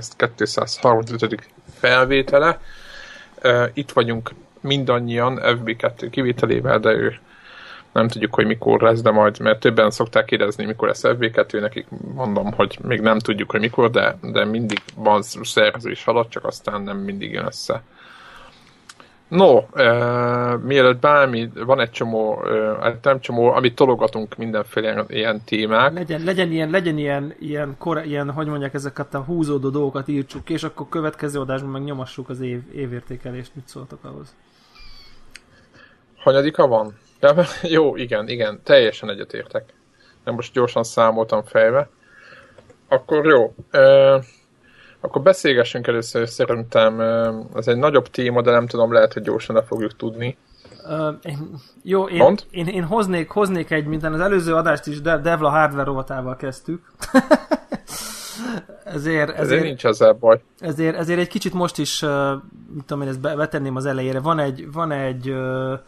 Podcast 235. felvétele. Itt vagyunk mindannyian FB2 kivételével, de ő nem tudjuk, hogy mikor lesz, de majd, mert többen szokták kérdezni, mikor lesz FB2, nekik mondom, hogy még nem tudjuk, hogy mikor, de, de mindig van szervezés alatt, csak aztán nem mindig jön össze. No, uh, mielőtt bármi, van egy csomó, uh, nem csomó, amit tologatunk mindenféle ilyen témák. Legyen, legyen ilyen, legyen ilyen, ilyen, kor, ilyen, hogy mondják, ezeket a húzódó dolgokat írtsuk, és akkor következő adásban meg nyomassuk az év, évértékelést, mit szóltok ahhoz. Hanyadika van? Ja, jó, igen, igen, teljesen egyetértek. Nem most gyorsan számoltam fejbe. Akkor jó. Uh, akkor beszélgessünk először, szerintem ez egy nagyobb téma, de nem tudom, lehet, hogy gyorsan le fogjuk tudni. Uh, én, jó, én, én, én, hoznék, hoznék egy, mint az előző adást is de, Devla hardware rovatával kezdtük. ezért, ezért, ezért nincs ezzel baj. Ezért, ezért egy kicsit most is, uh, mit tudom én, ezt betenném az elejére. Van egy, van egy uh,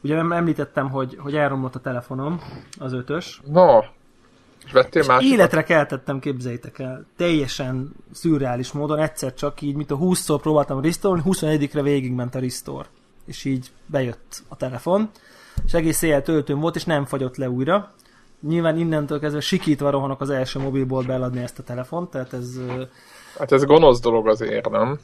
ugye említettem, hogy, hogy elromlott a telefonom, az ötös. No, és vettél más? Életre keltettem, képzeljétek el. Teljesen szürreális módon, egyszer csak így, mint a 20-szor próbáltam restore 21-re végigment a restore. És így bejött a telefon, és egész éjjel töltőm volt, és nem fagyott le újra. Nyilván innentől kezdve sikítva rohanok az első mobilból beladni ezt a telefont, tehát ez... Hát ez gonosz dolog azért, nem?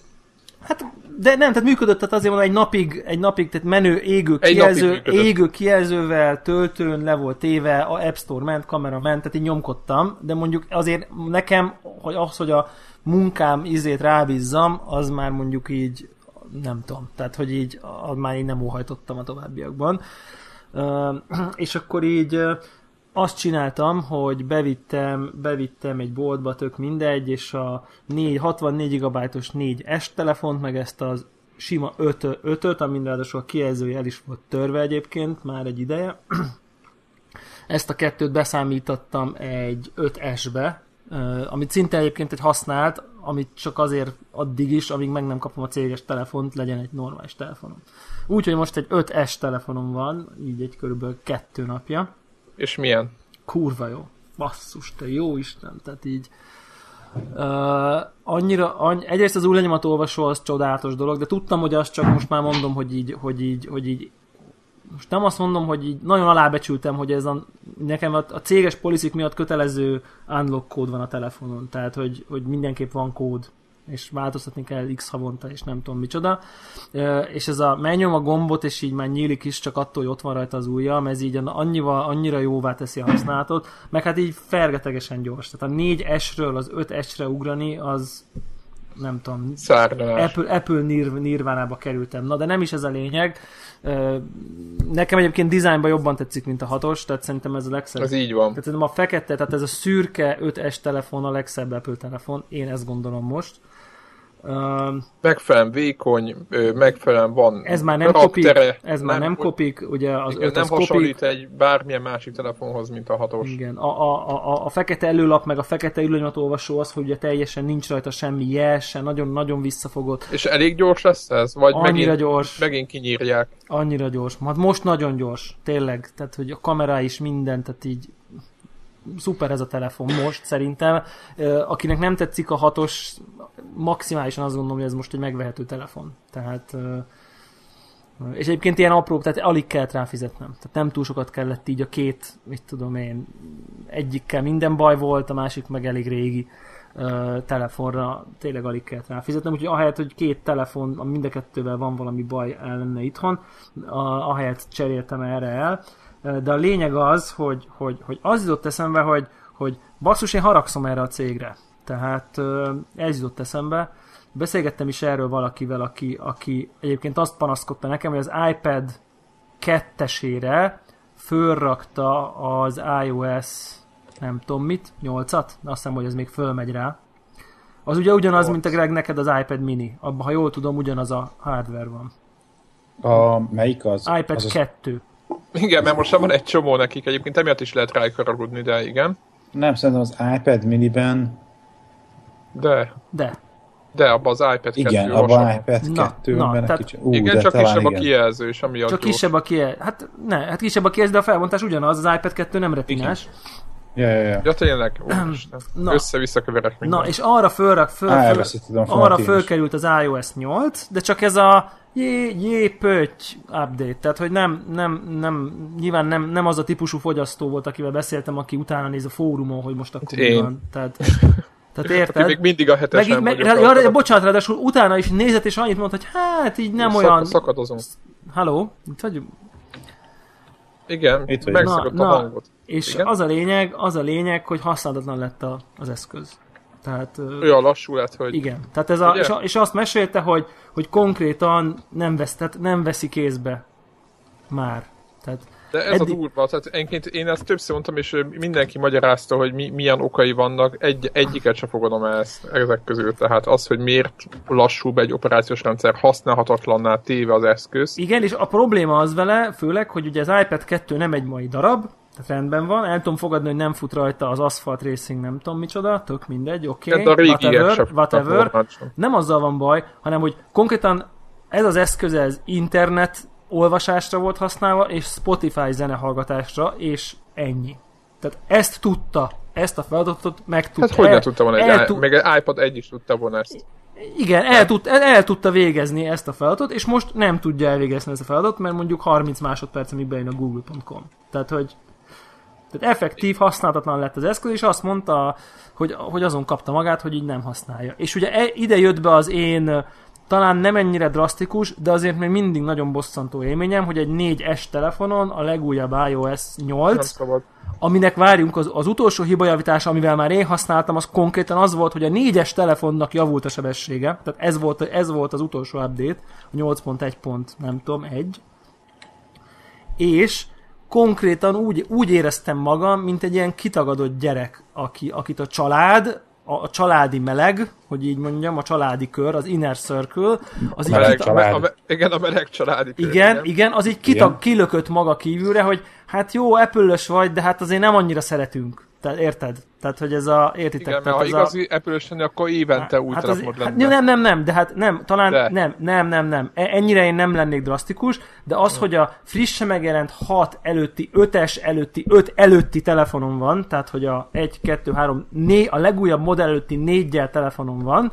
Hát, de nem, tehát működött, tehát azért mondom, egy napig, egy napig, tehát menő égő, kijelző, égő kijelzővel, töltőn le volt téve, a App Store ment, kamera ment, tehát így nyomkodtam, de mondjuk azért nekem, hogy az, hogy a munkám izét rábízzam, az már mondjuk így, nem tudom, tehát hogy így, az már így nem óhajtottam a továbbiakban. Uh, és akkor így azt csináltam, hogy bevittem, bevittem egy boltba, tök mindegy, és a 4, 64 GB-os 4S telefont, meg ezt az sima 5 5 amin ráadásul a kijelzője el is volt törve egyébként már egy ideje. Ezt a kettőt beszámítottam egy 5S-be, amit szinte egyébként egy használt, amit csak azért addig is, amíg meg nem kapom a céges telefont, legyen egy normális telefonom. Úgyhogy most egy 5S telefonom van, így egy körülbelül kettő napja. És milyen? Kurva jó. Basszus, te jó Isten, tehát így uh, annyira, annyi, egyrészt az új lenyomat olvasó az csodálatos dolog, de tudtam, hogy azt csak most már mondom, hogy így, hogy így, hogy így most nem azt mondom, hogy így nagyon alábecsültem, hogy ez a, nekem a, a céges policy miatt kötelező unlock kód van a telefonon, tehát hogy, hogy mindenképp van kód és változtatni kell x havonta, és nem tudom micsoda. És ez a megnyom a gombot, és így már nyílik is, csak attól, hogy ott van rajta az ujjam, ez így annyival, annyira jóvá teszi a használatot, meg hát így fergetegesen gyors. Tehát a 4S-ről az 5S-re ugrani, az nem tudom, Szárnyalás. Apple, Apple nir, nirvánába kerültem. Na, de nem is ez a lényeg. Nekem egyébként dizájnban jobban tetszik, mint a hatos, tehát szerintem ez a legszebb. Ez így van. Tehát szerintem a fekete, tehát ez a szürke 5S telefon a legszebb Apple telefon, én ezt gondolom most. Uh, megfelelően vékony, megfelelően van Ez már nem kopik, ez már nem, nem kopik, ugye az igen, nem hasonlít kopik. egy bármilyen másik telefonhoz, mint a hatos. Igen, a, a, a, a fekete előlap, meg a fekete olvasó az, hogy ugye teljesen nincs rajta semmi jel, se, nagyon-nagyon visszafogott. És elég gyors lesz ez? Vagy Annyira megint, gyors. megint kinyírják? Annyira gyors. Most nagyon gyors, tényleg. Tehát, hogy a kamera is minden, tehát így szuper ez a telefon most szerintem. Akinek nem tetszik a hatos, maximálisan azt gondolom, hogy ez most egy megvehető telefon. Tehát és egyébként ilyen apró, tehát alig kellett rá. Tehát nem túl sokat kellett így a két, mit tudom én, egyikkel minden baj volt, a másik meg elég régi uh, telefonra tényleg alig kellett rá úgyhogy ahelyett, hogy két telefon, mind a kettővel van valami baj el lenne itthon, uh, ahelyett cseréltem erre el, de a lényeg az, hogy, hogy, hogy az jutott eszembe, hogy, hogy basszus, én haragszom erre a cégre. Tehát ez jutott eszembe. Beszélgettem is erről valakivel, aki, aki egyébként azt panaszkodta nekem, hogy az iPad kettesére fölrakta az iOS nem tudom mit, 8-at, azt hiszem, hogy ez még fölmegy rá. Az ugye ugyanaz, mint a Greg, neked az iPad mini. Abban, ha jól tudom, ugyanaz a hardware van. A, melyik az? iPad az 2. Igen, mert most van egy csomó nekik, egyébként emiatt is lehet rájuk haragudni, de igen. Nem, szerintem az iPad miniben... De. De. De abban az iPad igen, 2 abban az iPad 2 na, benne tehát, kicsi... Ú, igen, csak kisebb igen. a kijelző, és amiatt Csak kisebb a kijelző. Hát ne, hát kisebb a kijelző, de a felbontás ugyanaz, az iPad 2 nem retinás. Igen. Ja, ja, ja. Ja, tényleg. Össze-vissza keverek. Na, és arra fölre, föl, föl, a arra fölkerült az iOS 8, de csak ez a jé, jé pötty update, tehát hogy nem, nem, nem, nyilván nem, nem az a típusú fogyasztó volt, akivel beszéltem, aki utána néz a fórumon, hogy most akkor mi Én. van. Tehát, tehát Aki érted? még mindig a Meg, hetesen így, meg, vagyok. ja, akkor bocsánat, ráadásul utána is nézett, és annyit mondta, hogy hát így nem szak- olyan... Szakadozunk. Halló? Itt vagyunk? Igen, Itt vagy. megszokott Na, a na. hangot. És Igen? az a lényeg, az a lényeg, hogy használatlan lett a, az eszköz. Tehát, Olyan lassú lett, hogy igen. Tehát ez a, Ugye? és, a, és azt mesélte, hogy, hogy konkrétan nem, vesz, tehát nem veszi kézbe már. Tehát De ez Eddig- a durva, tehát enként én ezt többször mondtam, és mindenki magyarázta, hogy mi, milyen okai vannak, egy, egyiket sem fogadom el ezt, ezek közül. Tehát az, hogy miért lassúbb egy operációs rendszer használhatatlanná téve az eszköz. igen, és a probléma az vele, főleg, hogy ugye az iPad 2 nem egy mai darab, rendben van, el tudom fogadni, hogy nem fut rajta az Asphalt Racing, nem tudom micsoda, tök mindegy, oké, Okay, whatever, whatever. nem azzal van baj, hanem hogy konkrétan ez az eszköz ez internet olvasásra volt használva, és Spotify zenehallgatásra, és ennyi. Tehát ezt tudta, ezt a feladatot meg tudta. Hát hogy ne tudta volna, egy, tud- még egy iPad egy is tudta volna ezt. Igen, el, tud, el, el tudta végezni ezt a feladatot, és most nem tudja elvégezni ezt a feladatot, mert mondjuk 30 másodperc, amíg bejön a google.com. Tehát, hogy tehát effektív, használhatatlan lett az eszköz, és azt mondta, hogy, hogy azon kapta magát, hogy így nem használja. És ugye e, ide jött be az én talán nem ennyire drasztikus, de azért még mindig nagyon bosszantó élményem, hogy egy 4S telefonon a legújabb iOS Nem 8, szabad. aminek várjunk az, az utolsó hibajavítása, amivel már én használtam, az konkrétan az volt, hogy a 4-es telefonnak javult a sebessége, tehát ez volt, ez volt az utolsó update, a 8.1. pont, nem tudom, 1. És konkrétan úgy, úgy éreztem magam, mint egy ilyen kitagadott gyerek, aki, akit a család, a, a családi meleg, hogy így mondjam, a családi kör, az inner circle, az így Meleg kita- család. A, a, igen, a meleg családi kör, igen, igen, az így kitag, Igen. kilökött maga kívülre, hogy hát jó, apple vagy, de hát azért nem annyira szeretünk. Tehát érted? Tehát, hogy ez a, értitek? Igen, mert Tehát ha ez igazi apple lenni, akkor évente új hát, telefonod az, hát lenne. nem, nem, nem, de hát nem, talán De. nem, nem, nem, nem. E- Ennyire én nem lennék drasztikus, de az, hogy a frisse megjelent 6 előtti, 5-es előtti, 5 előtti telefonom van, tehát hogy a 1, 2, 3, 4, a legújabb modell előtti 4 telefonom van,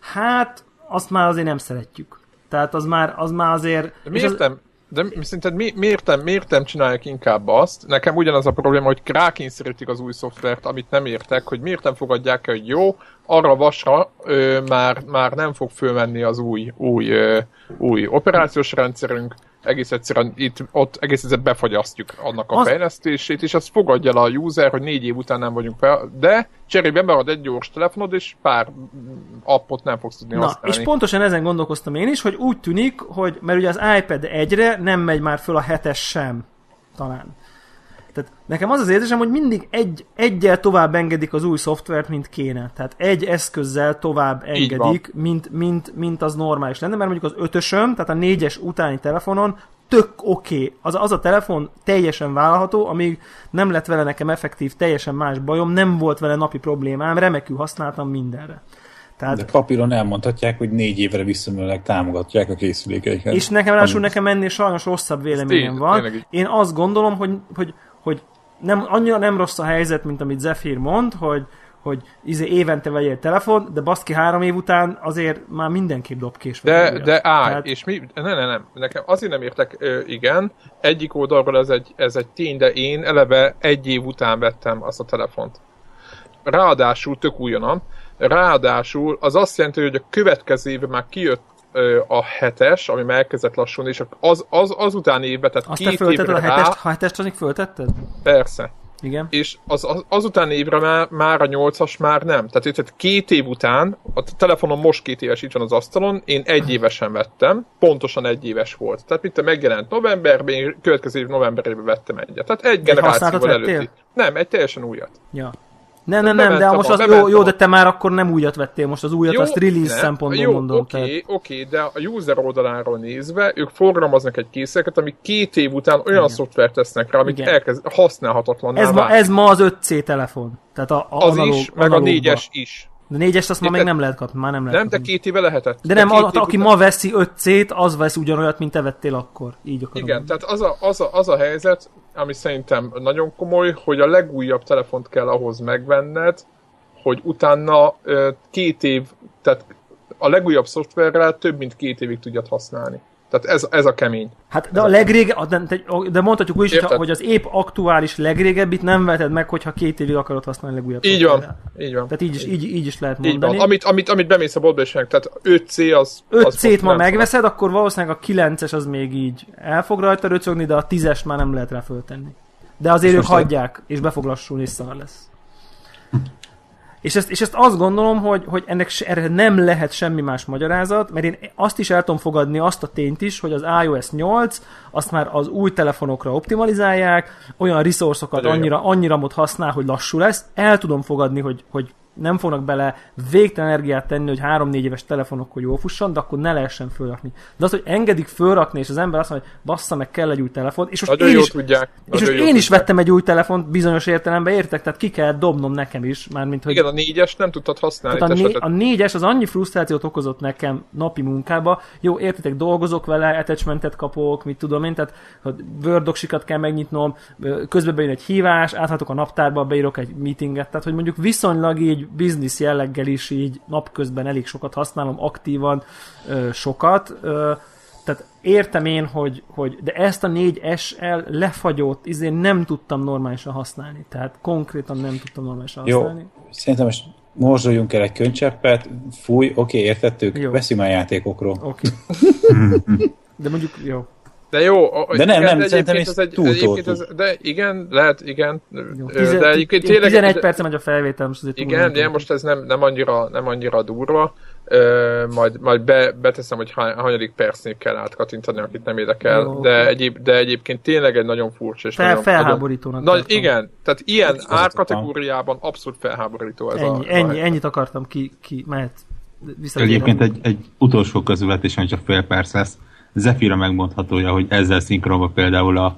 hát azt már azért nem szeretjük. Tehát az már, az már azért... De miért az, nem? De mi, szerinted mi, miért, nem, miért nem csinálják inkább azt? Nekem ugyanaz a probléma, hogy rákényszerítik az új szoftvert, amit nem értek, hogy miért nem fogadják el, hogy jó, arra vasra ö, már, már nem fog fölmenni az új, új, ö, új operációs rendszerünk, egész egyszerűen itt, ott egész egyszerűen befagyasztjuk annak a Az- fejlesztését, és azt fogadja el a user, hogy négy év után nem vagyunk fel, de cserébe marad egy gyors telefonod, és pár appot nem fogsz tudni Na, használni. és pontosan ezen gondolkoztam én is, hogy úgy tűnik, hogy mert ugye az iPad 1-re nem megy már föl a 7-es sem, talán. Tehát nekem az az érzésem, hogy mindig egy, egyel tovább engedik az új szoftvert, mint kéne. Tehát egy eszközzel tovább engedik, mint, mint, mint az normális lenne, mert mondjuk az ötösön, tehát a négyes utáni telefonon tök oké. Okay. Az, az a telefon teljesen vállalható, amíg nem lett vele nekem effektív, teljesen más bajom, nem volt vele napi problémám, remekül használtam mindenre. Tehát, De papíron elmondhatják, hogy négy évre visszamenőleg támogatják a készülékeiket. És nekem ráadásul nekem ennél sajnos rosszabb véleményem van. Én azt gondolom, hogy, hogy, hogy nem, annyira nem rossz a helyzet, mint amit Zephyr mond, hogy, hogy izé évente vegyél telefon, de baszki három év után azért már mindenképp dob késve. De, de állj, Tehát- és mi, ne, ne, nem, nekem azért nem értek, ö, igen, egyik oldalról ez egy, ez egy tény, de én eleve egy év után vettem azt a telefont. Ráadásul, tök újonnan, ráadásul az azt jelenti, hogy a következő évben már kijött a hetes, ami már elkezdett lassulni, és az, az, az utáni évben, tehát Azt te két föltetted évre a rá, hetest, a hetest azig föltetted? persze, Igen. és az, az, azután évre már, már a nyolcas már nem. Tehát, tehát két év után, a telefonom most két éves itt van az asztalon, én egy évesen vettem, pontosan egy éves volt. Tehát mint megjelent novemberben, én következő év novemberében vettem egyet. Tehát egy generációval előtti. Nem, egy teljesen újat. Ja. Nem, nem, nem, de most az, jó, jó, de te már akkor nem újat vettél, most az újat, azt release ne, szempontból jó, mondom. Oké, tehát- oké, de a user oldaláról nézve, ők programoznak egy készüléket, ami két év után olyan szoftvert tesznek rá, amik Igen. elkezd használhatatlan. Ez ma, ez ma az 5C telefon. Tehát a, a az analóg, is, meg a analógba. négyes is. De négyest azt már még nem lehet kapni, már nem lehet Nem, de kapni. két éve lehetett. De nem, két a, aki után- ma veszi 5C-t, az vesz ugyanolyat, mint te vettél akkor. Így akarom. Igen, tehát az a, az a, az a helyzet, ami szerintem nagyon komoly, hogy a legújabb telefont kell ahhoz megvenned, hogy utána két év, tehát a legújabb szoftverrel több mint két évig tudjad használni. Tehát ez, ez a kemény. Hát de a legrége, de, mondhatjuk úgy is, Érted? hogy az épp aktuális legrégebbit nem veheted meg, hogyha két évig akarod használni a legújabb Így van, szoftverrel. így van. Tehát így is, így, így is lehet Így mondani. van. Amit, amit, amit bemész a boltba és tehát 5C az... az 5C-t ma megveszed, akkor valószínűleg a 9-es az még így el fog rajta röcögni, de a 10-es már nem lehet rá föltenni. De azért És ők hagyják, és be fog lassulni, és szar lesz. És ezt, és ezt azt gondolom, hogy, hogy ennek se, erre nem lehet semmi más magyarázat, mert én azt is el tudom fogadni, azt a tényt is, hogy az iOS 8 azt már az új telefonokra optimalizálják, olyan jó. annyira, annyira mod használ, hogy lassú lesz. El tudom fogadni, hogy, hogy nem fognak bele végtelen energiát tenni, hogy 3-4 éves telefonokkal jól fusson, de akkor ne lehessen fölrakni. De az, hogy engedik fölrakni, és az ember azt mondja, hogy bassza meg, kell egy új telefon, és most Nagyon én is, tudják. és most én is tudják. vettem egy új telefont bizonyos értelemben, értek? Tehát ki kell dobnom nekem is, mármint hogy Igen, a négyes nem tudtad használni. tehát a, né- a négyes az annyi frusztrációt okozott nekem napi munkába. Jó, értitek, dolgozok vele, attachmentet kapok, mit tudom én, tehát hogy Word kell megnyitnom, közben bejön egy hívás, áthatok a naptárba, beírok egy meetinget, tehát hogy mondjuk viszonylag így business jelleggel is így napközben elég sokat használom, aktívan ö, sokat. Ö, tehát értem én, hogy, hogy de ezt a 4SL lefagyott, izé nem tudtam normálisan használni. Tehát konkrétan nem tudtam normálisan Jó, használni. szerintem most morzsoljunk el egy könycseppet, fúj, oké, értettük, Jó. beszéljünk már a játékokról. Oké. De mondjuk, jó. De jó, a- De nem, igen, nem, szerintem ez egy, túl egyébként ez, de igen, lehet, igen. Jó. Ö, Tize, de egyébként tényleg, tényleg... 11 percen megy a felvétel, most azért Igen, de most ez nem, nem, annyira, nem annyira durva. Ö, majd majd be, beteszem, hogy hány, hanyadik percnél kell átkattintani, akit nem érdekel. Jó, de, egyéb, de egyébként tényleg egy nagyon furcsa és Fel, nagyon, felháborítónak nagyon, nagy. Igen, tehát ilyen Igazat árkategóriában abszolút felháborító ez a... Ennyi, a ennyi, ennyit akartam ki, ki mehet. Egyébként egy, egy utolsó közületés, ami csak fél perc lesz. Zephyra megmondhatója, hogy ezzel szinkronban például a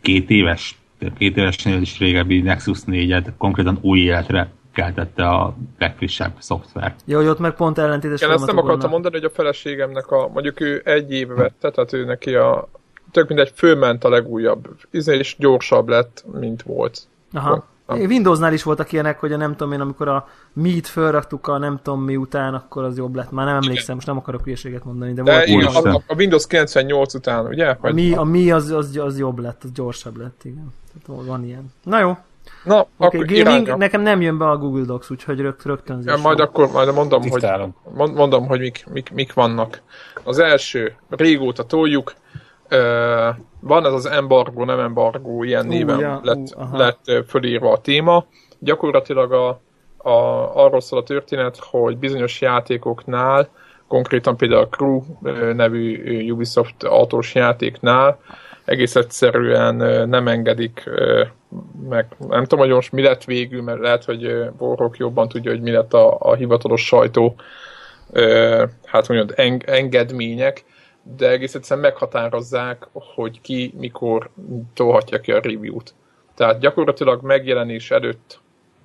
két éves, két évesnél is régebbi Nexus 4-et konkrétan új életre keltette a legfrissebb szoftver. Jó, hogy ott meg pont ellentétes Igen, ezt nem akartam mondani, hogy a feleségemnek a, mondjuk ő egy éve vette, tehát ő neki a, tök mindegy, fölment a legújabb, izé is gyorsabb lett, mint volt. Aha. Windowsnál is voltak ilyenek, hogy a nem tudom én, amikor a Meet fölraktuk a nem tudom mi után, akkor az jobb lett. Már nem emlékszem, most nem akarok hülyeséget mondani, de, De volt igen. Úristen. a, a Windows 98 után, ugye? A Vagy- mi, a mi az, az, az jobb lett, az gyorsabb lett, igen. Tehát van ilyen. Na jó, Na, oké, akkor okay, gaming, irányra. nekem nem jön be a Google Docs, úgyhogy rögt, rögtönzés. Ja, majd akkor majd mondom, hogy, Diktálom. mond- mondom, hogy mik, mik, mik vannak. Az első, régóta toljuk, ö, van ez az embargo, nem embargo, ilyen Ú, néven ja, lett, ú, aha. lett fölírva a téma. Gyakorlatilag a, a, arról szól a történet, hogy bizonyos játékoknál, konkrétan például a Crew nevű Ubisoft autós játéknál, egész egyszerűen nem engedik meg. Nem tudom, hogy most mi lett végül, mert lehet, hogy Warhawk jobban tudja, hogy mi lett a, a hivatalos sajtó hát mondjad, eng, engedmények, de egész egyszerűen meghatározzák, hogy ki mikor tolhatja ki a review-t. Tehát gyakorlatilag megjelenés előtt,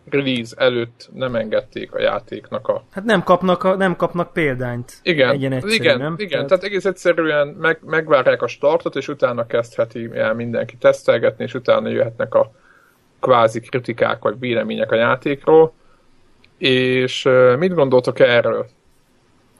release előtt nem engedték a játéknak a Hát nem kapnak, a, nem kapnak példányt. igen, egyszerű, igen, nem? igen. Tehát... tehát egész egyszerűen meg, megvárják a startot, és utána kezdheti el mindenki tesztelgetni, és utána jöhetnek a kvázi kritikák vagy vélemények a játékról. És mit gondoltok erről?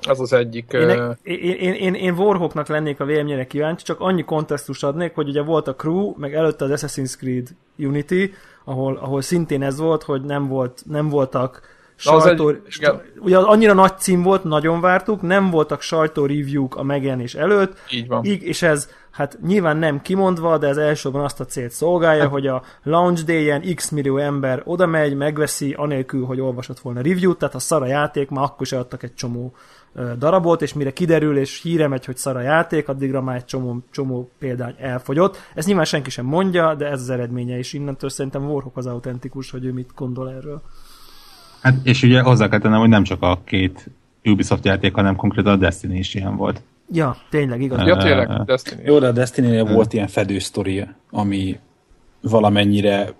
Ez az egyik... Én, én, én, én, én Warhawknak lennék a véleményére kíváncsi, csak annyi kontextus adnék, hogy ugye volt a Crew, meg előtte az Assassin's Creed Unity, ahol, ahol szintén ez volt, hogy nem, volt, nem voltak sajtó... egy- igen. ugye annyira nagy cím volt, nagyon vártuk, nem voltak sajtó review-k a megjelenés előtt, Így van. így, és ez hát nyilván nem kimondva, de ez elsősorban azt a célt szolgálja, Hát- hogy a launch day-en x millió ember oda megy, megveszi, anélkül, hogy olvasott volna review-t, tehát a szara játék, már akkor is adtak egy csomó darabot, és mire kiderül, és híre megy, hogy szara játék, addigra már egy csomó, csomó példány elfogyott. Ezt nyilván senki sem mondja, de ez az eredménye, és innentől szerintem Warhawk az autentikus, hogy ő mit gondol erről. Hát, és ugye hozzá kell tennem, hogy nem csak a két Ubisoft játék, hanem konkrétan a Destiny is ilyen volt. Ja, tényleg, igaz. Ja, tényleg, Destiny. Jó, de a destiny volt ilyen fedő sztoria, ami valamennyire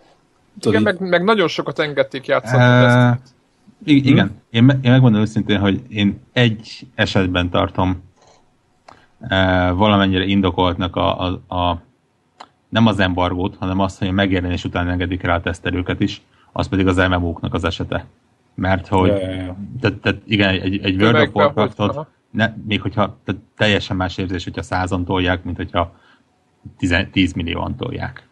tudod, Igen, meg, meg nagyon sokat engedték játszani. a Uh, Destiny-t. I- igen, én, me- én megmondom őszintén, hogy én egy esetben tartom uh, valamennyire indokoltnak a, a, a nem az embargót, hanem azt, hogy a megjelenés után engedik rá a tesztelőket is, az pedig az MMO-knak az esete. Mert hogy, tehát, tehát igen, egy, egy World of Warcraftot, ne, még hogyha tehát teljesen más érzés, hogyha százan tolják, mint hogyha 10, 10 millióan tolják.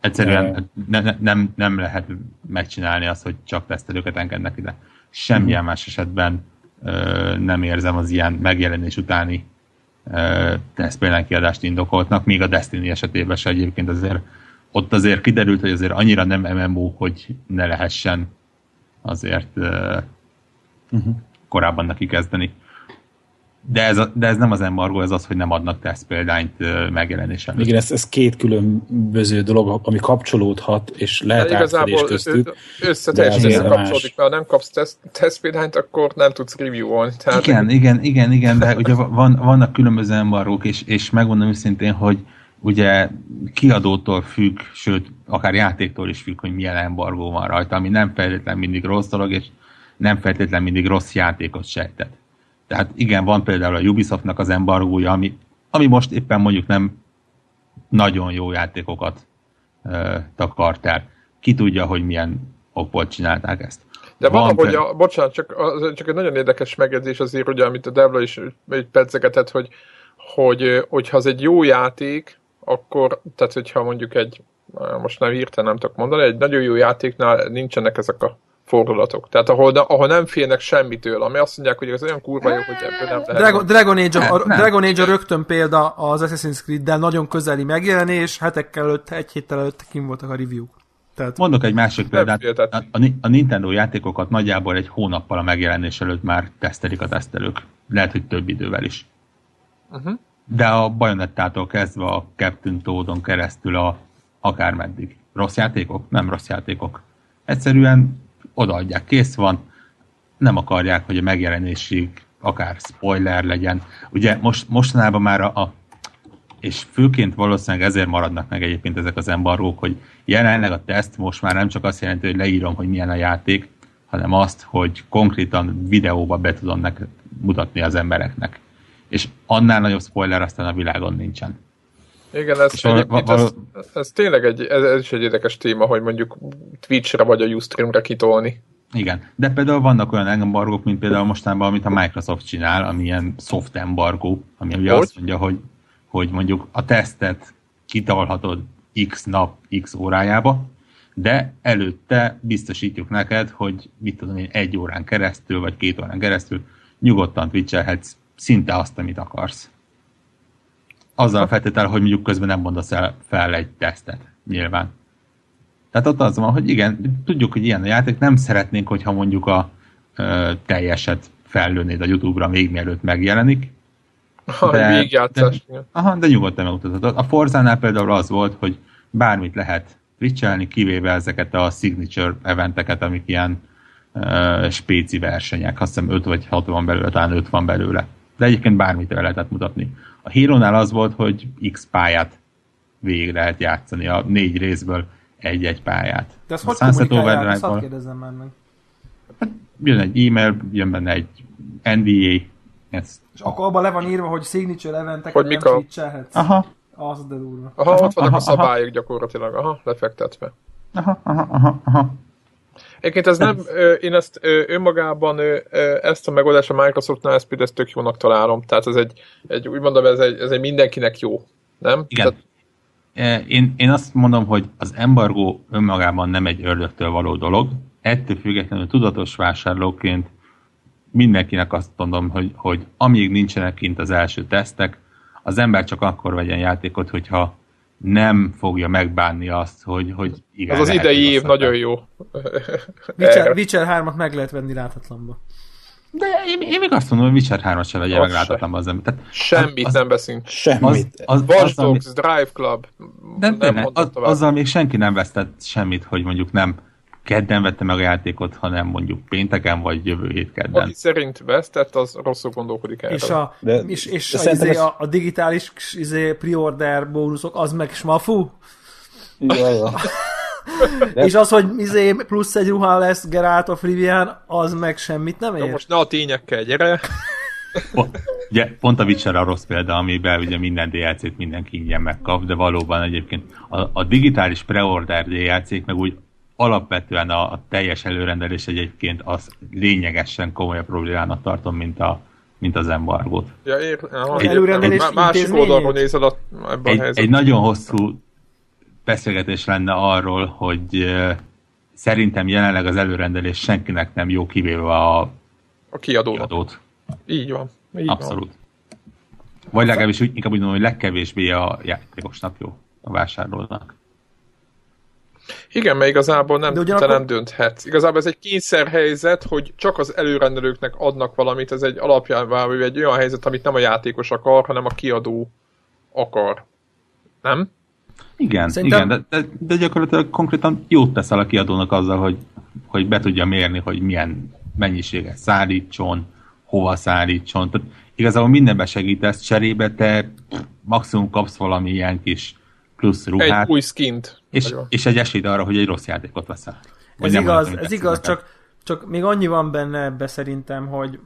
Egyszerűen ne, ne, nem, nem lehet megcsinálni azt, hogy csak tesztelőket engednek ide. Semmilyen más esetben ö, nem érzem az ilyen megjelenés utáni ö, tesztpéldány kiadást indokoltnak, még a Destiny esetében se egyébként azért ott azért kiderült, hogy azért annyira nem MMO, hogy ne lehessen azért ö, korábban neki kezdeni. De ez, a, de ez nem az embargo, ez az, hogy nem adnak tesztpéldányt ö, megjelenés előtt. Igen, ez, ez két különböző dolog, ami kapcsolódhat, és lehet De átfedés igazából köztük. összeteljesen de más. mert ha nem kapsz teszt, tesztpéldányt, akkor nem tudsz review-olni. Tehát Igen, igen, igen, igen, de ugye van, vannak különböző embargók, és, és megmondom őszintén, hogy ugye kiadótól függ, sőt, akár játéktól is függ, hogy milyen embargó van rajta, ami nem feltétlen mindig rossz dolog, és nem feltétlen mindig rossz játékot sejtet. Tehát igen, van például a Ubisoftnak az embargója, ami, ami most éppen mondjuk nem nagyon jó játékokat ö, takart el. Ki tudja, hogy milyen okból csinálták ezt. De van, Van hogy pe- a, bocsánat, csak, az, csak egy nagyon érdekes megjegyzés azért, ugye, amit a Devla is pedzegetett, hogy, hogy, hogyha az egy jó játék, akkor, tehát hogyha mondjuk egy, most nem hirtelen nem tudok mondani, egy nagyon jó játéknál nincsenek ezek a fordulatok. Tehát ahol, ahol nem félnek semmitől, ami azt mondják, hogy ez olyan kurva jó, hogy ebből nem lehet. Dragon, Dragon, Age a, a, Nem. Dragon Age a rögtön példa az Assassin's Creed-del nagyon közeli megjelenés, hetekkel előtt, egy héttel előtt kim voltak a review Tehát Mondok egy másik példát. A, a, a Nintendo játékokat nagyjából egy hónappal a megjelenés előtt már tesztelik a tesztelők. Lehet, hogy több idővel is. Uh-huh. De a Bayonettától kezdve a Captain Toadon keresztül a akármeddig. Rossz játékok? Nem rossz játékok. Egyszerűen odaadják, kész van, nem akarják, hogy a megjelenésig akár spoiler legyen. Ugye most, mostanában már a, a és főként valószínűleg ezért maradnak meg egyébként ezek az embargók, hogy jelenleg a teszt most már nem csak azt jelenti, hogy leírom, hogy milyen a játék, hanem azt, hogy konkrétan videóba be tudom neked mutatni az embereknek. És annál nagyobb spoiler aztán a világon nincsen. Igen, ez, val- ez, ez tényleg egy, ez, ez is egy érdekes téma, hogy mondjuk Twitch-re vagy a Ustream-re kitolni. Igen, de például vannak olyan embargók, mint például mostanában, amit a Microsoft csinál, ami ilyen soft embargó, ami ugye Hogy? azt mondja, hogy, hogy mondjuk a tesztet kitolhatod x nap, x órájába, de előtte biztosítjuk neked, hogy mit tudom én, egy órán keresztül, vagy két órán keresztül nyugodtan twitchelhetsz szinte azt, amit akarsz. Azzal feltétel, hogy mondjuk közben nem mondasz el fel egy tesztet, nyilván. Tehát ott az van, hogy igen, tudjuk, hogy ilyen a játék, nem szeretnénk, hogyha mondjuk a ö, teljeset fellőnéd a YouTube-ra még mielőtt megjelenik. Ha, De- de- Aha, de nyugodtan megmutatod. A Forzánál például az volt, hogy bármit lehet twitchelni, kivéve ezeket a signature eventeket, amik ilyen ö, spéci versenyek. Azt hiszem 5 vagy 6 van belőle, talán 5 van belőle. De egyébként bármit el lehetett mutatni. A Hero-nál az volt, hogy X pályát végig lehet játszani, a négy részből egy-egy pályát. De ezt A hogy Sunset Overdrive-val kérdezzem már meg. jön egy e-mail, jön benne egy NDA, ez, És akkor abban le van írva, hogy signature eventeket Hogy nem mik a- aha, Az de durva. Aha, Aha, ott vannak aha, a szabályok gyakorlatilag, aha, lefektetve. aha, aha, aha, aha. Egyébként ez nem, én ezt önmagában ezt a megoldást a Microsoftnál ezt például tök jónak találom. Tehát ez egy, egy úgy mondom, ez egy, ez egy mindenkinek jó. Nem? Igen. Tehát, Én, én azt mondom, hogy az embargó önmagában nem egy ördögtől való dolog. Ettől függetlenül tudatos vásárlóként mindenkinek azt mondom, hogy, hogy amíg nincsenek kint az első tesztek, az ember csak akkor vegyen játékot, hogyha nem fogja megbánni azt, hogy, hogy igen. az lehet, idei év nagyon jó. Witcher. Witcher 3-at meg lehet venni láthatlanba. De én, én még azt mondom, hogy Witcher 3-at se vegye Az meg se. láthatatlan az ember. Tehát Semmit az- nem beszünk. az, Semmit. az, Watch az, ami- Dogs, Drive Club. De nem mondom az, azzal még senki nem vesztett semmit, hogy mondjuk nem kedden vette meg a játékot, hanem mondjuk pénteken vagy jövő hét kedden. Aki szerint vesztett, az rosszul gondolkodik erről. És a, De- és, és de a, izé, ez- a, a digitális izé, pre-order bónuszok, az meg smafú. Ja, ja. De- És az, hogy izé, plusz egy ruha lesz Geralt of Rivian, az meg semmit nem ér. most ne a tényekkel, gyere. Pont, ugye, pont a Witcher a rossz példa, amiben ugye minden DLC-t mindenki ingyen megkap, de valóban egyébként a, a digitális preorder DLC-k meg úgy alapvetően a, a teljes előrendelés egyébként az lényegesen komolyabb problémának tartom, mint, a, mint az embargót. Ja, ér, aha, értem. előrendelés Má- Másik oldalról nézed a, ebben a Egy, helyzetben. egy nagyon hosszú beszélgetés lenne arról, hogy eh, szerintem jelenleg az előrendelés senkinek nem jó, kivéve a A kiadónak. kiadót. Így van. Így Abszolút. Vagy legalábbis úgy, inkább úgy mondom, hogy legkevésbé a játékosnak jó a vásárlónak. Igen, mert igazából nem, De te ugyanakkor- nem dönthetsz. Igazából ez egy kényszerhelyzet, hogy csak az előrendelőknek adnak valamit, ez egy alapján egy olyan helyzet, amit nem a játékos akar, hanem a kiadó akar. Nem? Igen, Szerintem- igen de, de, de gyakorlatilag konkrétan jót teszel a kiadónak azzal, hogy, hogy be tudja mérni, hogy milyen mennyiséget szállítson, hova szállítson. Tehát igazából mindenben segítesz, cserébe te maximum kapsz valami ilyen kis plusz ruhát, Egy új skint. és, és egy esélyt arra, hogy egy rossz játékot veszel. Ez igaz, ez igaz, csak, csak még annyi van benne ebbe szerintem, hogy,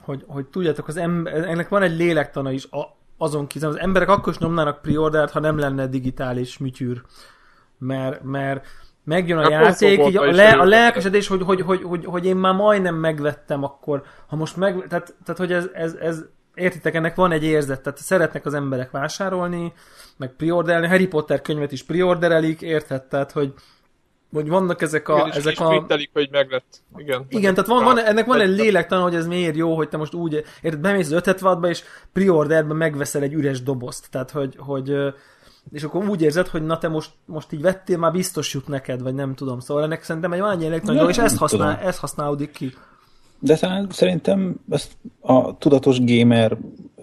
hogy, hogy tudjátok, az ember, ennek van egy lélektana is a, azon kívül, az emberek akkor is nyomnának preordert, ha nem lenne digitális műtyűr. Mert, mert megjön a A játék, így a, le, a lelkesedés, hogy, hogy, hogy, hogy, hogy, én már majdnem megvettem, akkor ha most meg... Tehát, tehát hogy ez, ez, ez, értitek, ennek van egy érzet, tehát szeretnek az emberek vásárolni, meg preorderelni, Harry Potter könyvet is preorderelik, érted? Tehát, hogy, hogy vannak ezek a... Igen, és ezek is a twittelik, hogy meglett. Igen, igen, tehát van, van, ennek van egy lélektan, hogy ez miért jó, hogy te most úgy, érted, bemész az 5 wattba, és preorderben megveszel egy üres dobozt. Tehát, hogy, hogy és akkor úgy érzed, hogy na te most, most így vettél, már biztos jut neked, vagy nem tudom. Szóval ennek szerintem egy van egy lélektan és ezt, használ, ezt használódik ki. De talán szerintem ezt a tudatos gamer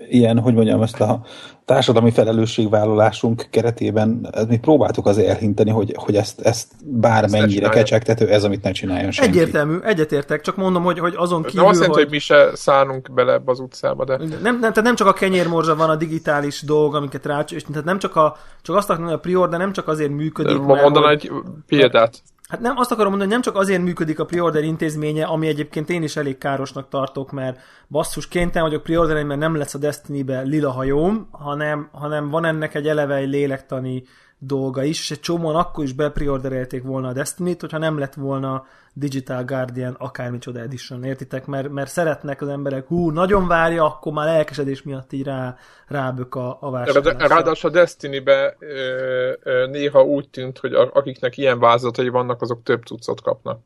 ilyen, hogy mondjam, ezt a társadalmi felelősségvállalásunk keretében ezt mi próbáltuk azért elhinteni, hogy, hogy ezt, ezt bármennyire csinálja. kecsegtető, ez, amit ne csináljon senki. Egyértelmű, egyetértek, csak mondom, hogy, hogy azon Nem kívül, azt jelenti, hogy... hogy mi se szállunk bele ebbe az utcába, de... Nem, nem, tehát nem csak a kenyérmorzsa van a digitális dolg, amiket rá, és tehát nem csak a, csak azt akarom mondani, a preorder nem csak azért működik, mert Mondaná hogy- egy példát. Hát nem, azt akarom mondani, hogy nem csak azért működik a preorder intézménye, ami egyébként én is elég károsnak tartok, mert basszus, kénytelen vagyok preorderelni, mert nem lesz a Destiny-be lila hajóm, hanem, hanem van ennek egy eleve egy lélektani dolga is, és egy csomóan akkor is bepreorderelték volna a Destiny-t, hogyha nem lett volna Digital Guardian akármicsoda edition, értitek? Mert, mert szeretnek az emberek, hú, nagyon várja, akkor már lelkesedés miatt így rá, rábök a, a vásárlásra. ráadásul a Destiny-be néha úgy tűnt, hogy a, akiknek ilyen vázatai vannak, azok több cuccot kapnak.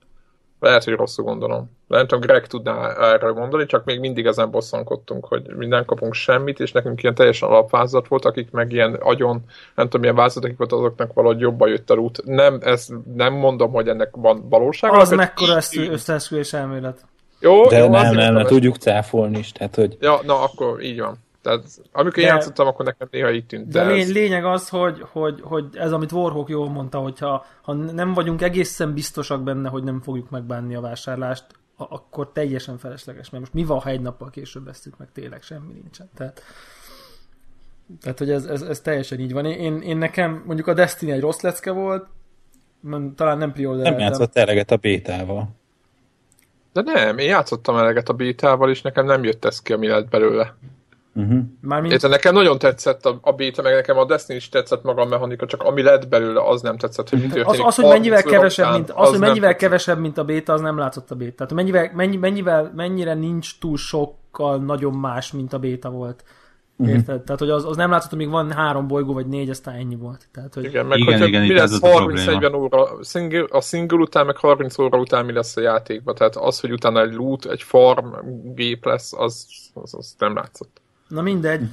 Lehet, hogy rosszul gondolom. Nem tudom, Greg tudná erről mondani, csak még mindig ezen bosszankodtunk, hogy mi nem kapunk semmit, és nekünk ilyen teljesen alapvázat volt, akik meg ilyen agyon, nem tudom, milyen vázatok volt, azoknak valahogy jobban jött a út. Nem, ezt nem mondom, hogy ennek van valóság. Az mekkora összeesküvés elmélet. Jó, De jó, nem, nem, nem, tudjuk cáfolni is, tehát hogy Ja, na akkor így van. Tehát amikor De- játszottam, akkor nekem néha így tűnt. De, De, lény, ez... lényeg az, hogy, hogy, hogy ez, amit Warhawk jól mondta, hogyha ha nem vagyunk egészen biztosak benne, hogy nem fogjuk megbánni a vásárlást, akkor teljesen felesleges. Mert most mi van, ha egy nappal később vesztük meg, tényleg semmi nincsen. Tehát, tehát hogy ez, ez, ez teljesen így van. Én, én nekem mondjuk a Destiny egy rossz lecke volt, talán nem nem priordereltem. játszott eleget a bétával. de nem, én játszottam eleget a bétával, és nekem nem jött ez ki, ami lett belőle. Uh-huh. Mármint, Érted, nekem nagyon tetszett a, a béta, meg nekem a Destiny is tetszett maga a mechanika, csak ami lett belőle, az nem tetszett, hogy mi az, történik. az, hogy mennyivel 30 óra kevesebb, után, mint, az, hogy nem mennyivel kevesebb, mint a béta, az nem látszott a béta. Tehát mennyivel, mennyi, mennyivel, mennyire nincs túl sokkal nagyon más, mint a béta volt. Mhm. Érted? Tehát, hogy az, az nem látszott, amíg van három bolygó, vagy négy, aztán ennyi volt. Tehát, hogy Igen, meg Igen, hogyha igen, mi lesz ez az a 30-40 óra, single, a single után, meg 30 óra után mi lesz a játékban. Tehát az, hogy utána egy loot, egy farm gép lesz, az, az, az nem látszott. Na mindegy,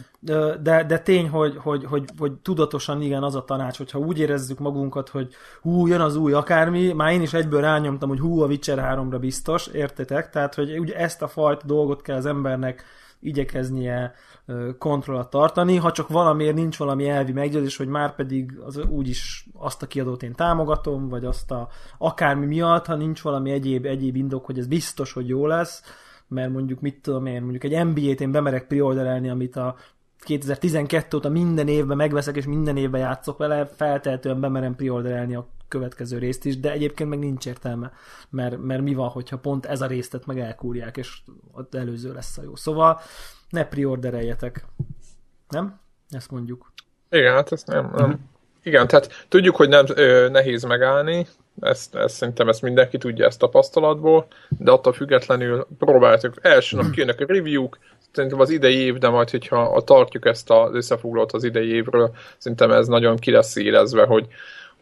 de, de tény, hogy, hogy, hogy, hogy tudatosan igen az a tanács, hogyha úgy érezzük magunkat, hogy hú, jön az új akármi, már én is egyből rányomtam, hogy hú, a Witcher 3-ra biztos, értetek? Tehát, hogy ugye ezt a fajta dolgot kell az embernek igyekeznie ö, kontroll alatt tartani, ha csak valamiért nincs valami elvi meggyőzés, hogy már pedig az úgyis azt a kiadót én támogatom, vagy azt a akármi miatt, ha nincs valami egyéb, egyéb indok, hogy ez biztos, hogy jó lesz, mert mondjuk mit tudom én, mondjuk egy NBA-t én bemerek preorderelni, amit a 2012 óta minden évben megveszek, és minden évben játszok vele, feltehetően bemerem preorderelni a következő részt is, de egyébként meg nincs értelme, mert, mert mi van, hogyha pont ez a résztet meg elkúrják, és az előző lesz a jó. Szóval ne priordereljetek. Nem? Ezt mondjuk. Igen, hát ezt nem, nem. Uh-huh. Igen, tehát tudjuk, hogy nem ö, nehéz megállni, ezt, ezt szerintem ezt mindenki tudja ezt tapasztalatból, de attól függetlenül próbáltuk. Első nap kijönnek a review-k, szerintem az idei év, de majd, hogyha tartjuk ezt az összefoglalót az idei évről, szerintem ez nagyon ki lesz élezve, hogy,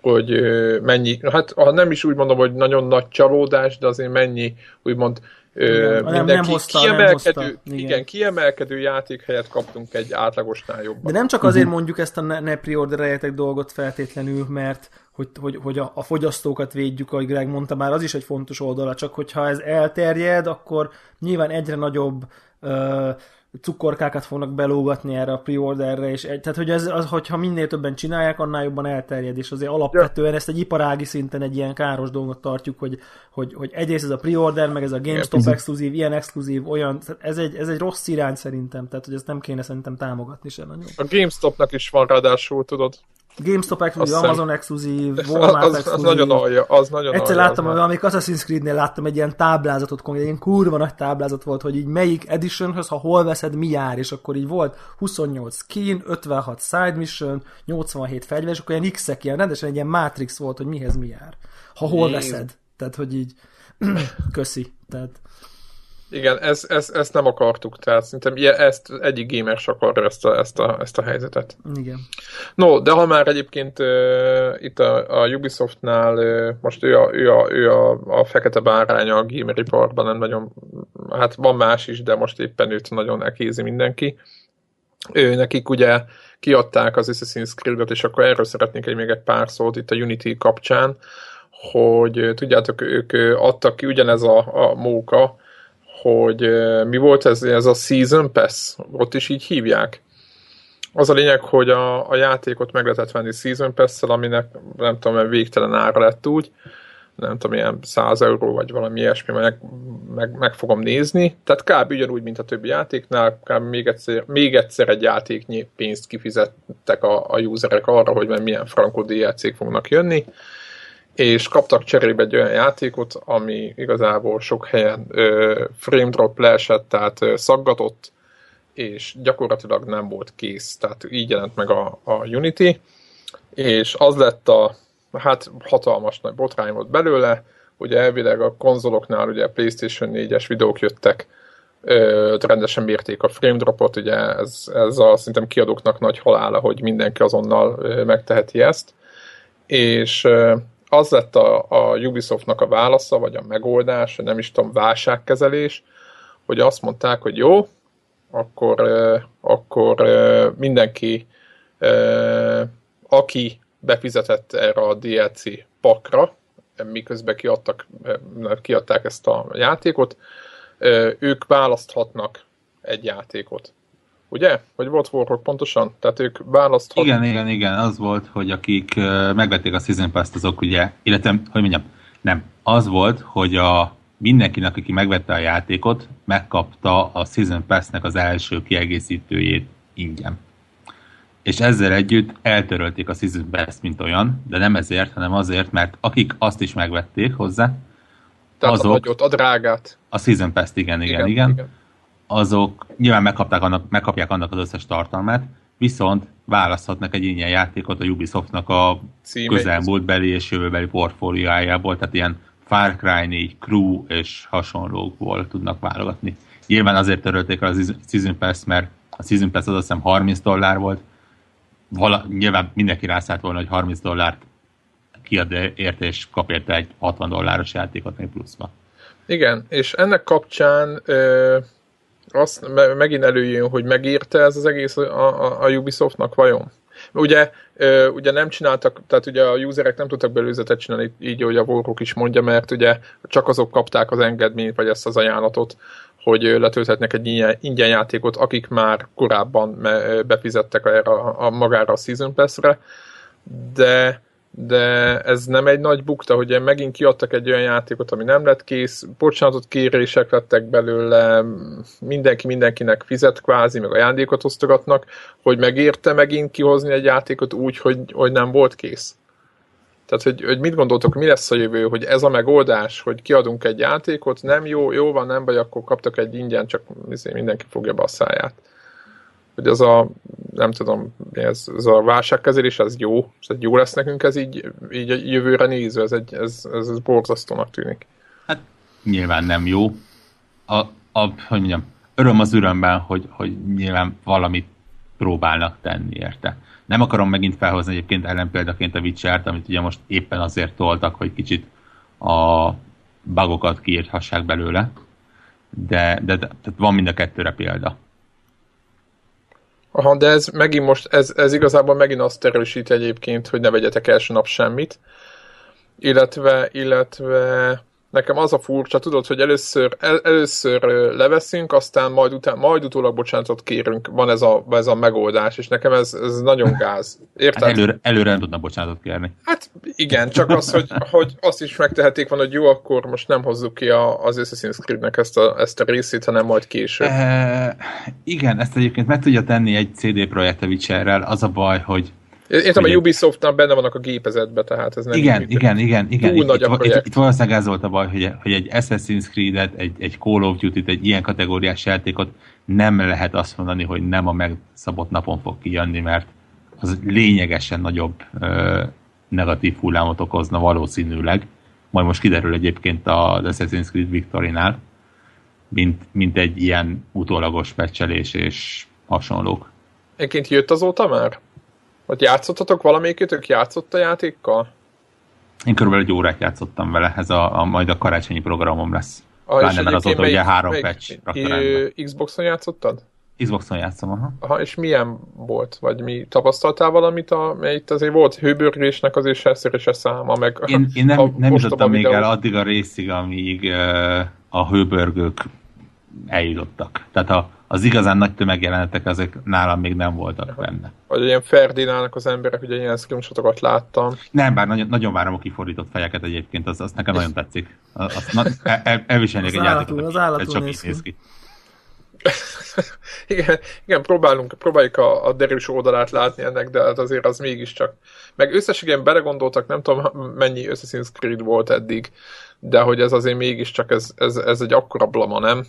hogy mennyi, hát ha nem is úgy mondom, hogy nagyon nagy csalódás, de azért mennyi, úgymond igen, mindenki nem hozta, kiemelkedő, nem hozta. Igen. igen, kiemelkedő játék helyett kaptunk egy átlagosnál jobban. De nem csak azért uh-huh. mondjuk ezt a ne, ne dolgot feltétlenül, mert hogy, hogy, hogy a, a fogyasztókat védjük, ahogy Greg mondta már, az is egy fontos oldala, csak hogyha ez elterjed, akkor nyilván egyre nagyobb uh, cukorkákat fognak belógatni erre a preorderre, és egy, tehát hogy ez, az, hogyha minél többen csinálják, annál jobban elterjed, és azért alapvetően ezt egy iparági szinten egy ilyen káros dolgot tartjuk, hogy, hogy, hogy egyrészt ez a preorder, meg ez a GameStop exkluzív, ilyen exkluzív, olyan, ez egy, ez egy rossz irány szerintem, tehát hogy ezt nem kéne szerintem támogatni sem nagyon. A GameStopnak is van ráadásul, tudod. GameStop exkluzív, Amazon exkluzív, Walmart az, exkluzív. Az nagyon alja, az nagyon Egyszer alja, láttam, hogy valamik Assassin's Creed-nél láttam egy ilyen táblázatot, egy ilyen kurva nagy táblázat volt, hogy így melyik editionhöz, ha hol veszed, mi jár, és akkor így volt 28 skin, 56 side mission, 87 fegyver, és akkor ilyen X-ek, ilyen rendesen egy ilyen Matrix volt, hogy mihez mi jár. Ha hol veszed. Tehát, hogy így köszi. Tehát igen, ez, ez, ezt nem akartuk, tehát szerintem ezt egyik gamer sem akarja ezt a, ezt, a, ezt a helyzetet. Igen. No, de ha már egyébként uh, itt a, a Ubisoftnál uh, most ő, a, ő, a, ő a, a fekete báránya a gameriparban, nem nagyon, hát van más is, de most éppen őt nagyon ekézi mindenki. Ő, nekik ugye kiadták az Assassin's Creed-et, és akkor erről szeretnék egy még egy pár szót itt a Unity kapcsán, hogy tudjátok, ők adtak ki ugyanez a, a móka, hogy mi volt ez, ez a Season Pass, ott is így hívják. Az a lényeg, hogy a, a játékot meg lehetett venni Season Pass-szel, aminek nem tudom, végtelen ára lett úgy, nem tudom, ilyen 100 euró, vagy valami ilyesmi, meg, meg, meg fogom nézni. Tehát kb. ugyanúgy, mint a többi játéknál, kb. még egyszer, még egyszer egy játéknyi pénzt kifizettek a, a userek arra, hogy milyen frankó DLC-k fognak jönni és kaptak cserébe egy olyan játékot, ami igazából sok helyen ö, frame drop leesett, tehát ö, szaggatott, és gyakorlatilag nem volt kész. Tehát így jelent meg a, a Unity, és az lett a, hát hatalmas nagy botrány volt belőle, ugye elvileg a konzoloknál ugye PlayStation 4-es videók jöttek, ö, rendesen mérték a frame dropot, ugye ez, ez a szerintem kiadóknak nagy halála, hogy mindenki azonnal ö, megteheti ezt, és ö, az lett a, a Ubisoftnak a válasza, vagy a megoldás, nem is tudom, válságkezelés, hogy azt mondták, hogy jó, akkor, akkor mindenki, aki befizetett erre a DLC pakra, miközben kiadtak, kiadták ezt a játékot, ők választhatnak egy játékot. Ugye? Vagy volt Warhawk pontosan? Tehát ők választhat... Igen, igen, igen, az volt, hogy akik megvették a Season Pass-t, azok ugye, illetve, hogy mondjam, nem, az volt, hogy a mindenkinek, aki megvette a játékot, megkapta a Season Pass-nek az első kiegészítőjét ingyen. És ezzel együtt eltörölték a Season Pass mint olyan, de nem ezért, hanem azért, mert akik azt is megvették hozzá, Tehát azok... A, a drágát. A Season Pass-t, igen, igen, igen. igen. igen azok nyilván megkapták annak, megkapják annak az összes tartalmát, viszont választhatnak egy ilyen játékot a Ubisoftnak a közelmúltbeli és jövőbeli portfóliójából, tehát ilyen Far Cry 4, Crew és hasonlókból tudnak válogatni. Nyilván azért törölték el a Season Pass, mert a Season Pass az azt hiszem 30 dollár volt, Vala, nyilván mindenki rászállt volna, hogy 30 dollárt kiad érte, és kap érte egy 60 dolláros játékot még pluszba. Igen, és ennek kapcsán ö- azt megint előjön, hogy megírta ez az egész a, a, a Ubisoftnak vajon? Ugye, ugye nem csináltak, tehát ugye a userek nem tudtak belőzetet csinálni, így, hogy a Volkok is mondja, mert ugye csak azok kapták az engedményt, vagy ezt az ajánlatot, hogy letölthetnek egy ingyen játékot, akik már korábban befizettek erre a, a magára a Season Pass-re, de de ez nem egy nagy bukta, hogy megint kiadtak egy olyan játékot, ami nem lett kész, bocsánatot kérések lettek belőle, mindenki mindenkinek fizet kvázi, meg ajándékot osztogatnak, hogy megérte megint kihozni egy játékot úgy, hogy, hogy nem volt kész. Tehát, hogy, hogy mit gondoltok, mi lesz a jövő, hogy ez a megoldás, hogy kiadunk egy játékot, nem jó, jó van, nem baj, akkor kaptak egy ingyen, csak izé, mindenki fogja be a száját. Hogy ez a, nem tudom, ez, ez a válságkezelés, ez jó, ez jó lesz nekünk ez így, így a jövőre nézve, ez, egy, ez, ez, ez borzasztónak tűnik. Hát nyilván nem jó. A, a, hogy mondjam, öröm az örömben, hogy, hogy nyilván valamit próbálnak tenni érte. Nem akarom megint felhozni egyébként ellenpéldaként a witcher amit ugye most éppen azért toltak, hogy kicsit a bugokat kiírthassák belőle, de, de, de tehát van mind a kettőre példa. Aha, de ez megint most, ez, ez igazából megint azt erősít egyébként, hogy ne vegyetek első nap semmit, illetve, illetve nekem az a furcsa, tudod, hogy először, el, először leveszünk, aztán majd, után, majd utólag bocsánatot kérünk, van ez a, ez a megoldás, és nekem ez, ez nagyon gáz. Érted? Hát előre, előre nem tudna bocsánatot kérni. Hát igen, csak az, hogy, hogy azt is megtehetik van, hogy jó, akkor most nem hozzuk ki a, az Assassin's Creed-nek ezt a, ezt a részét, hanem majd később. E, igen, ezt egyébként meg tudja tenni egy CD Projekt a Witcherrel, az a baj, hogy Értem, a Ubisoftnál benne vannak a gépezetben, tehát ez nem Igen, igen, igen, igen. Túl itt, nagy a itt, projekt. itt, itt valószínűleg ez volt a baj, hogy, hogy egy Assassin's Creed-et, egy, egy Call of Duty-t, egy ilyen kategóriás játékot nem lehet azt mondani, hogy nem a megszabott napon fog kijönni, mert az lényegesen nagyobb ö, negatív hullámot okozna valószínűleg. Majd most kiderül egyébként az Assassin's Creed Victory-nál, mint, mint egy ilyen utólagos pecselés és hasonlók. Egyébként jött azóta már? Vagy játszottatok valamelyikőtök játszott a játékkal? Én körülbelül egy órát játszottam vele, ez a, a majd a karácsonyi programom lesz. Ah, Pláne, mert azóta ugye három melyik- patch. Xboxon játszottad? Xboxon játszom, aha. Aha, és milyen volt? Vagy mi tapasztaltál valamit, a, mert itt azért volt hőbörgésnek azért se és se száma, meg Én, én nem, nem jutottam még el addig a részig, amíg uh, a hőbörgők eljutottak. Tehát a, az igazán nagy tömegjelenetek azok nálam még nem voltak benne. Vagy ilyen Ferdinálnak az emberek, ugye ilyen screenshotokat láttam. Nem, bár nagyon, nagyon várom a kifordított fejeket egyébként, az, az nekem nagyon tetszik. Az, az, na, el, el, elviselnék Az egy játékot, az ez csak néz így ki. néz ki. igen, igen, próbálunk, próbáljuk a, a derűs oldalát látni ennek, de hát azért az mégiscsak. Meg összességében belegondoltak, nem tudom mennyi Assassin's Creed volt eddig, de hogy ez azért mégiscsak ez, ez, ez egy akkora blama, nem?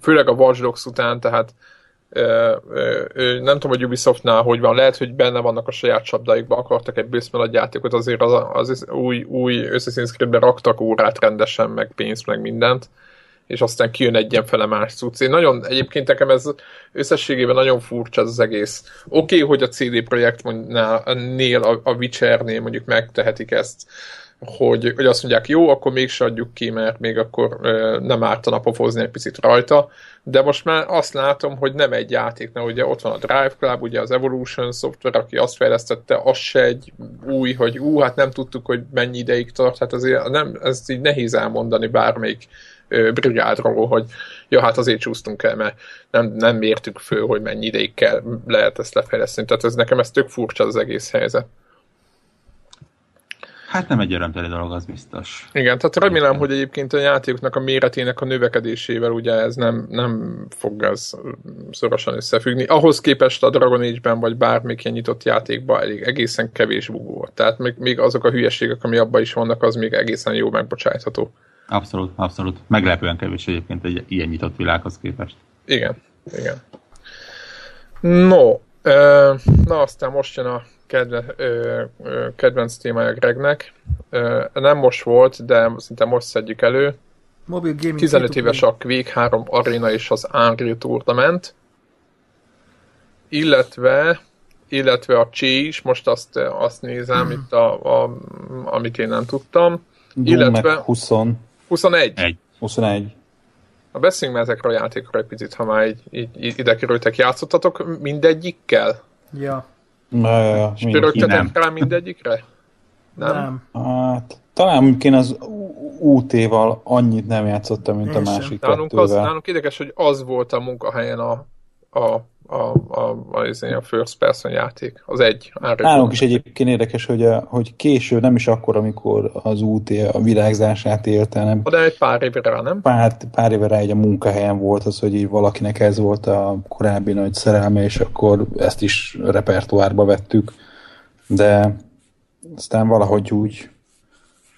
Főleg a Watch Dogs után, tehát ö, ö, nem tudom, hogy Ubisoftnál hogy van, lehet, hogy benne vannak a saját csapdáikban, akartak egy bőszmel játékot, azért az, az új, új Assassin's raktak órát rendesen, meg pénzt, meg mindent és aztán kijön egy ilyen fele más cucc. Én nagyon, egyébként nekem ez összességében nagyon furcsa ez az egész. Oké, okay, hogy a CD Projektnél, a, a Witchernél mondjuk megtehetik ezt, hogy, hogy azt mondják, jó, akkor mégse adjuk ki, mert még akkor ö, nem ártana pofozni egy picit rajta, de most már azt látom, hogy nem egy játéknál, ugye ott van a Drive Club, ugye az Evolution Software, aki azt fejlesztette, az se egy új, hogy ú, hát nem tudtuk, hogy mennyi ideig tart, hát azért nem, ez így nehéz elmondani bármelyik brigádról, hogy ja, hát azért csúsztunk el, mert nem, nem mértük föl, hogy mennyi ideig kell, lehet ezt lefejleszteni. Tehát ez nekem ez tök furcsa az egész helyzet. Hát nem egy örömteli dolog, az biztos. Igen, tehát remélem, hogy egyébként a játékoknak a méretének a növekedésével ugye ez nem, nem fog ez szorosan összefüggni. Ahhoz képest a Dragon Age-ben vagy bármelyik nyitott játékban elég egészen kevés bugó volt. Tehát még, még azok a hülyeségek, ami abban is vannak, az még egészen jó megbocsájtható. Abszolút, abszolút. Meglepően kevés egyébként egy ilyen nyitott világhoz képest. Igen, igen. No, na aztán most jön a kedve, ö, ö, kedvenc témája Gregnek. Ö, nem most volt, de szinte most szedjük elő. Mobil gaming 15 free-to-play. éves a Quake 3 Arena és az Unreal Tournament, illetve illetve a Csé is, most azt, azt nézem itt, a, a, amit én nem tudtam. Doom Illetve- meg 20, 21. Egy. 21. Na beszéljünk már ezekről a játékokról egy picit, ha már így, így ide kerültek. Játszottatok mindegyikkel? Ja, Ja, ja, ja, mind. Pörögtetek rá mindegyikre? Nem? nem. Hát, talán én az UT-val annyit nem játszottam, mint Én a másik Nálunk, az, kettővel. nálunk érdekes, hogy az volt a munkahelyen a, a, a, a, a, a, a first person játék. Az egy. Nálunk is egyébként érdekes, hogy, a, hogy késő, nem is akkor, amikor az UT a virágzását élte, hanem De egy pár évre rá, nem? pár, pár éve rá egy a munkahelyen volt az, hogy így valakinek ez volt a korábbi nagy szerelme, és akkor ezt is repertoárba vettük. De aztán valahogy úgy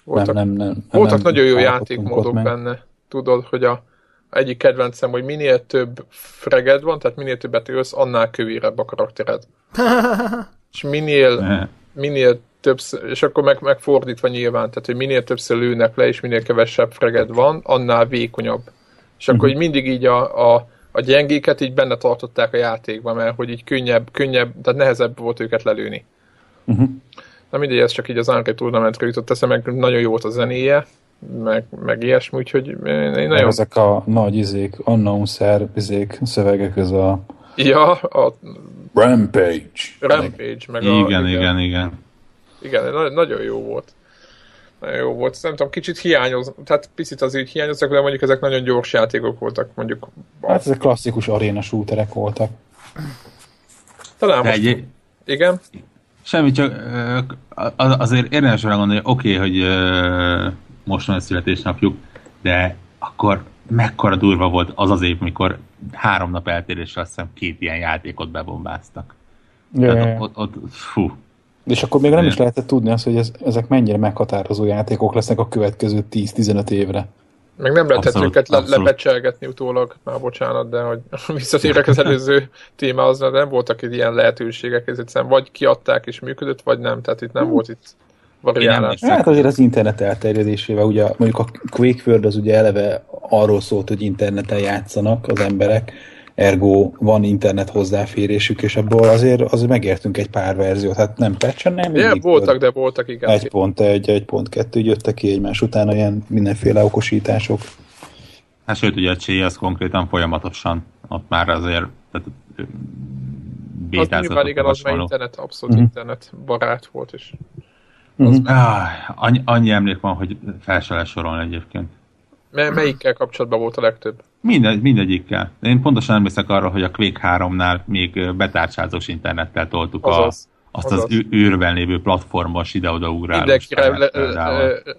Voltak, nem, nem, nem, voltak nem nagyon jó játékmódok benne. Tudod, hogy a egyik kedvencem, hogy minél több freged van, tehát minél többet ölsz, annál kövérebb a karaktered. És minél, minél többször, és akkor meg, megfordítva nyilván, tehát hogy minél többször lőnek le, és minél kevesebb freged van, annál vékonyabb. És akkor így mindig így a, a, a gyengéket így benne tartották a játékban, mert hogy így könnyebb, könnyebb, tehát nehezebb volt őket lelőni. Uh-huh. Na mindegy, ez csak így az Unreal Tournamentre jutott eszem, meg nagyon jó volt a zenéje, meg, meg ilyesmi, úgyhogy én én Nagyon... nagyon... Ezek a nagy izék, announcer izék, szövegek, ez a Ja, a Rampage. Rampage, meg a... igen, igen, igen. Igen, na- nagyon jó volt. Nagyon jó volt. Nem tudom, kicsit hiányoz, tehát picit az így hiányoztak, de mondjuk ezek nagyon gyors játékok voltak, mondjuk. Hát ezek klasszikus aréna shooterek voltak. Talán most, egy, igen, semmi, csak azért érdemes rá gondolni, hogy oké, okay, hogy most van a születésnapjuk, de akkor mekkora durva volt az az év, mikor három nap eltéréssel azt hiszem két ilyen játékot bebombáztak. Ja, ja, Tehát ja. ott, ott, fú, És akkor még nem is lehetett tudni azt, hogy ez, ezek mennyire meghatározó játékok lesznek a következő 10-15 évre. meg nem lehetett Abszolút, őket le, lepecselgetni utólag, már bocsánat, de hogy visszatérek az előző témához, de nem voltak itt ilyen lehetőségek, ez egyszerűen vagy kiadták és működött, vagy nem, tehát itt nem volt itt variálás. Hát azért az internet elterjedésével, ugye mondjuk a Quake World az ugye eleve arról szólt, hogy interneten játszanak az emberek, ergo van internet hozzáférésük, és abból azért, azért megértünk egy pár verziót. Hát nem patchen, nem Ja, voltak, volt. de voltak, igen. 1.1, 1.2 jöttek ki egymás után ilyen mindenféle okosítások. hát sőt, ugye a Csé az konkrétan folyamatosan ott már azért tehát, ö, Az nyilván igen, az már internet, abszolút Mhm. internet barát volt, és Mhm. Ah, annyi, annyi emlék van, hogy fel se lehet sorolni egyébként. me- melyikkel kapcsolatban volt a legtöbb? Mindegy, mindegyikkel. Én pontosan emlékszek arra, hogy a Quake 3-nál még betárcsázós internettel toltuk a, azt azaz. az ű- űrben lévő platformos ide-oda ugrálós Mindenki re-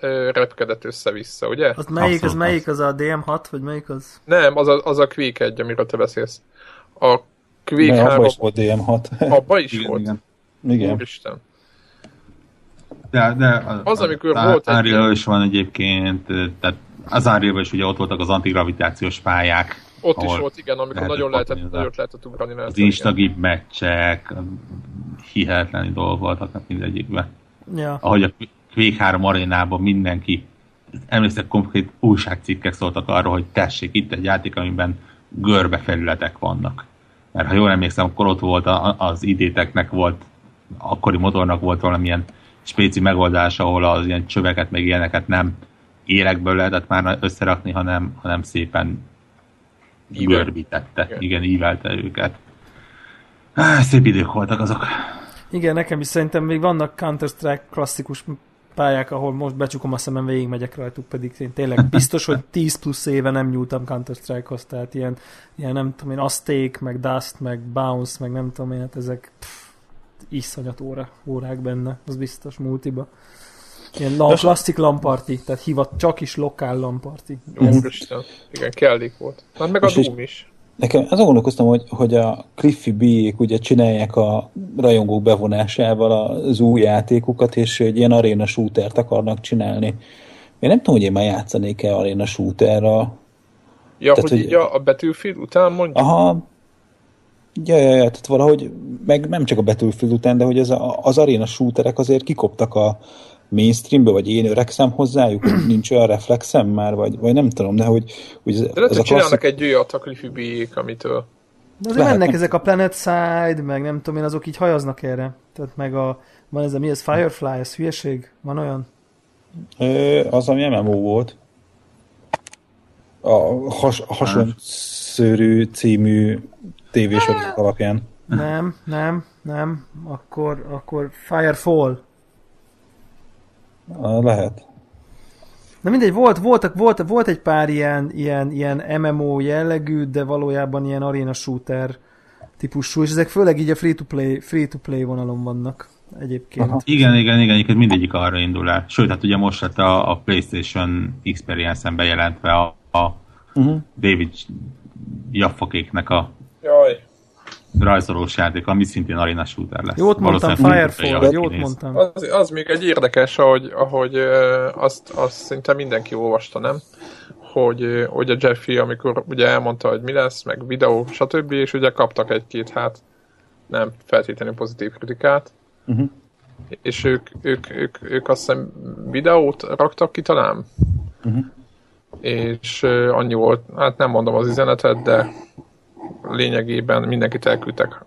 ö- repkedett össze-vissza, ugye? Az melyik, az melyik, az a DM6, vagy melyik az? Nem, az a, az a Quake 1, amiről te beszélsz. A Quake De 3 abban is volt DM6. abban is Igen, volt. igen. Igen. Úristen. De, de Az, amikor a, volt egy- Unreal is van egyébként, tehát az unreal is ugye ott voltak az antigravitációs pályák, Ott is volt, igen, amikor lehetett nagyon lehetett, futni, nagyot lehetett ugrani. az lehetett, igen. instagib meccsek, hihetetlen dolgok voltak hát mindegyikben. Ja. ahogy a Quake 3 arénában mindenki, emlékszek konkrét újságcikkek szóltak arról, hogy tessék, itt egy játék, amiben görbe felületek vannak. Mert ha jól emlékszem, akkor ott volt a, az idéteknek volt, akkori motornak volt valamilyen spéci megoldás, ahol az ilyen csöveket, meg ilyeneket nem élekből lehetett már összerakni, hanem, hanem szépen Ível. görbítette. Igen. Igen, ívelte őket. Ah, szép idők voltak azok. Igen, nekem is szerintem még vannak Counter-Strike klasszikus pályák, ahol most becsukom a szemem, végigmegyek rajtuk, pedig én tényleg biztos, hogy 10 plusz éve nem nyúltam Counter-Strike-hoz, tehát ilyen, ilyen nem tudom én, Azték, meg Dust, meg Bounce, meg nem tudom én, hát ezek pff, iszonyat óra, órák benne, az biztos multiba. Ilyen lam, Nos- klasszik lamparti, tehát hivat, csak is lokál lamparti. Úristen. Igen, kellék volt. Hát meg a Doom is. Nekem azon gondolkoztam, hogy, hogy a Cliffy b ugye csinálják a rajongók bevonásával az új játékukat, és egy ilyen aréna shootert akarnak csinálni. Én nem tudom, hogy én már játszanék-e aréna shooterra. Ja, Tehát, hogy hogy- így a, a Battlefield után mondjuk? Aha, ja, ja, ja, tehát valahogy, meg nem csak a Battlefield után, de hogy ez a, az aréna shooterek azért kikoptak a mainstreambe, vagy én öregszem hozzájuk, nincs olyan reflexem már, vagy, vagy nem tudom, de hogy, hogy ez, De lehet, hogy a csinálnak klasszik... egy olyat a Cliffy B-ék, amitől... De azért Lehet, mennek nem? ezek a Planet Side, meg nem tudom én, azok így hajaznak erre. Tehát meg a, van ez a, mi ez, Firefly, ez hülyeség? Van olyan? Ö, az, ami MMO volt. A has, hasonszörű című tévésorozat alapján. Nem, nem, nem. Akkor, akkor Firefall. Ah, Lehet. Na mindegy, volt, voltak, volt, volt egy pár ilyen, ilyen, ilyen MMO jellegű, de valójában ilyen arena shooter típusú, és ezek főleg így a free-to-play, free-to-play vonalon vannak egyébként. Aha. Igen, igen, igen, igen, mindegyik arra indul el. Sőt, hát ugye most lett a, a PlayStation Experience-en bejelentve a, a Uh-huh. David Jaffakéknek a. rajzolós játék, ami szintén arena shooter lesz. Jót mondtam, Firefall, jót néz. mondtam. Az, az még egy érdekes, ahogy, ahogy azt, azt szinte mindenki olvasta, nem? Hogy, hogy a Jeffy, amikor ugye elmondta, hogy mi lesz, meg videó, stb. És ugye kaptak egy-két, hát nem feltétlenül pozitív kritikát. Mhm. És ők, ők, ők, ők azt hiszem videót raktak ki talán. Mhm. És annyi volt, hát nem mondom az üzenetet, de lényegében mindenkit elküldtek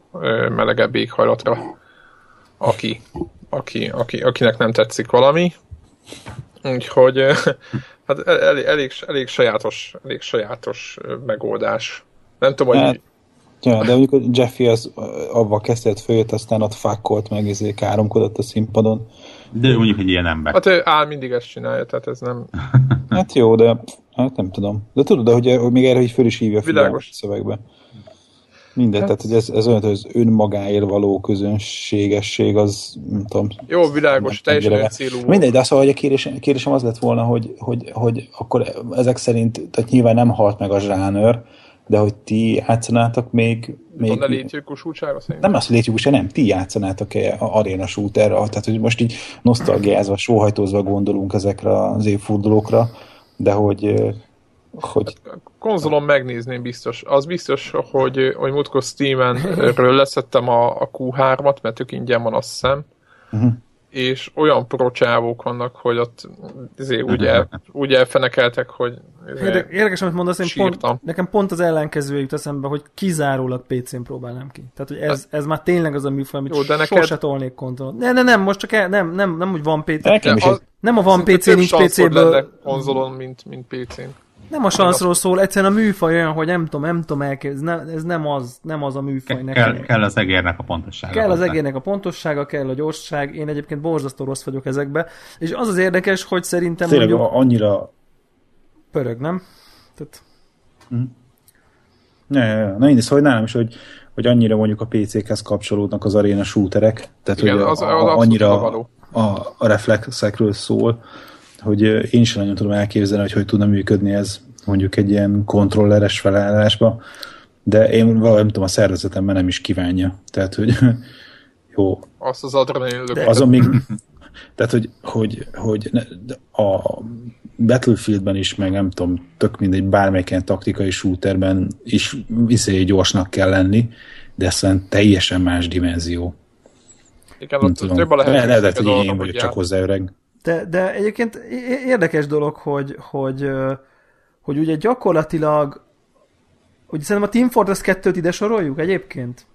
melegebb éghajlatra, aki, aki, aki, akinek nem tetszik valami. Úgyhogy hát elég, elég, elég, sajátos, elég sajátos megoldás. Nem tudom, hogy Hát, Ja, de mondjuk Jeffy az avval kezdett följött, aztán ott fakkolt meg, izé káromkodott a színpadon. De ő mondjuk egy ilyen ember. hát ő áll mindig ezt csinálja, tehát ez nem... Hát jó, de hát nem tudom. De tudod, de hogy, hogy még erre így föl is hívja a Világos. a szövegbe. Mindegy, tehát hogy ez, ez olyan, hogy az önmagáért való közönségesség, az nem tudom. Jó, világos, nem teljesen célú. Mindegy, de az, hogy a kérésem, kérésem az lett volna, hogy, hogy, hogy akkor ezek szerint, tehát nyilván nem halt meg a zsánőr, de hogy ti játszanátok még... még Még... létjük útsára szerintem. nem azt létjük, se nem, ti játszanátok-e a arena shooterre, tehát hogy most így nosztalgiázva, sóhajtózva gondolunk ezekre az évfordulókra, de hogy, hogy konzolon megnézném biztos. Az biztos, hogy, hogy múltkor Steam-en leszettem a, a Q3-at, mert tök ingyen van, azt hiszem. Uh-huh. És olyan procsávók vannak, hogy ott izé, úgy, el, úgy elfenekeltek, hogy izé, Érde- Érdekes, amit mondasz, én Sírtam. pont, nekem pont az ellenkező jut eszembe, hogy kizárólag PC-n próbálnám ki. Tehát, hogy ez, ez már tényleg az a műfaj, amit Jó, de neked- sose tolnék kontrollon. Ne, ne, nem, most csak el, nem, nem, nem, hogy van PC. De nekem is az- Nem a van PC, nincs PC-ből. lenne konzolon, mint, mint PC-n. Nem a sanszról szól, egyszerűen a műfaj olyan, hogy nem tudom, nem tudom elképzelni, ez nem az, nem az a műfaj Ke- nekem. kell, kell az egérnek a pontossága. Kell az egérnek a pontossága, kell a gyorsság, én egyébként borzasztó rossz vagyok ezekbe, és az az érdekes, hogy szerintem tényleg mondjuk annyira pörög, nem? Tehát, Ja, ja, ja. Na mindegy, szóval nálam is, hogy, hogy annyira mondjuk a PC-khez kapcsolódnak az arena shooterek, tehát Igen, hogy az- a, az annyira való. a, a reflexekről szól, hogy én sem nagyon tudom elképzelni, hogy hogy tudna működni ez mondjuk egy ilyen kontrolleres felállásba, de én valahogy nem tudom, a szervezetemben nem is kívánja. Tehát, hogy jó, Azt az adrenalin azon még, tehát, hogy, hogy, hogy a Battlefieldben is, meg nem tudom, tök mindegy, bármelyik ilyen taktikai shooterben is viszont gyorsnak kell lenni, de szerintem teljesen más dimenzió. Igen, Nem ott tudom. több a Le- lehetőség. Lehet, hogy én vagyok csak hozzá öreg. De, de egyébként érdekes dolog, hogy, hogy, hogy ugye gyakorlatilag hogy szerintem a Team Fortress 2-t ide soroljuk egyébként?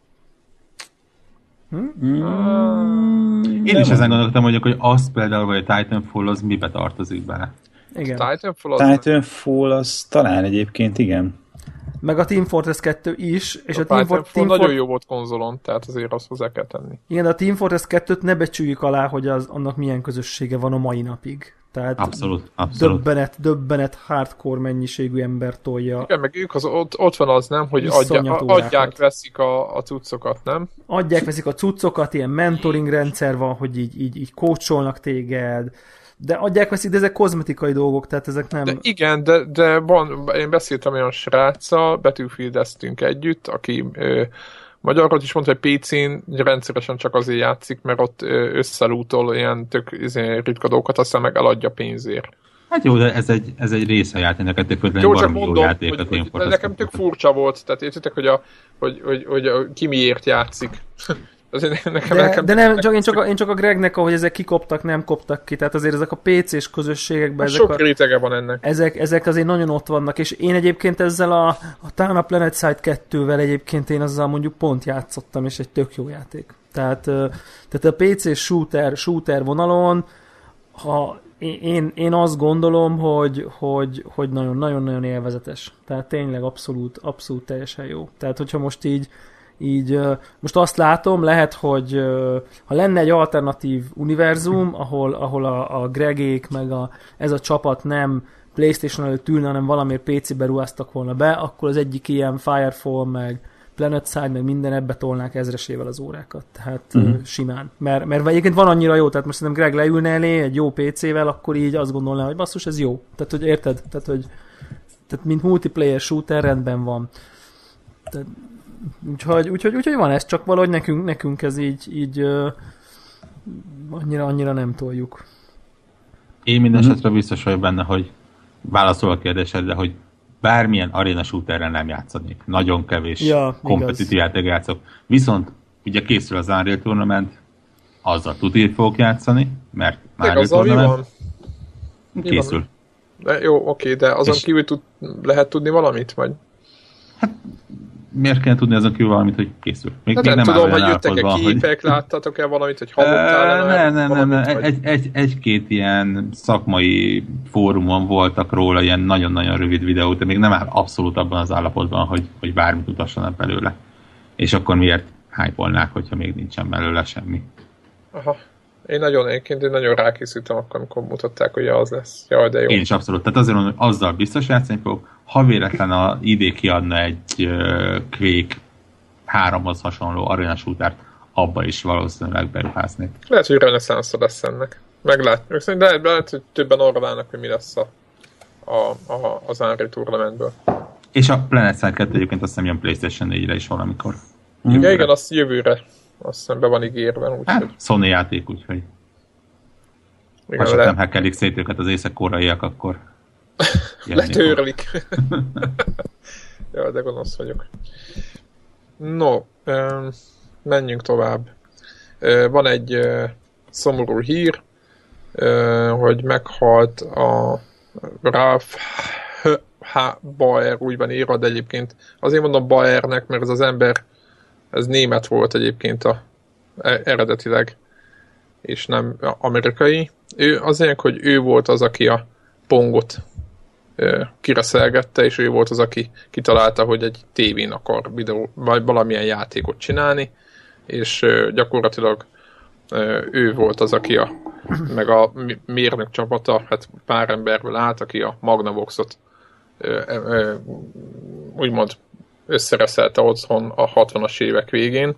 Én is ezen gondolkodtam, hogy, hogy az például, vagy a Titanfall az mibe tartozik bele. Igen. Titanfall az Titanfall az talán egyébként igen. Meg a Team Fortress 2 is, és a a Team, For- Team, nagyon For- jó volt konzolon, tehát azért azt hozzá kell tenni. Igen, de a Team Fortress 2-t ne becsüljük alá, hogy az, annak milyen közössége van a mai napig. Tehát Abszolút, abszolút. döbbenet, döbbenet hardcore mennyiségű ember tolja. Igen, meg ők az, ott, ott van az, nem, hogy adja, adják, veszik a, a cuccokat, nem? adják, veszik a cuccokat, ilyen mentoring rendszer van, hogy így, így, így coacholnak téged, de adják, veszik, de ezek kozmetikai dolgok, tehát ezek nem... De igen, de, de van, én beszéltem olyan sráccal, Battlefield-eztünk együtt, aki ö, magyarul is mondta, hogy PC-n rendszeresen csak azért játszik, mert ott összelútol ilyen tök izé, ritka dolgokat, aztán meg eladja pénzért. Hát jó, de ez egy, ez egy része a játéknak, ettől Jó, függetlenül csak baromi jó mondom, játék hogy, Team hogy, nekem tök furcsa volt, tehát értitek, hogy, a, hogy, hogy, hogy a, ki miért játszik. Azért nekem, De, nekem, de nem, csak, én, csak a, én csak a Gregnek, ahogy ezek kikoptak, nem koptak ki, tehát azért ezek a PC-s közösségekben, ezek sok a, rétege van ennek. ezek, ezek azért nagyon ott vannak, és én egyébként ezzel a, a Tana Planet Side 2-vel egyébként én azzal mondjuk pont játszottam, és egy tök jó játék. Tehát, tehát a PC shooter, shooter vonalon, ha én- én, én azt gondolom, hogy, hogy, hogy nagyon-nagyon-nagyon élvezetes. Tehát tényleg abszolút, abszolút teljesen jó. Tehát, hogyha most így, így most azt látom, lehet, hogy ha lenne egy alternatív univerzum, ahol, ahol a, a Gregék meg a, ez a csapat nem Playstation előtt ülne, hanem valamiért PC-be ruháztak volna be, akkor az egyik ilyen Firefall, meg Planet Side, meg minden ebbe tolnák ezresével az órákat. Tehát uh-huh. simán. Mert, mert egyébként van annyira jó, tehát most szerintem Greg leülne elé egy jó PC-vel, akkor így azt gondolná, hogy basszus, ez jó. Tehát, hogy érted? Tehát, hogy tehát mint multiplayer shooter rendben van. Tehát Úgyhogy, úgyhogy, úgyhogy van ez, csak valahogy nekünk, nekünk ez így, így uh, annyira, annyira nem toljuk. Én minden mm-hmm. esetre biztos vagyok benne, hogy válaszol a kérdésedre, hogy bármilyen arena shooterre nem játszanék. Nagyon kevés ja, kompetitív játék játszok. Viszont ugye készül az Unreal Tournament, azzal tudni fogok játszani, mert már Unreal Tournament készül. De jó, oké, de azon és... kívül tud, lehet tudni valamit, vagy? Hát miért kell tudni azon kívül valamit, hogy készül? Még, még nem, nem tudom, hogy jöttek-e képek, hogy... láttatok-e valamit, hogy hallottál Nem, nem, nem, nem. Egy, egy, egy-két ilyen szakmai fórumon voltak róla ilyen nagyon-nagyon rövid videók, de még nem áll abszolút abban az állapotban, hogy, hogy bármit utassanak belőle. És akkor miért hype hogyha még nincsen belőle semmi? Aha. Én nagyon, énként én nagyon rákészültem akkor, amikor mutatták, hogy az lesz. Jaj, de jó. Én is abszolút. Tehát azért mondom, hogy azzal biztos játszani fogok. Ha véletlen a ID kiadna egy Quake 3-hoz hasonló arénás útárt, abba is valószínűleg beruháznék. Lehet, hogy reneszánszra lesz ennek. Meglátjuk. De lehet, hogy többen arra válnak, hogy mi lesz a, a, a, az Unreal Tournamentből. És a Planet Side 2 egyébként azt hiszem jön Playstation 4-re is valamikor. Jövőre. Ja, igen, azt jövőre. Azt hiszem be van ígérve. Úgy, hát, hogy... Sony játék, úgyhogy. Igen, ha csak nem hackelik szét őket az észak-koreaiak, akkor letörlik. ja, de gonosz vagyok. No, menjünk tovább. Van egy szomorú hír, hogy meghalt a Ralph H. Baer, úgy van írva, de egyébként azért mondom Baernek, mert ez az ember ez német volt egyébként a, e, eredetileg, és nem amerikai. Ő azért, hogy ő volt az, aki a pongot kireszelgette, és ő volt az, aki kitalálta, hogy egy tévén akar videó, vagy valamilyen játékot csinálni, és gyakorlatilag ő volt az, aki a, meg a mérnök csapata, hát pár emberből állt, aki a Magnavoxot úgymond összereszelte otthon a 60-as évek végén,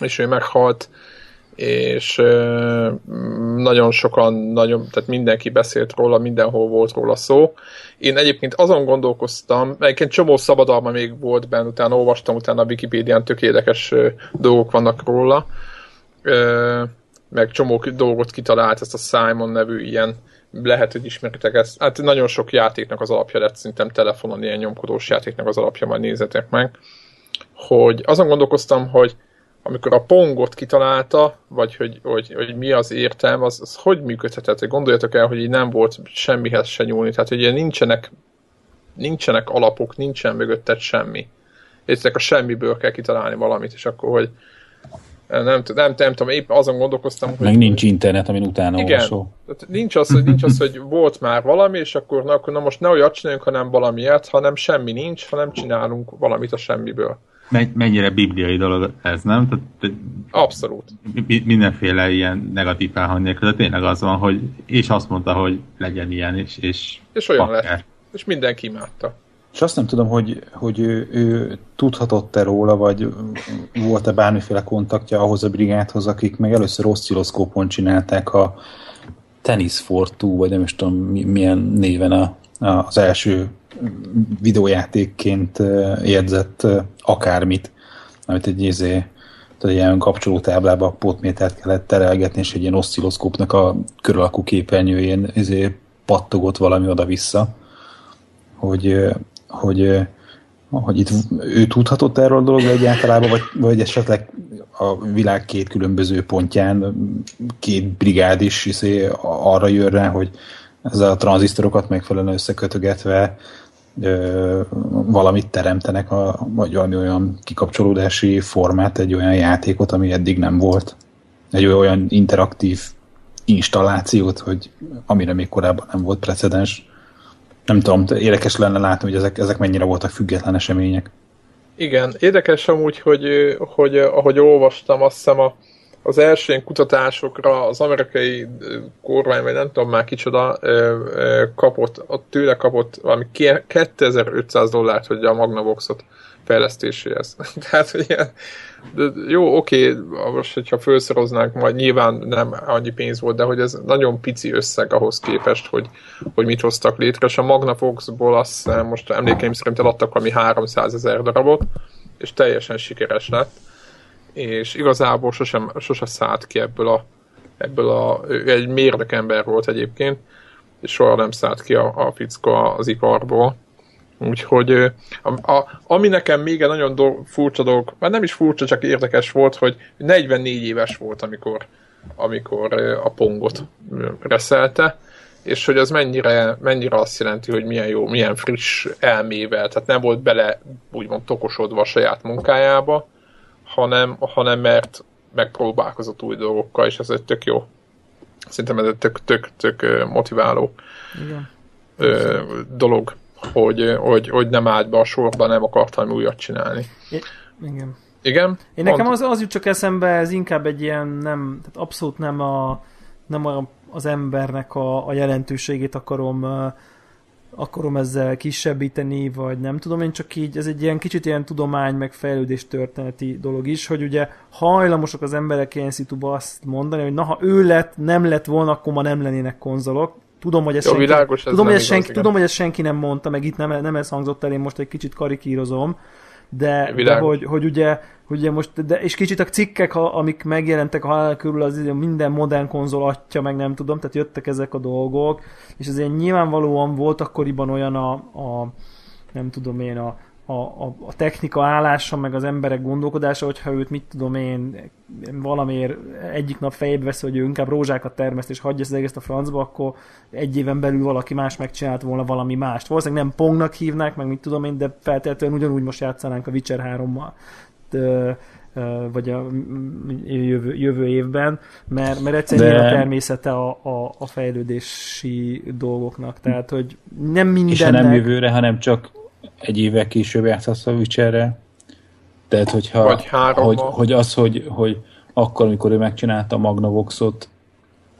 és ő meghalt, és nagyon sokan, nagyon, tehát mindenki beszélt róla, mindenhol volt róla szó. Én egyébként azon gondolkoztam, egyébként csomó szabadalma még volt benne, utána olvastam, utána a Wikipédián tök érdekes dolgok vannak róla, meg csomó dolgot kitalált ezt a Simon nevű ilyen lehet, hogy ismeritek ezt. Hát nagyon sok játéknak az alapja lett, szerintem telefonon ilyen nyomkodós játéknak az alapja, majd nézzetek meg. Hogy azon gondolkoztam, hogy amikor a pongot kitalálta, vagy hogy, hogy, hogy mi az értelme, az, az hogy működhetett? Gondoljatok el, hogy így nem volt semmihez se nyúlni. Tehát, hogy nincsenek, nincsenek alapok, nincsen mögötted semmi. Értek, a semmiből kell kitalálni valamit, és akkor, hogy nem, nem, nem, nem tudom, épp azon gondolkoztam, hogy... Meg nincs internet, amin utána igen, olvasó. Nincs az, hogy, nincs az, hogy volt már valami, és akkor na, akkor na most ne olyat csináljunk, hanem valamiért, hanem semmi nincs, hanem csinálunk valamit a semmiből. Mennyire bibliai dolog ez, nem? Tehát, Abszolút. Mindenféle ilyen negatív felhang de tényleg az van, hogy és azt mondta, hogy legyen ilyen, és És, és olyan lett. És mindenki imádta. És azt nem tudom, hogy, hogy ő, ő tudhatott-e róla, vagy volt-e bármiféle kontaktja ahhoz a brigádhoz, akik meg először oszcilloszkópon csinálták a Tennis for Two, vagy nem is tudom milyen néven a, a, az első videójátékként jegyzett akármit, amit egy izé, tehát egy ilyen kapcsolótáblába potmétert kellett terelgetni, és egy ilyen oszcilloszkópnak a körülakú képernyőjén izé pattogott valami oda-vissza, hogy hogy, hogy itt ő tudhatott erről a dologról egyáltalában, vagy, vagy esetleg a világ két különböző pontján két brigád is iszé arra jön rá, hogy ezzel a tranzisztorokat megfelelően összekötögetve ö, valamit teremtenek, a, vagy valami olyan kikapcsolódási formát, egy olyan játékot, ami eddig nem volt. Egy olyan interaktív installációt, hogy amire még korábban nem volt precedens nem tudom, érdekes lenne látni, hogy ezek, ezek mennyire voltak független események. Igen, érdekes amúgy, hogy, hogy ahogy olvastam, azt hiszem a, az első kutatásokra az amerikai kormány, vagy nem tudom már kicsoda, kapott, a tőle kapott valami 2500 dollárt, hogy a Magnavoxot fejlesztéséhez. Tehát, ilyen, jó, oké, most, hogyha felszoroznánk, majd nyilván nem annyi pénz volt, de hogy ez nagyon pici összeg ahhoz képest, hogy, hogy mit hoztak létre, és a Magnavoxból azt most emlékeim szerint eladtak valami 300 ezer darabot, és teljesen sikeres lett, és igazából sosem, sose szállt ki ebből a, ebből a, ő egy mérnök ember volt egyébként, és soha nem szállt ki a, a fickó az iparból. Úgyhogy a, a, ami nekem még egy nagyon do, furcsa dolog, már nem is furcsa, csak érdekes volt, hogy 44 éves volt, amikor, amikor a pongot reszelte, és hogy az mennyire, mennyire azt jelenti, hogy milyen jó, milyen friss elmével, tehát nem volt bele úgymond tokosodva a saját munkájába, hanem, hanem mert megpróbálkozott új dolgokkal, és ez egy tök jó. Szerintem ez egy tök, tök, tök motiváló Igen. Ö, dolog, hogy, hogy, hogy nem állt be a sorba, nem akart valami újat csinálni. Igen. Igen? Én nekem az, az jut csak eszembe, ez inkább egy ilyen nem, tehát abszolút nem a, nem a, az embernek a, a jelentőségét akarom uh, akarom ezzel kisebbíteni, vagy nem tudom, én csak így, ez egy ilyen kicsit ilyen tudomány, meg fejlődés történeti dolog is, hogy ugye hajlamosak az emberek ilyen szituba azt mondani, hogy na, ha ő lett, nem lett volna, akkor ma nem lennének konzolok. Tudom, hogy ez Jó, senki, világos, ez tudom, hogy ez igaz, senki, igen. tudom, hogy ez senki nem mondta, meg itt nem, nem ez hangzott el, én most egy kicsit karikírozom, de, de hogy, hogy ugye, hogy ugye most, de, és kicsit a cikkek, ha, amik megjelentek a halál körül, az minden modern konzol atya, meg nem tudom, tehát jöttek ezek a dolgok, és azért nyilvánvalóan volt akkoriban olyan a, a nem tudom én, a, a, a, a technika állása, meg az emberek gondolkodása, hogyha őt mit tudom én, valamiért egyik nap fejébe veszi, hogy ő inkább rózsákat termeszt, és hagyja az egész a francba, akkor egy éven belül valaki más megcsinált volna valami mást. Valószínűleg nem Pongnak hívnák, meg mit tudom én, de feltétlenül ugyanúgy most játszanánk a Witcher 3-mal vagy a jövő, jövő évben, mert, mert egyszerűen De- a természete a, a, a fejlődési dolgoknak. Tehát, hogy nem És ha nem mindennek... jövőre, hanem csak egy évvel később játszhatsz a Witcherre. Tehát, hogyha, Vagy hárommal. hogy, hogy az, hogy, hogy akkor, amikor ő megcsinálta a Magnavoxot,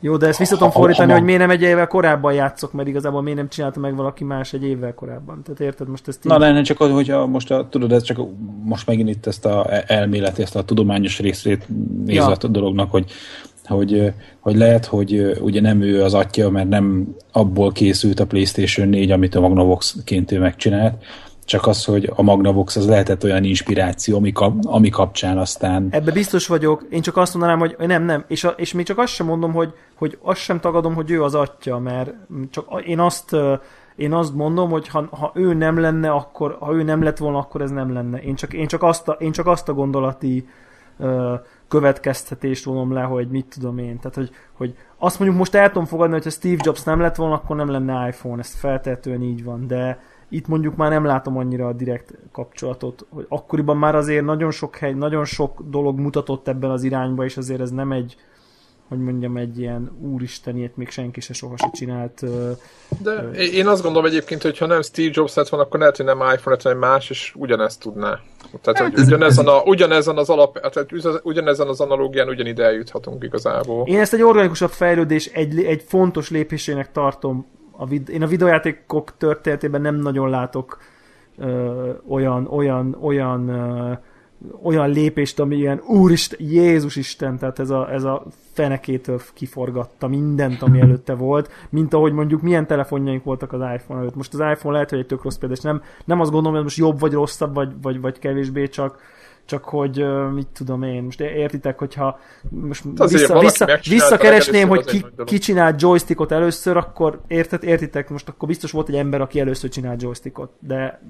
Jó, de ezt vissza tudom fordítani, hogy miért nem egy évvel korábban játszok, mert igazából miért nem csinálta meg valaki más egy évvel korábban. Tehát érted, most ezt így... Na lenne csak az, hogyha most a, tudod, ez csak most megint itt ezt a elméleti, ezt a tudományos részét nézve Ja. a dolognak, hogy, hogy, hogy lehet, hogy ugye nem ő az atya, mert nem abból készült a PlayStation 4, amit a Magnavox-ként ő megcsinált, csak az, hogy a Magnavox az lehetett olyan inspiráció, ami, kap, ami kapcsán aztán Ebbe biztos vagyok, én csak azt mondanám, hogy nem, nem, és, a, és még csak azt sem mondom, hogy, hogy azt sem tagadom, hogy ő az atya, mert csak én azt, én azt mondom, hogy ha, ha ő nem lenne, akkor, ha ő nem lett volna, akkor ez nem lenne. Én csak, én csak, azt, a, én csak azt a gondolati ö, következtetést vonom le, hogy mit tudom én. Tehát, hogy, hogy azt mondjuk most el tudom fogadni, hogy ha Steve Jobs nem lett volna, akkor nem lenne iPhone, ez feltehetően így van, de itt mondjuk már nem látom annyira a direkt kapcsolatot, hogy akkoriban már azért nagyon sok hely, nagyon sok dolog mutatott ebben az irányba, és azért ez nem egy, hogy mondjam, egy ilyen úristen, ilyet még senki se soha se csinált. ö, De én azt gondolom egyébként, hogy ha nem Steve Jobs lett volna, akkor lehet, hogy nem iPhone lett, hanem más, és ugyanezt tudná. Tehát, hogy ez- ugyanezen, a, ugyanezen az alap, tehát ugyanezen az analógián ugyanide eljuthatunk igazából. Én ezt egy organikusabb fejlődés, egy, egy fontos lépésének tartom. A vid- én a videójátékok történetében nem nagyon látok ö, olyan, olyan, olyan, ö, olyan lépést, ami ilyen úristen, Jézus Isten, tehát ez a, ez a fenekétől kiforgatta mindent, ami előtte volt, mint ahogy mondjuk milyen telefonjaink voltak az iPhone előtt. Most az iPhone lehet, hogy egy tök rossz példa, és nem, nem azt gondolom, hogy most jobb vagy rosszabb, vagy, vagy, vagy kevésbé, csak, csak hogy mit tudom én, most értitek, hogyha most vissza, valaki vissza, megcsinálta visszakeresném, hogy az ki, ki csinált joystickot először, akkor érted, értitek, most akkor biztos volt egy ember, aki először csinált joystickot, de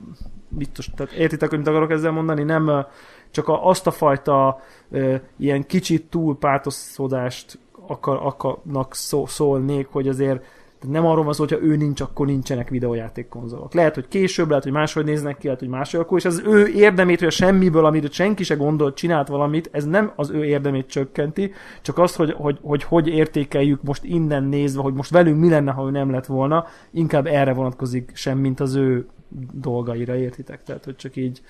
biztos, tehát értitek, hogy mit akarok ezzel mondani, nem csak a, azt a fajta ö, ilyen kicsit túl pátoszodást akar, akarnak szó, szólnék, hogy azért nem arról van szó, hogyha ő nincs, akkor nincsenek videójátékkonzolok. Lehet, hogy később, lehet, hogy máshogy néznek ki, lehet, hogy máshogy akkor, és az ő érdemét, hogy a semmiből, amit senki se gondolt, csinált valamit, ez nem az ő érdemét csökkenti, csak azt, hogy hogy, hogy, hogy értékeljük most innen nézve, hogy most velünk mi lenne, ha ő nem lett volna, inkább erre vonatkozik sem, mint az ő dolgaira, értitek? Tehát, hogy csak így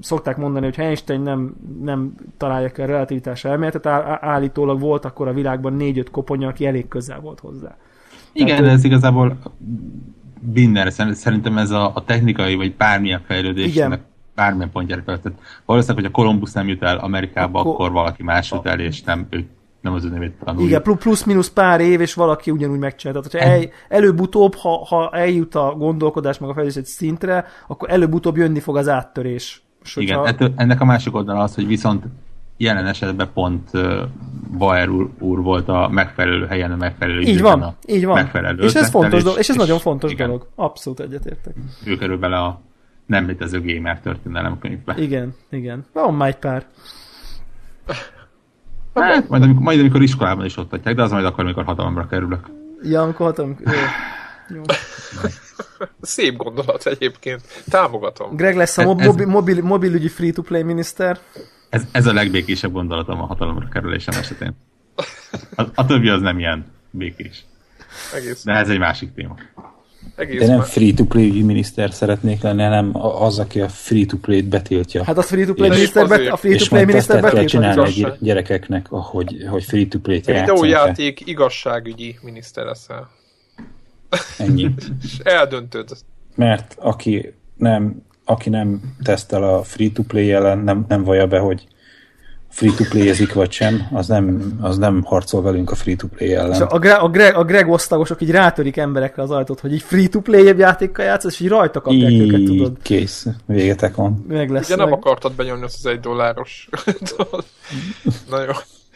szokták mondani, hogy ha Einstein nem, nem találja ki a relativitás elméletet, állítólag volt akkor a világban négy-öt koponya, aki elég közel volt hozzá. Igen, Tehát, de ez igazából minden, szerintem ez a, a technikai vagy bármilyen fejlődésnek Igen. bármilyen pontjára. Tehát valószínűleg, hogy a Columbus nem jut el Amerikába, Akkor- akkor, valaki más jut el, és nem, ő, nem az ő nevét tanulja. Igen, plu- plusz-minusz pár év, és valaki ugyanúgy megcsinálta. Tehát, hogyha el, előbb-utóbb, ha, ha eljut a gondolkodás meg a fejlődés egy szintre, akkor előbb-utóbb jönni fog az áttörés. És Igen, hogyha- ettől, ennek a másik oldala az, hogy viszont jelen esetben pont uh, Bauer úr, úr volt a megfelelő helyen, a megfelelő Így van, a így van. megfelelő És ez fontos dolog, és ez nagyon fontos igen, dolog. Abszolút egyetértek. Ő kerül bele a nem létező gamer történelem könyvbe. Igen, igen. Van már egy pár. Hát, majd, amikor, majd amikor iskolában is ott adják, de az majd akkor, amikor hatalomra kerülök. Ja, amikor hatalom... Jó. Jó. Szép gondolat egyébként. Támogatom. Greg lesz a mob- ez- mobil, mobil, mobilügyi free-to-play miniszter. Ez, ez a legbékésebb gondolatom a hatalomra kerülésem esetén. A, a többi az nem ilyen békés. Egész, De ez egy másik téma. egész De nem free-to-play miniszter szeretnék lenni, hanem a- az, aki a free-to-play-t betiltja. Hát a free-to-play És miniszter, bet, a és free-to-play miniszter kell betiltva. csinálni a igazság. gyere- gyerekeknek, hogy, hogy free-to-play-t játszanak. Videójáték igazságügyi miniszter leszel. Ennyi. És eldöntöd. Mert aki nem, aki nem tesztel a free-to-play ellen, nem, nem vallja be, hogy free-to-play-ezik vagy sem, az nem, az nem harcol velünk a free-to-play És ellen. a, Greg, a, Greg, a Greg osztagosok így rátörik emberekre az ajtót, hogy így free-to-play játékkal játszasz, és így rajta kapják őket, tudod. Így kész, végetek van. Meg lesz. Ugye nem meg. akartad benyomni azt az egy dolláros. Na jó.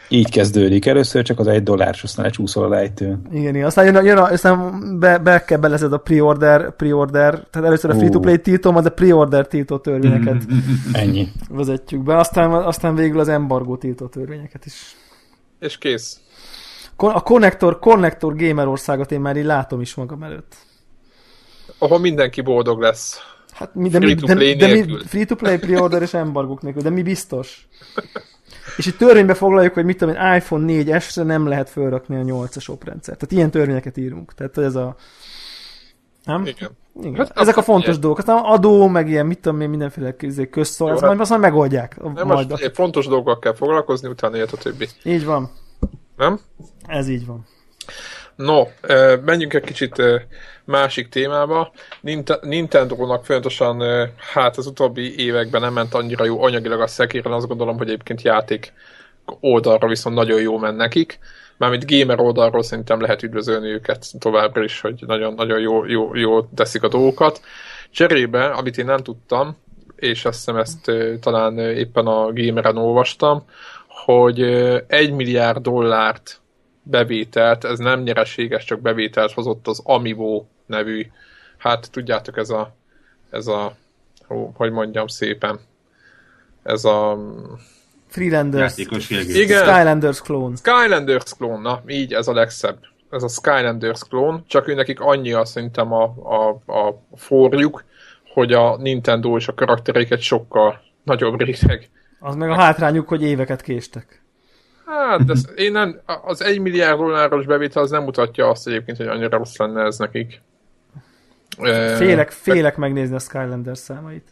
Így kezdődik. Először csak az egy dolláros, aztán lecsúszol a lejtőn. Igen, igen. Aztán jön, a, jön a, aztán be, be kell belezed a pre-order, pre-order, tehát először a free-to-play tiltó, majd a pre-order tiltó törvényeket Ennyi. vezetjük be, aztán, aztán végül az embargó tiltó törvényeket is. És kész. A Connector, Connector Gamer országot én már így látom is magam előtt. Ahol mindenki boldog lesz. Hát mi, de, mi, de, Free-to-play de mi, nélkül. free-to-play, pre-order és embargók nélkül, de mi biztos? És itt törvénybe foglaljuk, hogy mit tudom én, iPhone 4S-re nem lehet felrakni a 8-as oprendszert. Tehát ilyen törvényeket írunk. Tehát ez a... Nem? Igen. Igen. Hát Ezek a fontos ilyen. dolgok. Aztán adó, meg ilyen, mit tudom én, mindenféle közszól, Jó, ezt hát- majd, azt majd megoldják. Nem majd. most fontos dolgokkal kell foglalkozni, utána jött a többi. Így van. Nem? Ez így van. No, ö, menjünk egy kicsit ö, másik témába. Ninte- Nintendo-nak folyamatosan, ö, hát az utóbbi években nem ment annyira jó anyagilag a szekéren, azt gondolom, hogy egyébként játék oldalra viszont nagyon jó ment nekik. Mármint gamer oldalról szerintem lehet üdvözölni őket továbbra is, hogy nagyon-nagyon jó, jó, jó teszik a dolgokat. Cserébe, amit én nem tudtam, és azt hiszem ezt talán éppen a gameren olvastam, hogy egy milliárd dollárt bevételt, ez nem nyereséges, csak bevételt hozott az Amiibo nevű, hát tudjátok ez a, ez a, hó, hogy mondjam szépen, ez a Freelanders. Igen. Skylanders clone. Skylanders klón, na így ez a legszebb. Ez a Skylanders klón, csak ő nekik annyi azt szerintem a, a, a forjuk, hogy a Nintendo és a karaktereiket sokkal nagyobb réteg. Az meg a hátrányuk, hogy éveket késtek. Hát, de én nem, az egy milliárd dolláros bevétel az nem mutatja azt egyébként, hogy annyira rossz lenne ez nekik. Félek, félek megnézni a Skylanders számait.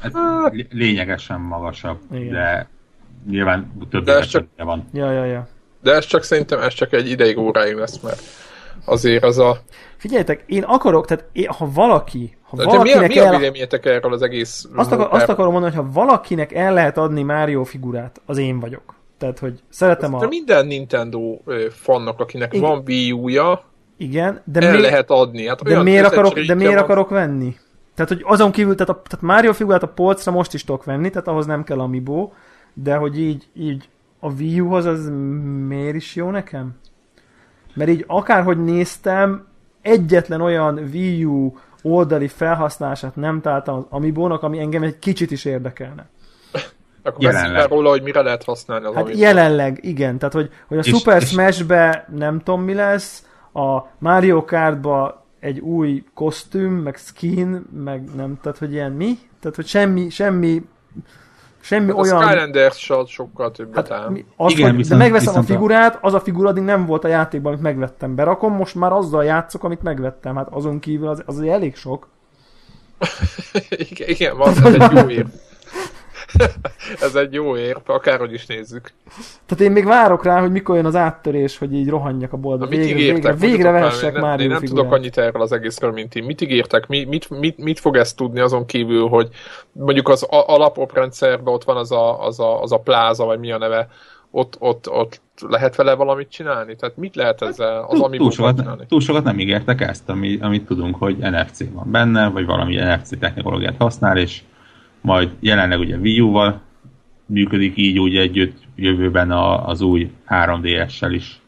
Hát, lé- lényegesen magasabb, Igen. de nyilván több De ez csak- van. Ja, ja, ja. De ez csak szerintem ez csak egy ideig óráig lesz, mert azért az a... Figyeljetek, én akarok, tehát én, ha valaki, ha De mi a, valakinek mi a el... véleményetek erről az egész... Azt, akar, azt akarom mondani, hogy ha valakinek el lehet adni Mario figurát, az én vagyok. Tehát, hogy szeretem De a... minden Nintendo fannak, akinek Igen. van Wii U-ja, Igen, de, el miért, lehet adni. Hát de, miért, akarok, de miért van. akarok venni? Tehát, hogy azon kívül, tehát, a, tehát Mario figurát a polcra most is tudok venni, tehát ahhoz nem kell Amiibo, de hogy így, így a Wii U-hoz az miért is jó nekem? Mert így akárhogy néztem, egyetlen olyan Wii U oldali felhasználását nem találtam az Amiibo-nak, ami engem egy kicsit is érdekelne. Akkor Jelenleg. róla, hogy mire lehet használni az Hát Amiibo-t. jelenleg igen, tehát hogy, hogy a És- Super Smash-be nem tudom mi lesz, a Mario Kart-ba egy új kosztüm, meg skin, meg nem, tehát hogy ilyen mi? Tehát, hogy semmi, semmi, semmi Hát a olyan... Skylanders sokkal többet Hát, áll. mi, az, Igen, hogy, viszont- de megveszem viszont a a- figurát, az a figura addig nem volt a játékban, amit megvettem. Berakom, most már azzal játszok, amit megvettem. Hát azon kívül az, az elég sok. igen, igen, van, ez egy jó ér. Ez egy jó ér, akárhogy is nézzük. Tehát én még várok rá, hogy mikor jön az áttörés, hogy így rohanjak a boltba. Végre, ígértek? végre, végre Mondjatok már, én nem, figurát. tudok annyit erről az egészről, mint ti. Mit ígértek? Mi, mit, mit, mit fog ezt tudni azon kívül, hogy mondjuk az a- alapoprendszerben ott van az a, az, a, az a pláza, vagy mi a neve, ott, ott, ott lehet vele valamit csinálni? Tehát mit lehet ezzel az Túl, ami túl, sokat, csinálni? túl sokat nem ígértek ezt, ami, amit tudunk, hogy NFC van benne, vagy valami NFC technológiát használ, és majd jelenleg ugye Wii U-val működik így úgy együtt, jövőben a, az új 3DS-sel is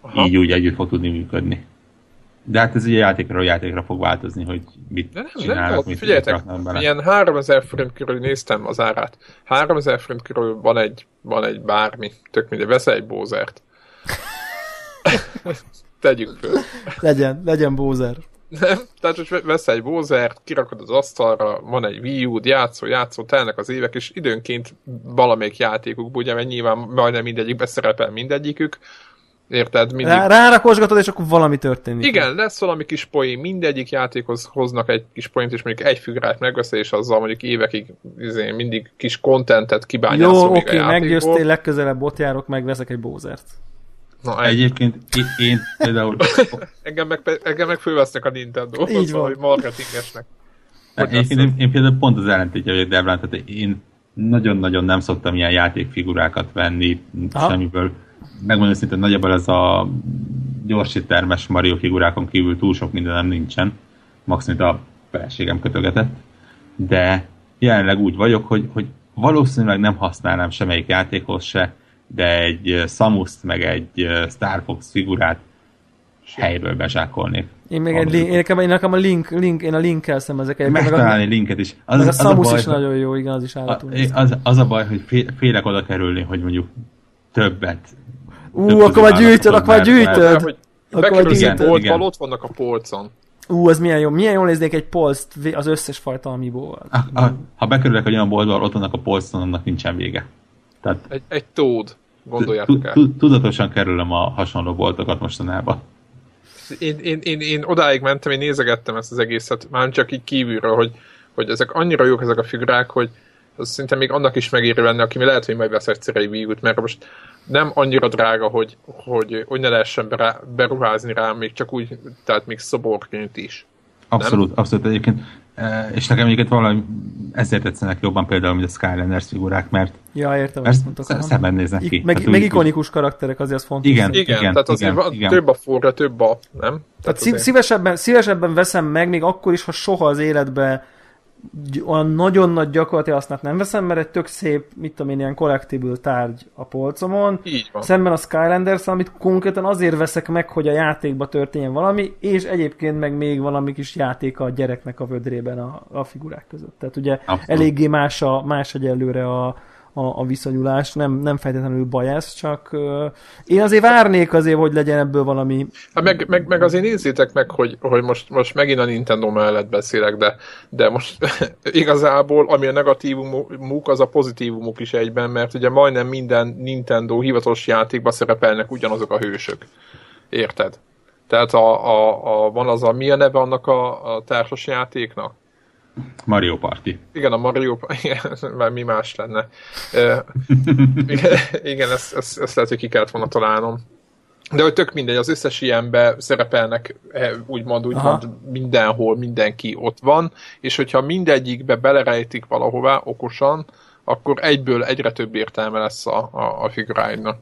Aha. így úgy együtt fog tudni működni. De hát ez ugye játékra játékra fog változni, hogy mit De nem, csinálnak, nem, mit figyeljetek, bele. ilyen 3000 forint körül néztem az árát. 3000 forint körül van egy, van egy bármi, tök mindegy, veszel egy bózert. Tegyük föl. Legyen, legyen Bowser. Nem? Tehát, hogy veszel egy bózert, kirakod az asztalra, van egy Wii U-d, játszol, játszol, telnek az évek, és időnként valamelyik játékukból, ugye, mert nyilván majdnem mindegyikbe szerepel mindegyikük, érted? Mindig... Rá, rárakosgatod, és akkor valami történik. Igen, lesz valami kis poén, mindegyik játékhoz hoznak egy kis poént, és mondjuk egy figurát megveszel, és azzal mondjuk évekig izé, mindig kis kontentet kibányászol Jó, oké, játékból. meggyőztél, legközelebb ott járok, megveszek egy Bowsert. Na, egy, Egyébként én, én például engem, meg, engem meg fölvesznek a Nintendo-hoz, Így van. valahogy marketingesnek. Hogy Egyébként én, én például pont az ellentétje vagyok Debrán, tehát én nagyon-nagyon nem szoktam ilyen játékfigurákat venni Aha. semmiből. Megmondom szinte nagyjából ez a gyorsítermes Mario figurákon kívül túl sok mindenem nincsen. Maximum a feleségem kötögetett. De jelenleg úgy vagyok, hogy, hogy valószínűleg nem használnám semmelyik játékhoz se, de egy Samuszt meg egy Star Fox figurát helyből bezsákolnék. Én még egy link, én nekem, én nekem a link, link, én a linkkel szem ezek egyébként. Meg a, Megtalálni linket is. Az, meg a az Samus baj, is nagyon jó, igen, az is A, állatul. az, az a baj, hogy fé- félek oda kerülni, hogy mondjuk többet. Ú, több akkor már gyűjtöd, akkor már gyűjtöd. Akkor igen, igen. ott vannak a polcon. Ú, az milyen jó. Milyen jól néznék egy polszt vé- az összes fajta amiból. A, a, ha bekerülök egy olyan boltba, ott vannak a polcon, annak nincsen vége. Tehát Egy, egy tód, gondoljátok el. tu- tudatosan kerülöm a hasonló boltokat mostanában. Én, én, én, én odáig mentem, én nézegettem ezt az egészet, már csak így kívülről, hogy, hogy ezek annyira jók ezek a figurák, hogy az szinte még annak is megéri venni, aki lehet, hogy majd vesz egyszer egy Wii mert most nem annyira drága, hogy, hogy, hogy ne lehessen berá, beruházni rá, még csak úgy, tehát még szoborként is. Abszolút, abszolút egyébként. És nekem egyébként valami ezért tetszenek jobban például, mint a Skylanders figurák, mert, Ja, értem, mert mondtok. sz- aha. szebben néznek ki. Meg, Tehát meg úgy- ikonikus karakterek, azért az fontos. Igen. Igen, Igen, tehát azért igen, igen. több a forra, több a, nem? Tehát azért- szívesebben, szívesebben veszem meg, még akkor is, ha soha az életbe gy- olyan nagyon nagy gyakorlati hasznát nem veszem, mert egy tök szép, mit tudom én, ilyen collectible tárgy a polcomon. Így van. Szemben a Skylanders, amit konkrétan azért veszek meg, hogy a játékba történjen valami, és egyébként meg még valami kis játék a gyereknek a vödrében a, a figurák között. Tehát ugye Abszolút. eléggé más, a, más egyelőre a, a, a viszonyulás, nem, nem feltétlenül baj ez, csak uh, én azért várnék azért, hogy legyen ebből valami Hát meg, meg, meg azért nézzétek meg, hogy, hogy most, most megint a Nintendo mellett beszélek, de, de most igazából, ami a negatívumuk, az a pozitívumuk is egyben, mert ugye majdnem minden Nintendo hivatalos játékban szerepelnek ugyanazok a hősök. Érted? Tehát a, a, a, van az a, mi a neve annak a, a társas játéknak? Mario Party. Igen, a Mario, igen, már mi más lenne. Igen, igen ezt, ezt, ezt lehet, hogy ki kellett volna találnom. De hogy tök mindegy, az összes ilyenbe szerepelnek eh, úgymond, úgymond mindenhol, mindenki ott van, és hogyha mindegyikbe belerejtik valahová okosan, akkor egyből egyre több értelme lesz a, a, a figuráidnak.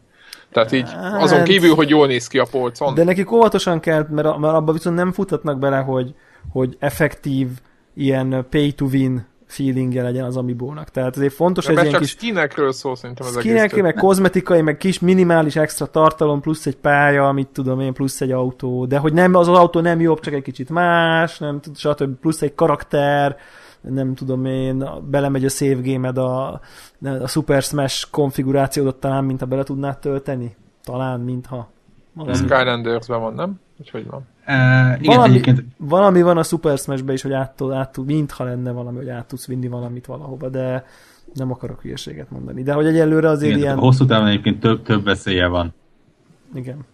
Tehát így azon Hát- kívül, hogy jól néz ki a polcon. De nekik óvatosan kell, mert, mert abban viszont nem futatnak bele, hogy, hogy effektív ilyen pay to win feelingje legyen az Amiibo-nak. Tehát ezért fontos, Ja, mert ilyen csak kis skinekről szól szerintem az egész. skinek, meg kozmetikai, meg kis minimális extra tartalom, plusz egy pálya, mit tudom én, plusz egy autó, de hogy nem, az, az autó nem jobb, csak egy kicsit más, nem tud, stb. plusz egy karakter, nem tudom én, belemegy a save game a, a Super Smash konfigurációdat talán, mint ha bele tudnád tölteni. Talán, mintha. A Skylandersben van, nem? Úgyhogy van. E, igen, valami, egyébként valami van a Super Smash-ben is, hogy át, át, mintha lenne valami, hogy át tudsz vinni valamit valahova, de nem akarok hülyeséget mondani. De hogy egyelőre azért igen, ilyen... hosszú távon egyébként több, több veszélye van. Igen.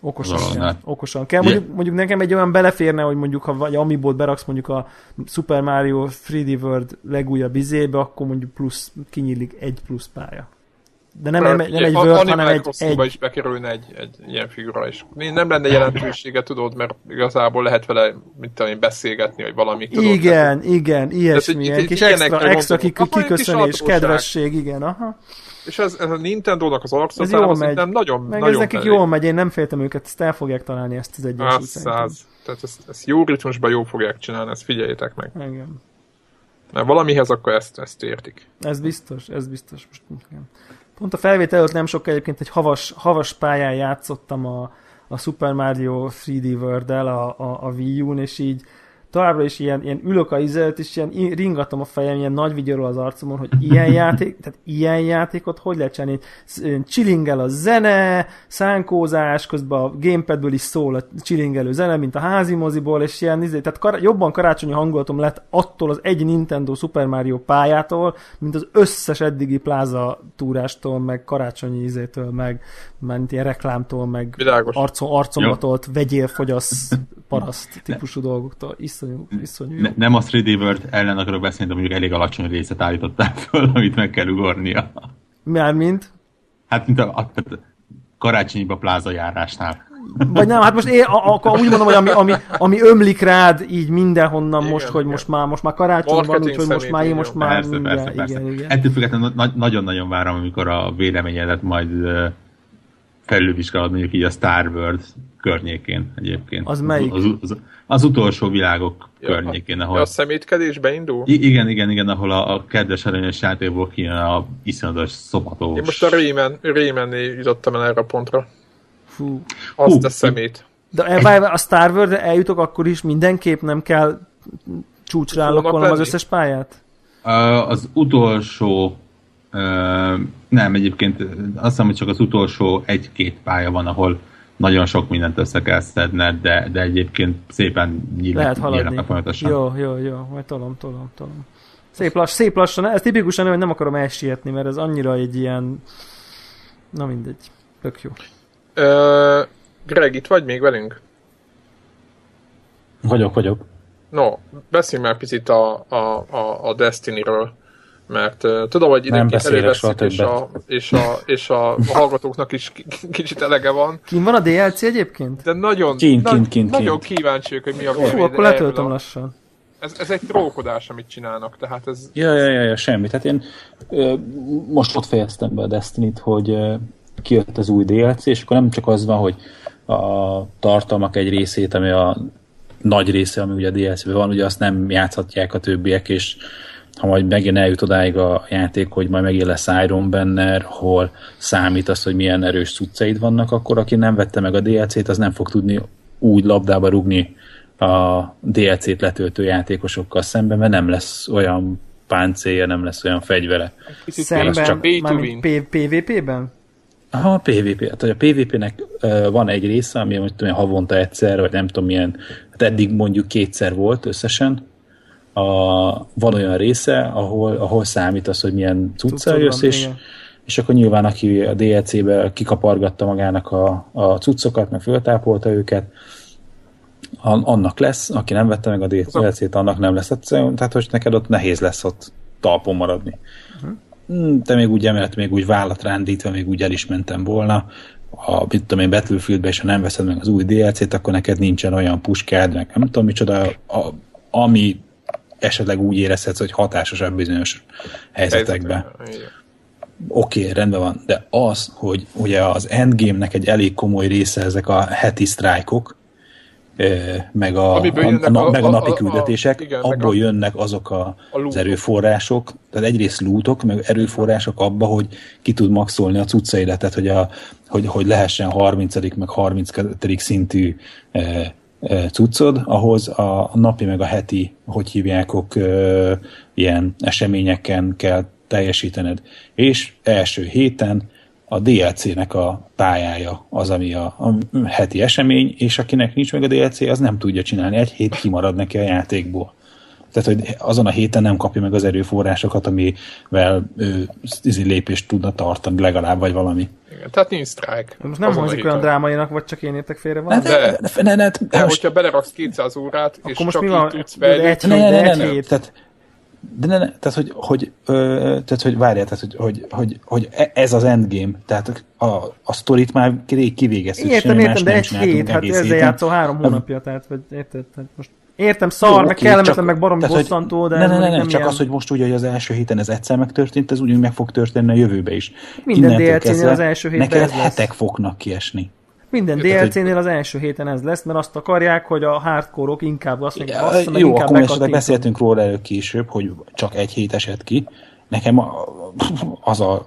Okosan, kell. alannál. Okosan kell. Mondjuk, mondjuk nekem egy olyan beleférne, hogy mondjuk ha vagy Amiibo-t beraksz mondjuk a Super Mario 3D World legújabb izébe, akkor mondjuk plusz, kinyílik egy plusz pálya. De nem, nem, nem egy Animal hanem egy, egy is bekerülne egy, egy ilyen figura is. Nem lenne jelentősége, tudod, mert igazából lehet vele, mit tudom én, beszélgetni, vagy valami. Tudod, igen, igen, ilyesmi, ilyen itt- kis extra, extra kik, egy kiköszönés, kedvesség, igen, aha. És ez, ez a Nintendo-nak az jól szerintem nagyon, Meg nagyon ez nekik belé. jól megy, én nem féltem őket, ezt el fogják találni ezt az egyensúlyt száz. Tehát ezt, ezt jó ritmusban jó fogják csinálni, ezt figyeljétek meg. Igen. Na, valamihez akkor ezt, ezt értik. Ez biztos, ez biztos. Most nem. Pont a felvétel előtt nem sok egyébként egy havas, havas pályán játszottam a, a Super Mario 3D World-el a, a, a Wii U-n, és így továbbra is ilyen, ilyen ülök a izelt, és ilyen ringatom a fejem, ilyen nagy vigyorul az arcomon, hogy ilyen játék, tehát ilyen játékot hogy lehet csinálni? Chillingel a zene, szánkózás, közben a gamepadből is szól a chillingelő zene, mint a házi moziból, és ilyen, izé, tehát kar- jobban karácsonyi hangulatom lett attól az egy Nintendo Super Mario pályától, mint az összes eddigi pláza túrástól, meg karácsonyi izétől, meg mint ilyen reklámtól, meg arcom, arcombatolt vegyél, fogyasz, paraszt típusú dolgoktól. Iszonyú, iszonyú ne, Nem a 3D World ellen akarok beszélni, de mondjuk elég alacsony részet állították föl, amit meg kell ugornia. Mármint? Hát, mint a, a, a karácsonyiba pláza járásnál. Vagy nem, hát most én akkor úgy mondom, hogy ami, ami, ami ömlik rád így mindenhonnan igen, most, hogy igen. most már, most már karácsony van, úgyhogy most már én most már... Persze, persze, persze. Igen, igen. Ettől függetlenül nagyon-nagyon várom, amikor a véleményedet majd felülvizsgálod mondjuk így a Star World környékén egyébként. Az melyik? Az, az, az utolsó világok ja, környékén, ahol... A szemétkedésbe indul? I- igen, igen, igen, ahol a, a kedves aranyos játékból kijön a iszonyatos szobatós... Én most a Rayman, Rayman jutottam el erre a pontra. Fú. Azt Hú. a szemét. De elvárva a Star Wars eljutok, akkor is mindenképp nem kell csúcsra állokkolnom az összes pályát? Az utolsó Uh, nem, egyébként azt hiszem, hogy csak az utolsó egy-két pálya van, ahol nagyon sok mindent össze kell szedned, de, de egyébként szépen nyílnak, Lehet haladni. folyamatosan. Jó, jó, jó, majd tolom, tolom, tolom. Szép, lass, szép lassan, ez tipikusan hogy nem akarom elsietni, mert ez annyira egy ilyen... Na mindegy, tök jó. Uh, Greg, itt vagy még velünk? Vagyok, vagyok. No, beszélj már picit a, a, a, a Destiny-ről mert uh, tudom, hogy időnként előveszik, és a, és, a, és a hallgatóknak is kicsit elege van. Kim van a DLC egyébként? De nagyon, kint, kint, kint, nagyon kíváncsiak, hogy mi a Fú, akkor letöltöm lassan. Ez, ez egy trókodás, amit csinálnak, tehát ez... Ja, ja, ja, ja semmi. Tehát én ö, most ott fejeztem be a Destiny-t, hogy ö, kijött az új DLC, és akkor nem csak az van, hogy a tartalmak egy részét, ami a nagy része, ami ugye a DLC-ben van, ugye azt nem játszhatják a többiek, és ha majd megint eljut odáig a játék, hogy majd megint lesz Iron Banner, hol számít az, hogy milyen erős cuccaid vannak, akkor aki nem vette meg a DLC-t, az nem fog tudni úgy labdába rugni a DLC-t letöltő játékosokkal szemben, mert nem lesz olyan páncélja, nem lesz olyan fegyvere. Szemben, csak... PvP-ben? Aha, a PvP. Hát, a PvP-nek uh, van egy része, ami hogy tudom, havonta egyszer, vagy nem tudom milyen, hát eddig mondjuk kétszer volt összesen, a, van olyan része, ahol, ahol számít az, hogy milyen cuccal jössz, és, és akkor nyilván aki a DLC-be kikapargatta magának a, a cuccokat, meg föltápolta őket, annak lesz, aki nem vette meg a DLC-t, annak nem lesz. Tehát, hogy neked ott nehéz lesz ott talpon maradni. Uh-huh. Te még úgy emellett, még úgy vállat rándítva, még úgy el is mentem volna, a, mit tudom én, Battlefieldbe, és ha nem veszed meg az új DLC-t, akkor neked nincsen olyan puskád, meg nem tudom micsoda, a, ami esetleg úgy érezhetsz, hogy hatásosabb bizonyos helyzetekben. Oké, okay, rendben van, de az, hogy ugye az endgame-nek egy elég komoly része ezek a heti sztrájkok, meg a, a, a, meg a napi a, küldetések, a, a, igen, abból a, jönnek azok a, a az erőforrások, tehát egyrészt lútok, meg erőforrások abba, hogy ki tud maxolni a cuccaidat, tehát hogy, a, hogy, hogy lehessen 30. meg 32. szintű cuccod, ahhoz a napi meg a heti, hogy hívjákok, ilyen eseményeken kell teljesítened. És első héten a DLC-nek a pályája az, ami a, a heti esemény, és akinek nincs meg a DLC, az nem tudja csinálni. Egy hét kimarad neki a játékból. Tehát, hogy azon a héten nem kapja meg az erőforrásokat, amivel ő lépést tudna tartani legalább, vagy valami. Igen, tehát nincs sztrájk. Most nem hangzik olyan drámainak, vagy csak én értek félre van. De, de, de, de, de, de, de hogyha beleraksz 200 órát, és most csak mi van? tudsz fejlődni. Egy hét, de egy hét. Tehát, de ne, ne, tehát, hogy, hogy, ö, tehát, hogy várjál, tehát, hogy, hogy, hogy, hogy e- ez az endgame, tehát a, a sztorit már rég kivégeztük. Értem, értem, de egy hét, hát ezzel játszol három hónapja, tehát, vagy érted, tehát most Értem, szar, Jó, meg kellemetlen, csak, meg barom bosszantó, de... Ne, ne, ne, ne, csak ilyen... az, hogy most ugye hogy az első héten ez egyszer megtörtént, ez úgy meg fog történni a jövőbe is. Minden DLC-nél az első héten Neked hetek fognak kiesni. Minden DLC-nél az első héten ez lesz, mert azt akarják, hogy a hardcore-ok inkább azt mondják, azt, meg jó, inkább akkor esetleg beszéltünk róla előbb később, hogy csak egy hét esett ki. Nekem az a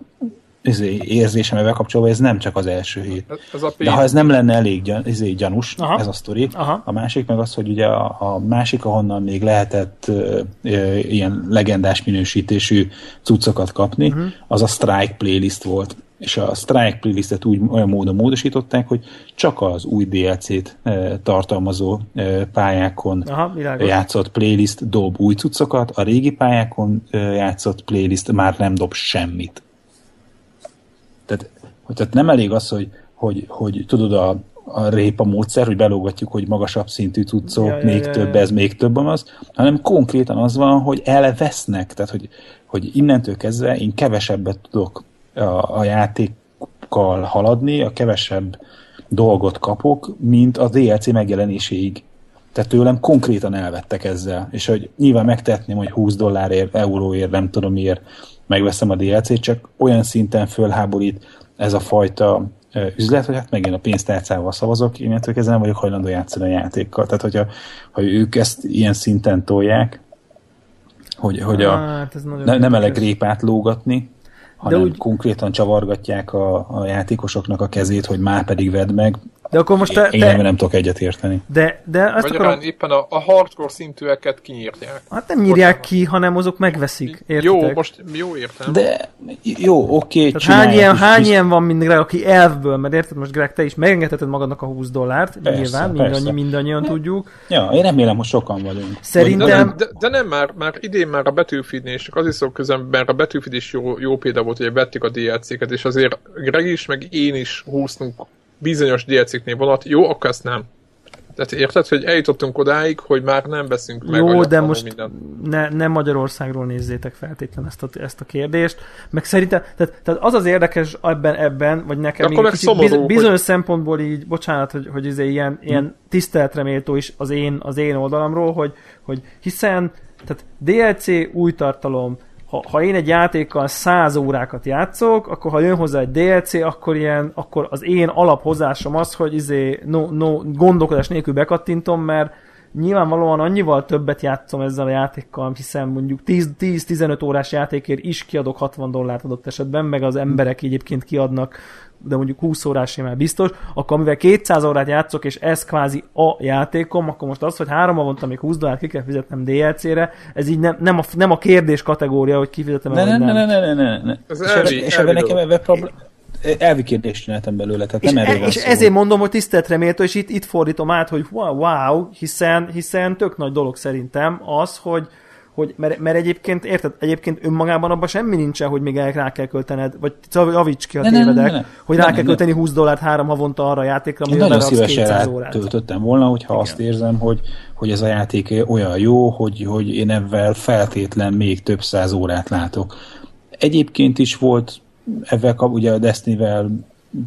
izé, érzésem ebben kapcsolatban, ez nem csak az első hét. Ez, a De ha ez nem lenne elég gyan, izé, gyanús, Aha. ez a sztori, Aha. a másik meg az, hogy ugye a, a másik, ahonnan még lehetett ö, ö, ilyen legendás minősítésű cuccokat kapni, uh-huh. az a Strike playlist volt. És a Strike playlistet úgy olyan módon módosították, hogy csak az új DLC-t ö, tartalmazó ö, pályákon Aha, világos. játszott playlist dob új cuccokat, a régi pályákon ö, játszott playlist már nem dob semmit. Tehát, hogy tehát nem elég az, hogy, hogy, hogy tudod a, a répa módszer, hogy belógatjuk, hogy magasabb szintű cuccok, Ja, ja, még ja, több ja. ez, még több az, hanem konkrétan az van, hogy elvesznek, tehát hogy, hogy innentől kezdve én kevesebbet tudok a, a játékkal haladni, a kevesebb dolgot kapok, mint a DLC megjelenéséig. Tehát tőlem konkrétan elvettek ezzel. És hogy nyilván megtehetném, hogy 20 dollárért, euróért, nem tudom miért megveszem a DLC-t, csak olyan szinten fölháborít ez a fajta üzlet, hogy hát megint a pénztárcával szavazok, én ettől kezdve nem vagyok hajlandó játszani a játékkal. Tehát, hogyha ha ők ezt ilyen szinten tolják, hogy, hogy a, Hát, ne, nem érdekes. répát lógatni, hanem úgy- úgy... konkrétan csavargatják a, a játékosoknak a kezét, hogy már pedig vedd meg. De akkor most te, Én te nem tudok egyet érteni. de, de azt Magyarán akarom, éppen a, a hardcore szintűeket kinyírják. hát nem nyírják ki, hanem azok megveszik, értitek? Jó, most jó értem. De jó, oké, Tehát hány ilyen, hány ilyen van, mint Greg, aki elfből, mert érted, most Greg, te is megengedheted magadnak a 20 dollárt, Persze, nyilván, persze. mindannyi, mindannyian tudjuk. Ja, én remélem, hogy sokan vagyunk. Szerintem- De, nem, de, de nem már, már idén már a Battlefield és csak azért szok közben, mert a Battlefield is jó, jó példa volt, hogy vettük a DLC-ket, és azért Greg is, meg én is húztunk bizonyos DLC-knél vonat, jó, akkor ezt nem. Tehát érted, hogy eljutottunk odáig, hogy már nem veszünk meg Jó, de most mindent. ne, nem Magyarországról nézzétek feltétlen ezt a, ezt a kérdést. Meg szerintem, tehát, tehát az az érdekes ebben, ebben vagy nekem meg kicsit szomorú, biz, hogy- bizonyos szempontból így, bocsánat, hogy, hogy izé ilyen, ilyen tiszteletre méltó is az én, az én oldalamról, hogy, hogy hiszen tehát DLC új tartalom, ha, ha én egy játékkal 100 órákat játszok, akkor ha jön hozzá egy DLC, akkor ilyen, akkor az én alaphozzásom az, hogy izé no, no, gondolkodás nélkül bekattintom, mert nyilvánvalóan annyival többet játszom ezzel a játékkal, hiszen mondjuk 10 10-15 órás játékért is kiadok 60 dollárt adott esetben, meg az emberek egyébként kiadnak de mondjuk 20 órás már biztos, akkor mivel 200 órát játszok, és ez kvázi a játékom, akkor most az, hogy három havonta még 20 dollárt ki kell fizetnem DLC-re, ez így nem, nem, a, nem a kérdés kategória, hogy kifizetem Ne, ne, ne, ne, ne, ne, ne, ne. És, elvi- ebben- nekem ebben problém, elvi kérdést csináltam belőle, tehát És, nem erről e, és szó. ezért mondom, hogy tiszteletre méltó, és itt, itt fordítom át, hogy wow, hiszen, hiszen tök nagy dolog szerintem az, hogy, hogy mert, mert egyébként, érted, egyébként önmagában abban semmi nincsen, hogy még el rá kell költened, vagy javíts ki, ha Ne, ne, ne, tévedek, ne, ne. hogy Ne, rá ne, kell ne. költeni 20 dollárt három havonta arra a játékra, Én amivel nagyon szívesen 200 órát. rátöltöttem volna, hogyha azt érzem, hogy, hogy ez a játék olyan jó, hogy, hogy én ebben feltétlen még több száz órát látok. Egyébként is volt ebben kap, ugye a Destiny-vel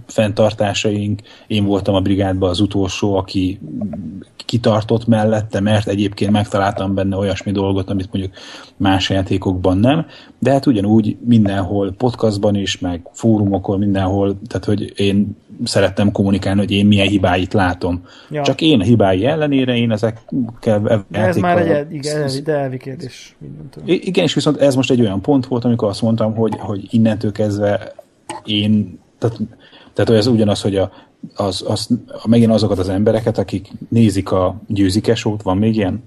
fenntartásaink, én voltam a brigádban az utolsó, aki kitartott mellette, mert egyébként megtaláltam benne olyasmi dolgot, amit mondjuk más játékokban nem, de hát ugyanúgy mindenhol podcastban is, meg fórumokon, mindenhol, tehát hogy én szerettem kommunikálni, hogy én milyen hibáit látom. Ja. Csak én a hibái ellenére, én ezekkel De ez már egy ed- igen, elvi, de elvi kérdés mindentől. Igen, és viszont ez most egy olyan pont volt, amikor azt mondtam, hogy, hogy innentől kezdve én, tehát, tehát ez ugyanaz, hogy a, az, az, megint azokat az embereket, akik nézik a győzikesót, van még ilyen?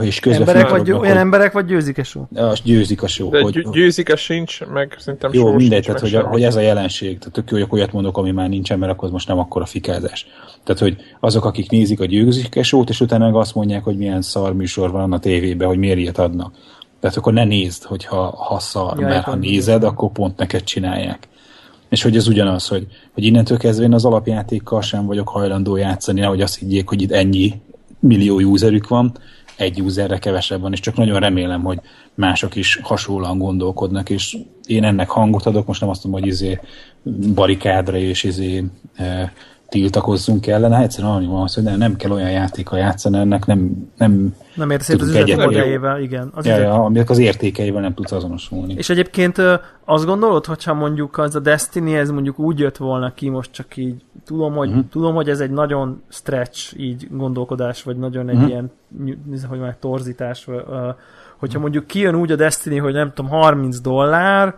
És közben Emberek vagy, fölrobnak, olyan hogy emberek vagy győzikesó? azt győzik a show. De hogy, gy- győzike sincs, meg szerintem jó, mindegy, tehát hogy, a, hogy ez a jelenség, tehát tök jó, hogy olyat mondok, ami már nincsen, mert akkor most nem akkora fikázás. Tehát, hogy azok, akik nézik a győzikesót, és utána meg azt mondják, hogy milyen szar műsor van a tévében, hogy miért ilyet adnak. Tehát akkor ne nézd, hogyha ha szar, Ja, mert ha értem. nézed, akkor pont neked csinálják. És hogy ez ugyanaz, hogy, hogy innentől kezdve én az alapjátékkal sem vagyok hajlandó játszani, nehogy azt higgyék, hogy itt ennyi millió userük van, egy userre kevesebb van, és csak nagyon remélem, hogy mások is hasonlóan gondolkodnak, és én ennek hangot adok, most nem azt mondom, hogy izé barikádra és izé e, tiltakozzunk ellene, hát egyszerűen annyi van az, hogy nem kell olyan játékkal játszani, ennek nem, nem nem értesz az üzleti modelljével, igen. Az ja, üzlet... ja, aminek az értékeivel nem tudsz azonosulni. És egyébként azt gondolod, hogyha mondjuk az a Destiny, ez mondjuk úgy jött volna ki, most csak így, tudom, hogy, uh-huh. tudom, hogy ez egy nagyon stretch így gondolkodás, vagy nagyon egy uh-huh. ilyen, hogy már torzítás, hogyha mondjuk kijön úgy a Destiny, hogy nem tudom, 30 dollár,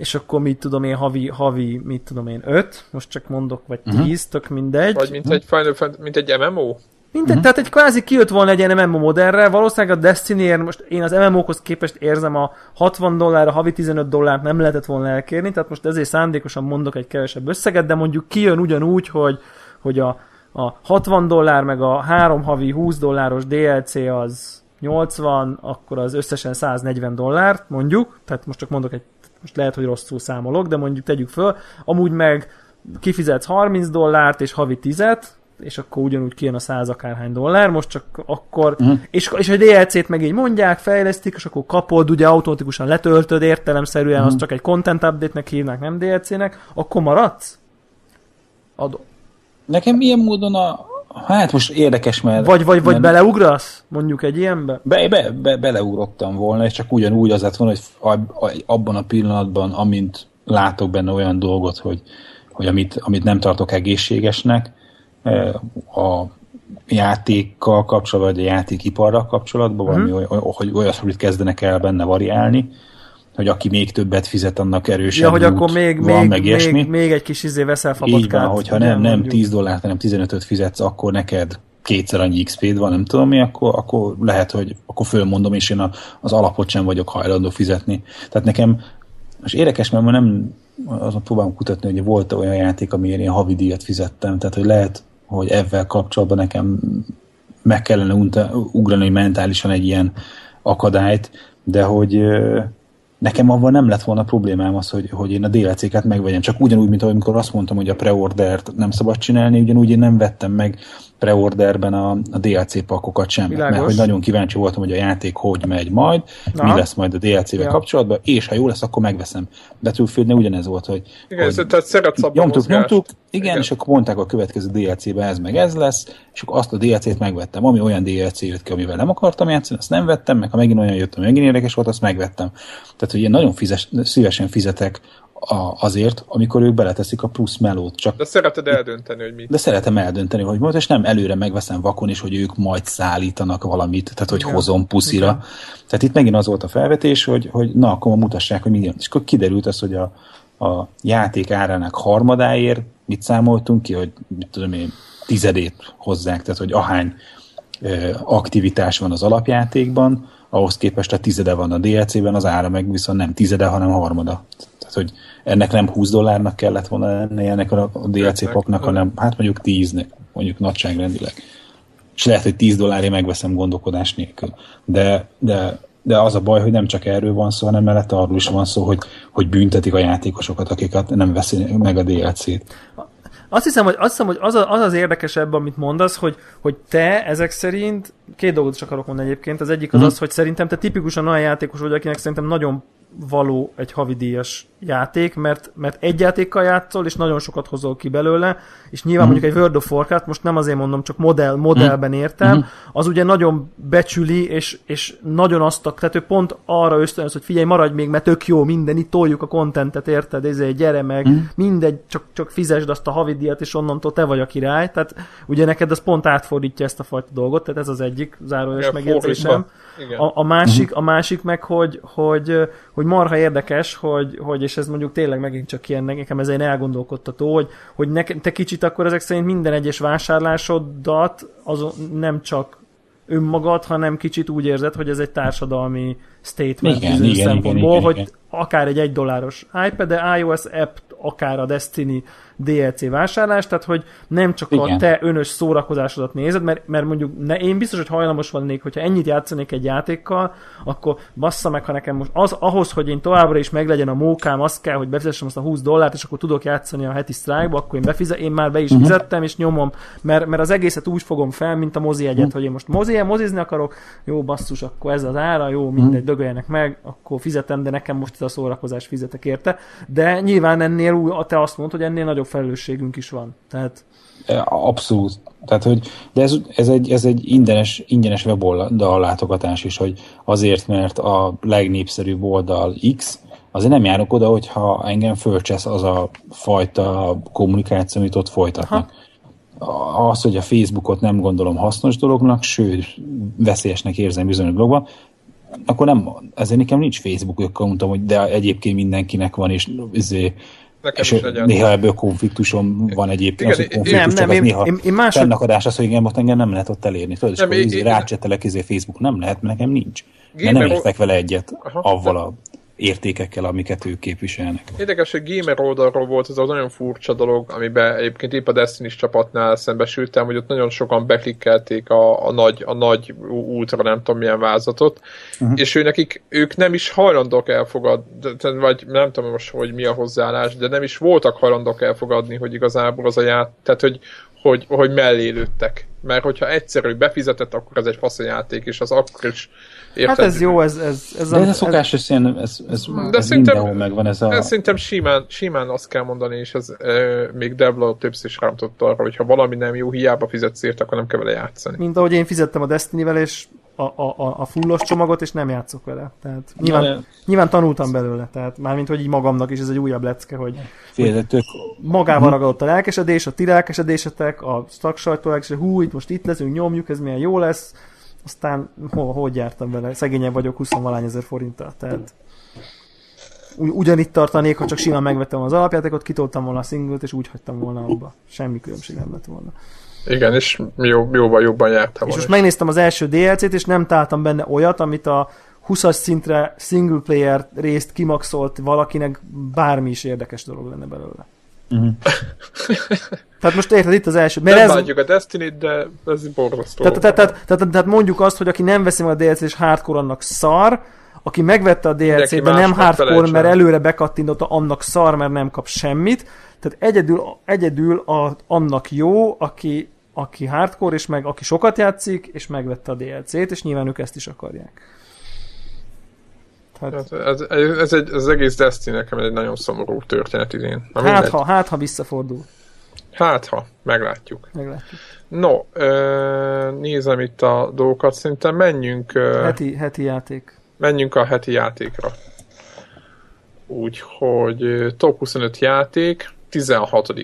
és akkor mit tudom én, havi, havi mit tudom én, 5, most csak mondok, vagy 10, uh-huh. tök mindegy. Vagy mint egy, Final Fantasy, mint egy MMO? Minden, uh-huh. Tehát egy kvázi kijött volna egy ilyen MMO modellre, valószínűleg a destiny most én az MMO-hoz képest érzem a 60 dollár, a havi 15 dollárt nem lehetett volna elkérni, tehát most ezért szándékosan mondok egy kevesebb összeget, de mondjuk kijön ugyanúgy, hogy, hogy a, a 60 dollár meg a 3 havi 20 dolláros DLC az 80, akkor az összesen 140 dollárt mondjuk, tehát most csak mondok egy, most lehet, hogy rosszul számolok, de mondjuk tegyük föl, amúgy meg kifizetsz 30 dollárt és havi 10-et, és akkor ugyanúgy kijön a száz akárhány dollár, most csak akkor, uh-huh. és, és a DLC-t meg így mondják, fejlesztik, és akkor kapod, ugye automatikusan letöltöd értelemszerűen, uh-huh. azt csak egy content update-nek hívnak, nem DLC-nek, akkor maradsz? Adom. Nekem ilyen módon a, Hát most érdekes, mert... Vagy, vagy, vagy nem... beleugrasz? Mondjuk egy ilyenbe? Be, be, be, beleugrottam volna, és csak ugyanúgy az lett volna, hogy abban a pillanatban, amint látok benne olyan dolgot, hogy, hogy amit, amit nem tartok egészségesnek, a játékkal kapcsolatban, vagy a játékiparral kapcsolatban, hmm. valami uh-huh. hogy olyat, hogy kezdenek el benne variálni, hogy aki még többet fizet, annak erősebb ja, hogy akkor még, van, még, még, még, még egy kis izé veszel fabatkát. Így van, hogyha nem, nem 10 dollárt, hanem 15-öt fizetsz, akkor neked kétszer annyi XP-d van, nem tudom mi, akkor, akkor lehet, hogy akkor fölmondom, és én a, az alapot sem vagyok hajlandó fizetni. Tehát nekem most érdekes, mert ma nem azon próbálom kutatni, hogy volt olyan játék, amiért én havidíjat fizettem, tehát hogy lehet hogy ezzel kapcsolatban nekem meg kellene ugrani mentálisan egy ilyen akadályt, de hogy nekem avval nem lett volna problémám az, hogy, hogy én a DLC-ket megvegyem. Csak ugyanúgy, mint amikor azt mondtam, hogy a preordert nem szabad csinálni, ugyanúgy én nem vettem meg preorderben a, a DLC pakokat sem, Világos. mert hogy nagyon kíváncsi voltam, hogy a játék hogy megy majd, Na. mi lesz majd a DLC-vel ja. kapcsolatban, és ha jó lesz, akkor megveszem. Battlefield ugyanez volt, hogy, igen, hogy tehát szeretsz nyomtuk, nyomtuk, igen, igen, és akkor mondták a következő DLC-ben ez meg ez lesz, és akkor azt a DLC-t megvettem. Ami olyan DLC jött ki, amivel nem akartam játszani, azt nem vettem, meg ha megint olyan jött, ami megint érdekes volt, azt megvettem. Tehát, hogy én nagyon fizes, szívesen fizetek a, azért, amikor ők beleteszik a plusz melót. Csak de szereted eldönteni, hogy mit. De szeretem eldönteni, hogy most, és nem előre megveszem vakon, és hogy ők majd szállítanak valamit, tehát hogy Igen. hozom puszira. Igen. Tehát itt megint az volt a felvetés, hogy, hogy na, akkor mutassák, hogy minden. És akkor kiderült az, hogy a, a játék árának harmadáért mit számoltunk ki, hogy mit tudom én, tizedét hozzák, tehát hogy ahány ö, aktivitás van az alapjátékban, ahhoz képest a tizede van a DLC-ben, az ára meg viszont nem tizede, hanem harmada. Tehát, hogy ennek nem 20 dollárnak kellett volna lenni ennek a DLC paknak, hanem hát mondjuk 10-nek, mondjuk nagyságrendileg. És lehet, hogy 10 dollárért megveszem gondolkodás nélkül. De, de, de az a baj, hogy nem csak erről van szó, hanem mellett arról is van szó, hogy, hogy büntetik a játékosokat, akiket nem veszi meg a DLC-t. Azt hiszem, hogy, azt hiszem, hogy az, a, az az érdekesebb, amit mondasz, hogy, hogy te ezek szerint, két dolgot csak akarok mondani egyébként, az egyik az mm. az, hogy szerintem te tipikusan olyan játékos vagy, akinek szerintem nagyon való egy havidíjas játék, mert, mert egy játékkal játszol, és nagyon sokat hozol ki belőle, és nyilván mm. mondjuk egy World of Warcraft, most nem azért mondom, csak modell, modellben értem, mm. az ugye nagyon becsüli, és, és nagyon azt, a, tehát ő pont arra ösztönöz, hogy figyelj, maradj még, mert tök jó minden, itt toljuk a kontentet, érted, ezért gyere meg, mm. mindegy, csak, csak fizesd azt a havidíjat, és onnantól te vagy a király, tehát ugye neked az pont átfordítja ezt a fajta dolgot, tehát ez az egyik zárójeles megjegyzésem. A, a, másik, a másik meg, hogy, hogy, hogy marha érdekes, hogy, hogy és ez mondjuk tényleg megint csak ilyen, nekem ez egy elgondolkodtató, hogy, hogy ne, te kicsit akkor ezek szerint minden egyes vásárlásodat az nem csak önmagad, hanem kicsit úgy érzed, hogy ez egy társadalmi statement igen, igen, szempontból, igen, igen, hogy igen. akár egy egy dolláros iPad, de iOS app, akár a Destiny DLC vásárlás, tehát hogy nem csak Igen. a te önös szórakozásodat nézed, mert, mert mondjuk ne, én biztos, hogy hajlamos vannék, hogyha ennyit játszanék egy játékkal, akkor bassza meg, ha nekem most az, ahhoz, hogy én továbbra is meglegyen a mókám, az kell, hogy befizessem azt a 20 dollárt, és akkor tudok játszani a heti strike akkor én befizet, én már be is uh-huh. fizettem, és nyomom, mert, mert az egészet úgy fogom fel, mint a mozi egyet, uh-huh. hogy én most mozi, mozizni akarok, jó basszus, akkor ez az ára, jó, mindegy, uh-huh. dögöljenek meg, akkor fizetem, de nekem most ez a szórakozás fizetek érte. De nyilván ennél úgy, te azt mondod, hogy ennél nagyobb felelősségünk is van. Tehát E, Abszolút. Tehát, hogy, de ez, ez, egy, ez egy ingyenes, ingyenes weboldal látogatás is, hogy azért, mert a legnépszerűbb oldal X, azért nem járok oda, hogyha engem fölcsesz az a fajta kommunikáció, amit ott folytatnak. Aha. Az, hogy a Facebookot nem gondolom hasznos dolognak, sőt, veszélyesnek érzem bizonyos dologban, akkor nem, ezért nekem nincs Facebook accountom, hogy de egyébként mindenkinek van, és izé, Nekem és néha ebből konfliktusom van egyébként, Igen, az, hogy konfliktus nem, csak nem, az én- néha én- én másod- fennakadás az, hogy engem ott engem nem lehet ott elérni. Tudod, és Nem, akkor én- izé én- rácsetelek izé Facebook, nem lehet, mert nekem nincs. Mert nem Gamer- értek vele egyet Aha. avval a értékekkel, amiket ők képviselnek. Érdekes, hogy gamer oldalról volt ez a nagyon furcsa dolog, amiben egyébként épp a destiny csapatnál szembesültem, hogy ott nagyon sokan beklikkelték a, a nagy, a nagy ultra nem tudom milyen vázatot, uh-huh. és ő nekik, ők nem is hajlandók elfogadni, vagy nem tudom most, hogy mi a hozzáállás, de nem is voltak hajlandók elfogadni, hogy igazából az a ját, tehát hogy, hogy, hogy mellé lőttek. Mert hogyha egyszer ő befizetett, akkor ez egy faszajáték, és az akkor is hát ez jó, ez, ez, ez, De ez a szokás, ez, ilyen, ez, ez, De ez szerintem- mindenhol megvan. Ez a, Ez szerintem simán, simán azt kell mondani, és ez e, még Devla többször is rámutatott arra, hogy ha valami nem jó, hiába fizetsz érte, akkor nem kell vele játszani. mint ahogy én fizettem a Destiny-vel, és a, a, a, fullos csomagot, és nem játszok vele. Tehát nyilván, de- nyilván tanultam belőle, tehát mármint, hogy így magamnak is ez egy újabb lecke, hogy Fél, tök, magával ragadott a lelkesedés, a ti lelkesedésetek, a tagsajtó lelkesedés, hú, itt most itt leszünk, nyomjuk, ez milyen jó lesz, aztán ho, hogy jártam vele? Szegényen vagyok 20 valány ezer forinttal, tehát ugy, ugyanitt tartanék, ha csak simán megvettem az alapjátékot, kitoltam volna a singlet, és úgy hagytam volna abba. Semmi különbség nem lett volna. Igen, és jó, jóban, jobban jártam És most megnéztem az első DLC-t, és nem találtam benne olyat, amit a 20-as szintre single player részt kimaxolt valakinek bármi is érdekes dolog lenne belőle. Uh-huh. Tehát most érted, itt az első. Mert nem ez, bántjuk a Destiny-t, de ez borzasztó. tehát, tehát, tehát, tehát, tehát, mondjuk azt, hogy aki nem veszi meg a DLC-t és hardcore annak szar, aki megvette a DLC-t, de nem hardcore, mert előre bekattintotta, annak szar, mert nem kap semmit. Tehát egyedül, egyedül a, annak jó, aki, aki hardcore, és meg aki sokat játszik, és megvette a DLC-t, és nyilván ők ezt is akarják. Tehát, Ez, ez, ez, egy, ez egész Destiny nekem egy nagyon szomorú történet idén. Na, hát, mindegy. ha, hát, ha visszafordul. hát ha, meglátjuk. Meglátjuk. No, nézem itt a dolgokat, szerintem menjünk, Heti, heti játék. menjünk a heti játékra. Úgyhogy top 25 játék, 16.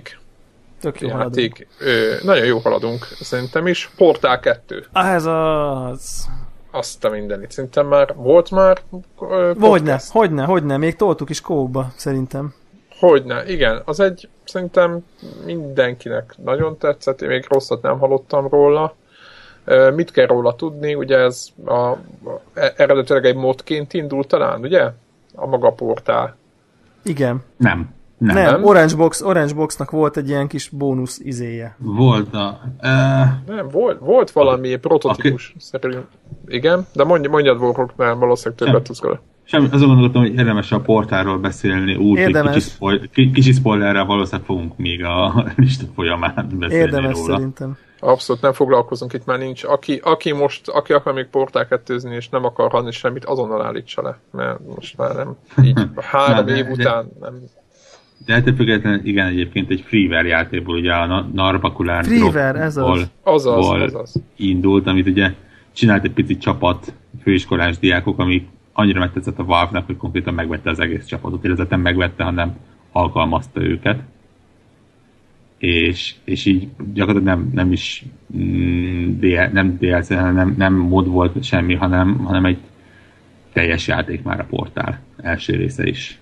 Tök jó haladunk. játék. Ö, nagyon jó haladunk, szerintem is. Portál 2. Ah, ez az... Azt a mindenit. Szerintem már volt már ö, Hogyne, hogyne, hogyne, még toltuk is kókba, szerintem. Hogyne, igen. Az egy szerintem mindenkinek nagyon tetszett, én még rosszat nem hallottam róla. Ö, Mit kell róla tudni? Ugye ez a, a, eredetileg egy modként indult talán, ugye? A maga portál. Igen. Nem. Nem. Nem. Orange, Box, Orange Boxnak volt egy ilyen kis bónusz izéje. Volt a... Uh, Nem, volt, volt valami prototípus szerint. Igen, de mondj, mondjad Warhawk, mert valószínűleg többet tudsz vele. Semmi, azon gondoltam, hogy érdemes a portáról beszélni, úgy, hogy Érdemes. kicsi, spoil, ki- kicsi spoilerrel valószínűleg fogunk még a lista folyamán beszélni Érdemes róla. szerintem. Abszolút nem foglalkozunk itt már nincs. Aki, aki most, aki akar még portál kettőzni, és nem akar hallani semmit, azonnal állítsa le. Mert most már nem így három Na, év de- után nem. De ettől függetlenül igen, egyébként egy freeware játékból, ugye a Na- Narbakulár Freeware, ez az. Azaz, azaz. indult, amit ugye csinált egy pici csapat főiskolás diákok, ami annyira megtetszett a Valve-nak, hogy konkrétan megvette az egész csapatot, illetve nem megvette, hanem alkalmazta őket. És, és így gyakorlatilag nem, nem is mm, DL, nem DLC, hanem nem, nem mod volt semmi, hanem, hanem egy teljes játék már a portál első része is.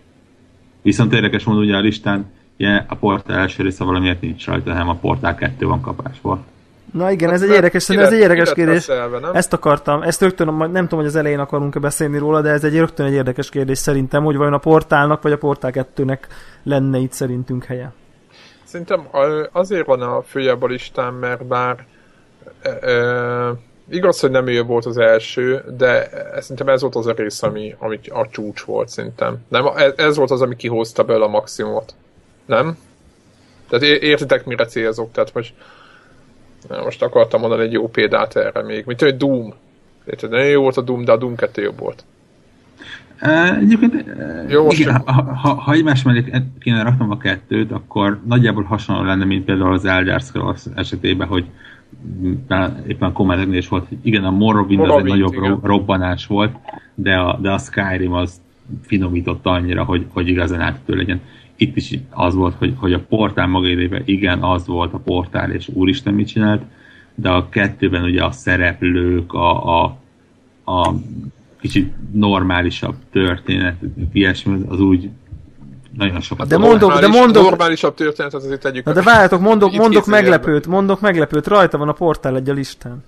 Viszont érdekes módon ugye a listán ugye a portál első része valamiért nincs rajta, hanem a portál kettő van kapásból. Na igen, ez egy érdekes, ez egy érdekes kérdés. nem? Ezt akartam, ezt rögtön, nem tudom, hogy az elején akarunk-e beszélni róla, de ez egy rögtön egy érdekes kérdés szerintem, hogy vajon a portálnak vagy a portál 2-nek lenne itt szerintünk helye. Szerintem azért van a följebb a listán, mert bár ö, ö, igaz, hogy nem ő volt az első, de szerintem ez volt az a rész, ami, ami a csúcs volt szerintem. Nem, ez, ez volt az, ami kihozta belőle a maximumot. Nem? Tehát értitek, mire célzok? Tehát most, most akartam mondani egy jó példát erre még, mint egy Doom. Érted? Nagyon jó volt a Doom, de a Doom 2 jobb volt. Uh, egyébként, Jó, igen, csak- ha, ha, ha egymás mellé kéne raknom a kettőt, akkor nagyjából hasonló lenne, mint például az Elder Scrolls esetében, hogy talán éppen a kommenteknél is volt, hogy igen, a Morrowind, az egy Morrowind, nagyobb igen. ro- robbanás volt, de a, de a Skyrim az finomította annyira, hogy, hogy igazán átütő legyen. Itt is az volt, hogy, hogy a portál maga idejében igen, az volt a portál, és úristen mit csinált, de a kettőben ugye a szereplők, a, a, a kicsit normálisabb történet, ilyesmi, az úgy nagyon sokat De mondok- de mondok- Normálisabb történetet azért tegyük. Na de várjatok, mondok, Itt mondok meglepőt, mondok meglepőt, rajta van a portál egy a listán.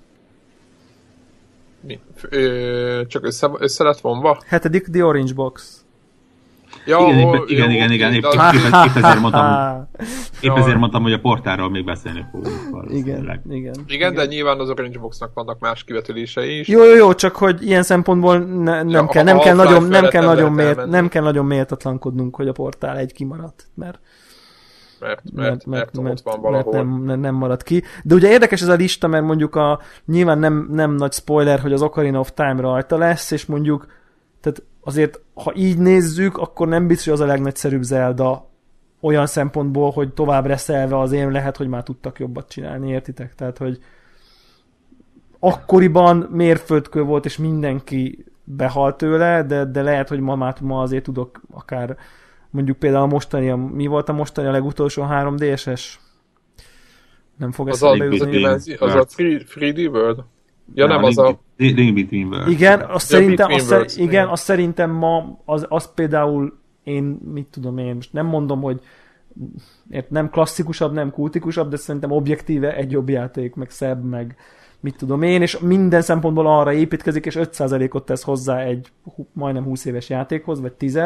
Mi? Ö, csak össze, össze lett vonva? Hetedik The Orange Box. Ja, Igen, ó, igen, jó, igen, igen, épp épp, épp ezért mondtam, épp ezért mondtam, hogy a portáról még beszélni fogunk. igen, igen. Igen, de nyilván az Orange Boxnak vannak más kivetülései is. Jó, jó, jó, csak hogy ilyen szempontból ne, nem, Ja, kell, nem, kell nagyon, nem, kell nagyon mélt, nem kell nagyon méltatlankodnunk, hogy a portál egy kimaradt, mert, Mert, mert, mert, ott van mert valahol. nem, nem, nem marad ki. De ugye érdekes ez a lista, mert mondjuk a, nyilván nem, nem nagy spoiler, hogy az Ocarina of Time rajta lesz, és mondjuk, tehát azért, ha így nézzük, akkor nem biztos, hogy az a legnagyszerűbb Zelda olyan szempontból, hogy tovább reszelve az én lehet, hogy már tudtak jobbat csinálni, értitek? Tehát, hogy akkoriban mérföldkő volt, és mindenki behalt tőle, de, de lehet, hogy ma, már, ma azért tudok akár mondjuk például a mostani, a- mi volt a mostani a legutolsó 3DS-es? Nem fog Az a, eszembe jutni. Az a 3D World? Ja nem, a az a... Link, Link Between Worlds. Igen, azt szerintem, Between azt, szer- Worlds, igen, igen. azt szerintem ma, az, az például én, mit tudom én, most nem mondom, hogy ért, nem klasszikusabb, nem kultikusabb, de szerintem objektíve egy jobb játék, meg szebb, meg mit tudom én, és minden szempontból arra építkezik, és 5%-ot tesz hozzá egy majdnem 20 éves játékhoz, vagy 10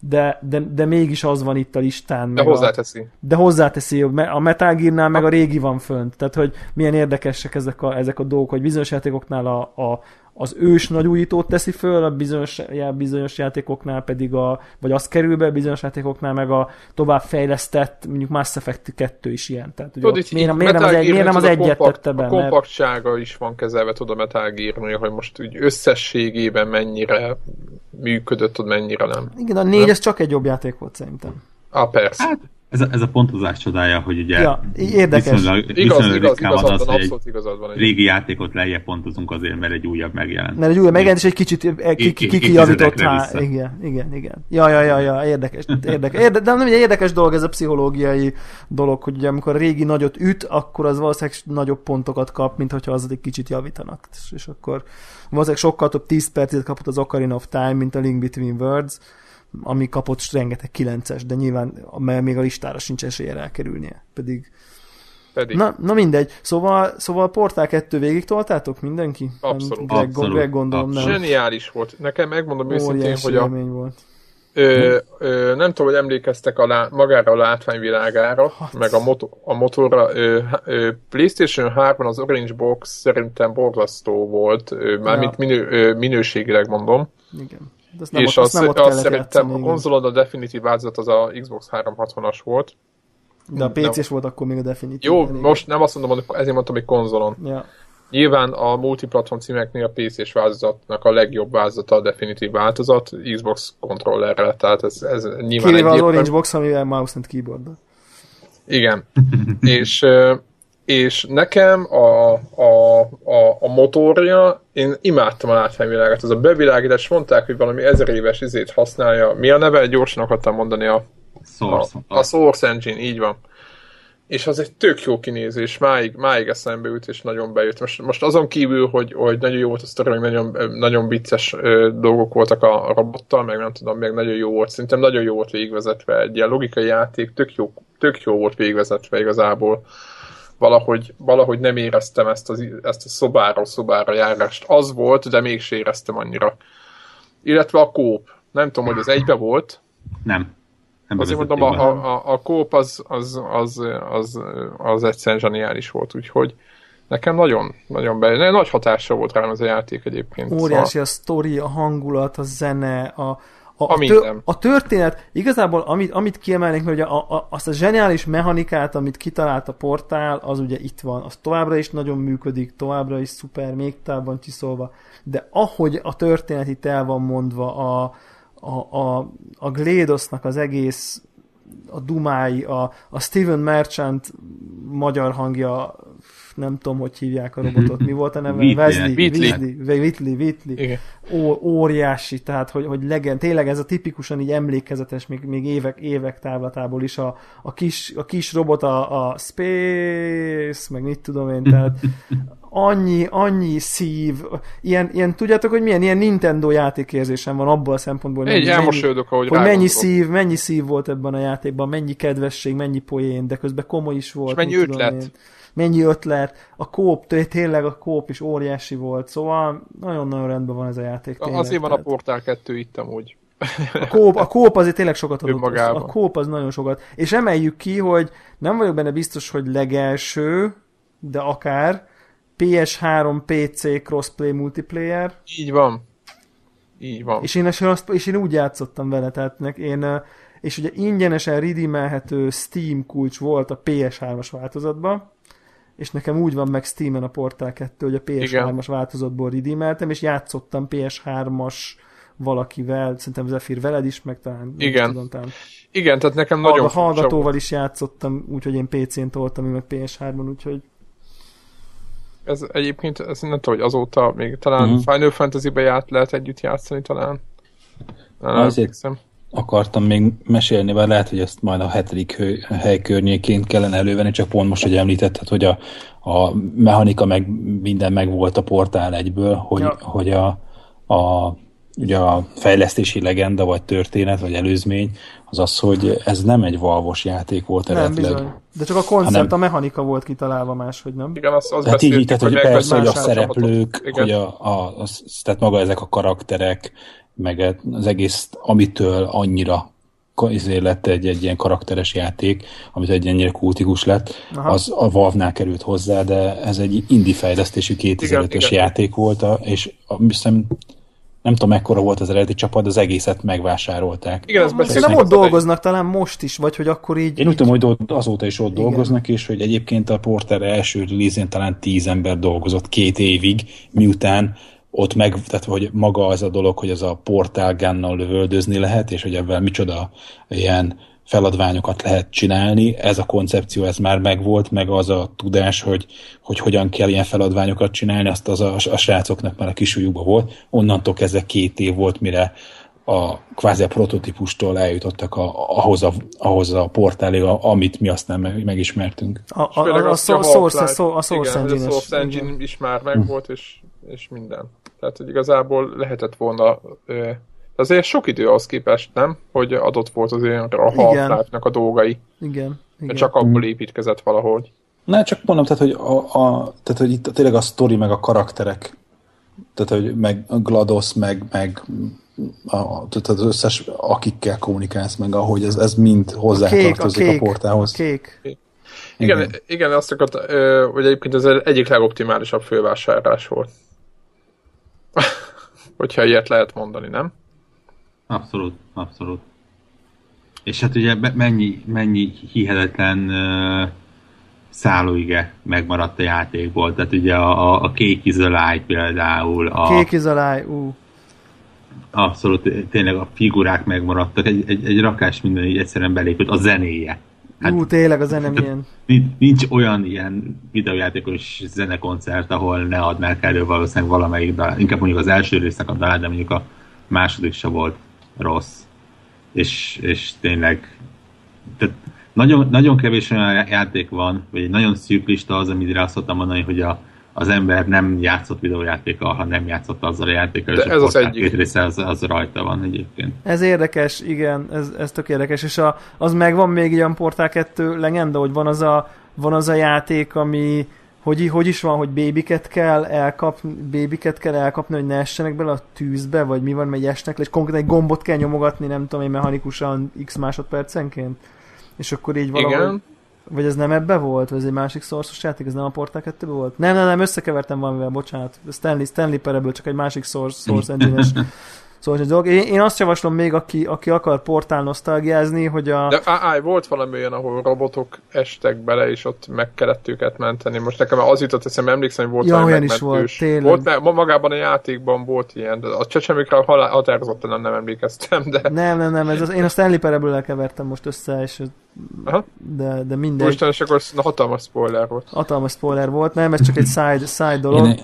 de, de, de mégis az van itt a listán. De meg a- hozzáteszi. de hozzáteszi, a Metal Gear-nál meg a régi van fönt. Tehát, hogy milyen érdekesek ezek a, ezek a dolgok, hogy bizonyos játékoknál a, a, az ős nagy újítót teszi föl, a bizonyos, já- bizonyos játékoknál pedig a, vagy az kerül be, bizonyos játékoknál meg a tovább fejlesztett, mondjuk Mass Effect 2 is ilyen. Tehát, hogy Tudod, miért, miért, nem az, egy, miért nem az egyet tudod, tette be? A Mert, kompaktsága is van kezelve, tudom, a Metal Gear-nél, hogy most úgy összességében mennyire működött, tudod, mennyire nem. igen, a négy ez csak egy jobb játék volt szerintem. Ah, persze. Hát, ez a, ez a pontozás csodája, hogy ugye Ja, érdekes. viszonylag, igaz, viszonylag igaz, ritkán igazad van az, van, hogy egy igazad régi játékot lejjebb pontozunk azért, mert egy újabb megjelent. Mert egy új megjelent, és egy kicsit eh, ki- ki- ki- kijavított Évtizedekre rá. Igen, igen, igen. Ja, ja, ja, ja, érdekes. érdekes. Érde, de nem egy érdekes dolog ez a pszichológiai dolog, hogy ugye amikor a régi nagyot üt, akkor az valószínűleg nagyobb pontokat kap, mint hogyha az egy kicsit javítanak. És, és akkor valószínűleg sokkal több 10 percet kapott az Ocarina of Time, mint a Link Between Worlds, ami kapott rengeteg 9-es, de nyilván mert még a listára sincs esélye elkerülnie. Pedig Pedig. Na, na mindegy. Szóval, szóval Portál 2 végig toltátok mindenki? Abszolút. Greg, Abszolút. Greg gondolom nem. Zseniális volt. Nekem megmondom őszintén, hogy a, volt. ö, ö, nem tudom, hogy emlékeztek a lá, magára a látványvilágára, Hát. meg a, moto, a motorra. Ö, ö, PlayStation 3 az Orange Box szerintem borzasztó volt, ö, mármint Ja. minő, ö, minőségileg mondom. Igen. De azt nem, és ott, az, azt nem ott az kellett szerintem a igen. konzolon a definitív változat az a Xbox 360-as volt. De a PC-s volt akkor még a definitív. Jó, igen. most nem azt mondom, ezért mondtam, hogy konzolon. Ja. Nyilván a multiplatform címeknél a PC-s változatnak a legjobb változata a definitív változat, Xbox kontrollerrel, tehát ez, ez nyilván Kivéve az egyértelmű. Orange Box, amivel mouse and keyboard. Igen. és, és nekem a, a, a, a motorja, én imádtam a látványvilágot, az a bevilágítás, mondták, hogy valami ezer éves izét használja. Mi a neve? Gyorsan akartam mondani a, a, Source. a Source Engine, így van. És az egy tök jó kinézés, máig, máig eszembe jut, és nagyon bejött. Most, most azon kívül, hogy, hogy nagyon jó volt a sztori, meg nagyon, nagyon vicces ö, dolgok voltak a, a robottal, meg nem tudom, meg nagyon jó volt. Szerintem nagyon jó volt végigvezetve. Egy ilyen logikai játék, tök jó, tök jó volt végigvezetve igazából. Valahogy, valahogy nem éreztem ezt, az, ezt a szobára szobára járást. Az volt, de mégse éreztem annyira. Illetve a kóp. Nem tudom, hogy az egybe volt, Nem. nem Azért mondom, a, a, a, kóp az, az, az, az, az egyszerűen zseniális volt, úgyhogy nekem nagyon, nagyon be, nagy hatása volt rám ez a játék egyébként. Óriási a sztori, a hangulat, a zene, a, a, A minden. a történet, igazából amit, amit kiemelnék, hogy a, a, azt a zseniális mechanikát, amit kitalált a portál, az ugye itt van. Az továbbra is nagyon működik, továbbra is szuper, még távban csiszolva, de ahogy a történet itt el van mondva, a, a, a, a Glédosnak az egész a Dumái, a, a Steven Merchant magyar hangja, nem tudom, hogy hívják a robotot, mi volt a neve? Wesley, Whitley. Whitley, Whitley. Ó, óriási, tehát hogy, hogy legend, tényleg ez a tipikusan így emlékezetes, még, még évek, évek távlatából is a, a, kis, a kis robot, a, a Space, meg mit tudom én, tehát annyi, annyi szív, ilyen, ilyen, tudjátok, hogy milyen ilyen Nintendo játékérzésem van abból a szempontból, hogy Egy mennyi- elmosolyodok, ahogy hogy mennyi szív, mennyi szív volt ebben a játékban, mennyi kedvesség, mennyi poén, de közben komoly is volt. És mennyi ötlet. én. Mennyi ötlet. A kóp, té- tényleg a kóp is óriási volt, szóval nagyon-nagyon rendben van ez a játék. Tényleg, Azért van a tehát Portál 2 itt amúgy. a kóp, a kóp azért tényleg sokat adott. Önmagában. A kóp az nagyon sokat. És emeljük ki, hogy nem vagyok benne biztos, hogy legelső, de akár PS3, PC crossplay multiplayer, Így van. Így van. és én, azt, és én úgy játszottam vele, tehát nek- én, és ugye ingyenesen redeemelhető Steam kulcs volt a PS3-as változatban, és nekem úgy van meg Steam-en a Portal 2, hogy a PS3-as változatból redeemeltem, és játszottam PS3-as valakivel, szerintem Zephyr veled is, meg talán, Igen. tudom, talán Igen, tehát nekem nagyon furcsa hallgatóval volt. is játszottam, úgyhogy én PC-n toltam, meg PS3-on, úgyhogy Ez egyébként, ez nem tudom, hogy azóta még talán uh-huh. Final Fantasy-be járt, lehet együtt játszani talán. Nem, Azért- emlékszem. Akartam még mesélni, bár lehet, hogy ezt majd a hetedik hely környékén kellene elővenni, csak pont most, hogy említetted, hogy a, a mechanika meg minden meg volt a portál egyből, hogy, Ja. hogy a, a, ugye a fejlesztési legenda, vagy történet, vagy előzmény, az az, hogy ez nem egy valvos játék volt nem eredetileg. bizony. De csak a koncept, Hanem- a mechanika volt kitalálva máshogy, nem? Igen, azt, azt Tehát így, így, tehát, hogy persze, hogy a szereplők, hogy a, a, az, tehát maga ezek a karakterek, meg az egész, amitől annyira izé lett egy, egy ilyen karakteres játék, amit egy ennyire kultikus lett, Aha. Az a Valve-nál került hozzá, de ez egy indie fejlesztésű 2005-ös Igen, igen. játék volt, a- és a, hiszem, nem tudom mekkora volt az eredeti csapat, az egészet megvásárolták. Igen, ezt Most beszéltük. nem ott dolgoznak talán most is, vagy hogy akkor így... Én úgy tudom, hogy ott- azóta is ott Igen. dolgoznak, és hogy egyébként a Porter első release talán tíz ember dolgozott két évig, miután ott meg, tehát hogy maga az a dolog, hogy az a portál gunnal lövöldözni lehet, és hogy ebben micsoda ilyen feladványokat lehet csinálni, ez a koncepció, ez már megvolt, meg az a tudás, hogy, hogy hogyan kell ilyen feladványokat csinálni, azt az a, a srácoknak már a kisújukban volt. Onnantól kezdve két év volt, mire a kvázi a prototípustól eljutottak a, ahhoz, a, ahhoz a portálig, a, amit mi aztán meg, megismertünk. A, a, a, a, a igen, Engine-es. A Source. Engine is már megvolt, és, és minden. Tehát, hogy igazából lehetett volna ö, azért sok idő az képest, nem? Hogy adott volt azért a Igen. Half-Life-nak a dolgai. Igen, igen. Csak abból építkezett valahogy. Na, csak mondom, tehát, hogy, a, a, tehát, hogy itt tényleg a sztori, meg a karakterek, tehát, hogy meg a GLaDOS, meg, meg a, tehát az összes, akikkel kommunikálsz, meg ahogy ez, ez mind kék, a hozzátartozik a, kék, portához. a kék. Igen, igen, igen azt akart, hogy egyébként ez az egyik legoptimálisabb fővásárlás volt. Hogyha ilyet lehet mondani, nem? Abszolút, abszolút. És hát ugye mennyi, mennyi hihetetlen uh, szállóige megmaradt a játékból. Tehát ugye a, a, a Cake is a például, a, Kék is ú. abszolút tényleg a figurák megmaradtak, egy, egy, egy rakás minden így egyszerűen belépült, a zenéje. Hát Ú, tényleg a zene milyen. nincs, nincs olyan ilyen videójátékos zenekoncert, ahol ne adnák elő valószínűleg valamelyik dal, inkább mondjuk az első résznek a dalát, de mondjuk a második se volt rossz. És, és tényleg tehát nagyon, nagyon kevés olyan játék van, vagy egy nagyon szűk lista az, amire azt szoktam mondani, hogy a, az ember nem játszott videójátékkal, ha nem játszott azzal a játékkal, De és ez a az egyik. két része az, az rajta van egyébként. Ez érdekes, igen, ez, ez tök érdekes, és a, az megvan még ilyen Portál 2 legenda, hogy van az a, van az a játék, ami hogy, hogy is van, hogy bébiket kell elkapni, bébiket kell elkapni, hogy ne essenek bele a tűzbe, vagy mi van, mert esnek le, és konkrétan egy gombot kell nyomogatni, nem tudom én, mechanikusan x másodpercenként. És akkor így valahogy... Igen. Vagy ez nem ebbe volt? Vagy ez egy másik szorszos játék? Ez nem a Portál 2 volt? Nem, nem, nem, összekevertem valamivel, bocsánat. Stanley, Stanley Parable, csak egy másik source, source engine Szóval ez egy dolog. Én, én azt javaslom még, aki, aki akar portál nosztalgiázni, hogy a... De á, á, volt valami olyan, ahol robotok estek bele, és ott meg kellett őket menteni. Most nekem az jutott eszembe, emlékszem, hogy volt Ja, olyan is volt, tényleg. Volt, ma- magában a játékban volt ilyen, de a csecsemőkre halál- határozottan nem emlékeztem, de Nem, nem, nem, ez az, én a Stanley Parable-el kevertem most össze, és Aha. de, de mindegy. most akkor na, hatalmas spoiler volt. Hatalmas spoiler volt, nem, ez csak egy side, side dolog. Én,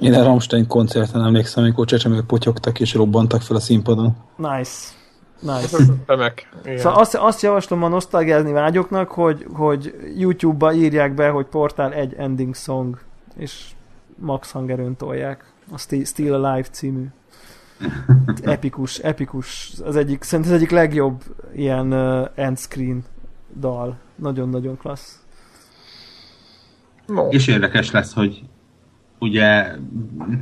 én a Rammstein koncerten emlékszem, amikor csecsemők potyogtak és robbantak fel a színpadon. Nice. Nice. Remek. Szóval azt, azt javaslom a nosztalgiázni vágyoknak, hogy, hogy YouTube-ba írják be, hogy portál egy ending song, és max hangerőn tolják. A Still, Still Alive című. Epikus, epikus. Az egyik, szerintem az egyik legjobb ilyen uh, end screen dal. Nagyon-nagyon klassz. no. És érdekes lesz, hogy ugye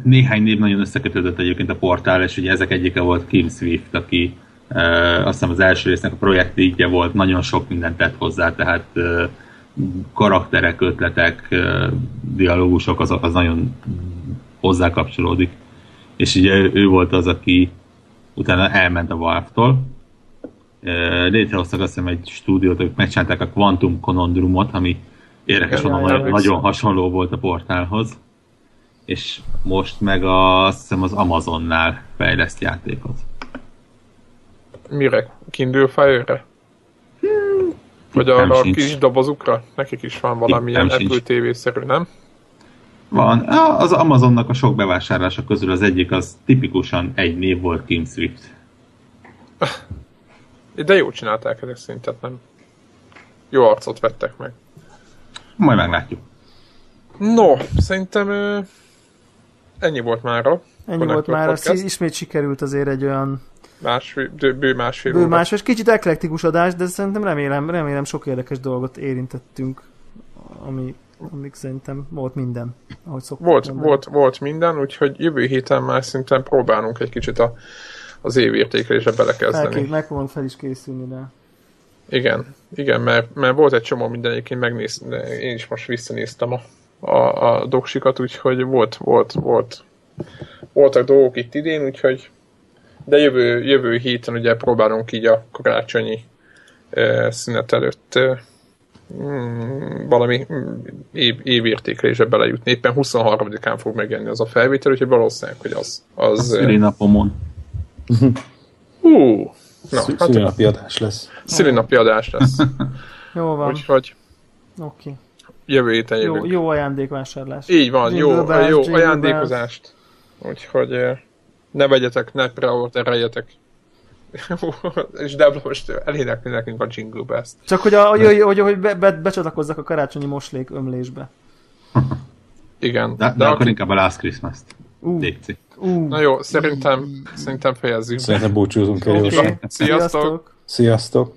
néhány név nagyon összekötődött egyébként a portál, és ugye ezek egyike volt Kim Swift, aki uh, azt hiszem az első résznek a projektjétje volt, nagyon sok mindent tett hozzá, tehát uh, karakterek, ötletek, uh, dialógusok, az, az nagyon hozzá kapcsolódik. És ugye ő, ő volt az, aki utána elment a Valve-tól, létrehoztak azt hiszem egy stúdiót, ők megcsinálták a Quantum Conundrumot, ami érdekes jaj, nagyon, nagyon hasonló volt a portálhoz. És most meg a, azt hiszem az Amazonnál fejleszt játékot. Mire? Kindle Fire-re? Vagy Nem arra a sincs. kis dobozukra? Nekik is van valamilyen Nem sincs. Apple TV-szerű, nem? Van, az Amazonnak a sok bevásárlása közül az egyik az tipikusan egy név volt Kim Swift. De jó csinálták ezek szintet, nem? Jó arcot vettek meg. Majd meglátjuk. No, szerintem ennyi volt mára. Ennyi Connector volt már, ismét sikerült azért egy olyan Másfél, bő, másfél bő óra. más, és kicsit eklektikus adás, de szerintem remélem, remélem sok érdekes dolgot érintettünk, ami, amik szerintem volt minden, ahogy szoktuk Volt, mondani. volt, volt minden, úgyhogy jövő héten már szerintem próbálunk egy kicsit a, az évértékelésre belekezdeni. Felké, meg fogom fel is készülni rá. Igen, igen, mert, mert volt egy csomó minden, egyébként megnéz, én is most visszanéztem a, a, a doksikat, úgyhogy volt, volt, volt, voltak dolgok itt idén, úgyhogy de jövő, jövő héten ugye próbálunk így a karácsonyi eh, szünet előtt eh, mm, valami év, évértékelésre belejutni. Éppen 23-án fog megjelenni az a felvétel, úgyhogy valószínűleg, hogy az... A az eh, szülinapomon. hú, na, Szü- hát Szülinapi adás lesz. szülinapi adás lesz. Jó van, úgyhogy oké. Jövő héten Jó, jövünk. jó ajándékvásárlás. Így van, Jingle jó, bells, jó jingle ajándékozást. Úgyhogy eh, ne vegyetek, ne preordereljetek. és Debla most elénekli nekünk a Jingle Bells-t. Csak hogy, a, hogy, hogy, hogy be, be, becsatlakozzak a karácsonyi moslék ömlésbe. Igen. De, de akkor inkább a Last Christmas-t. Léci. ú. Na jó, szerintem, szerintem fejezzük. Szerintem búcsúzunk el gyorsan. Sziasztok! Sziasztok!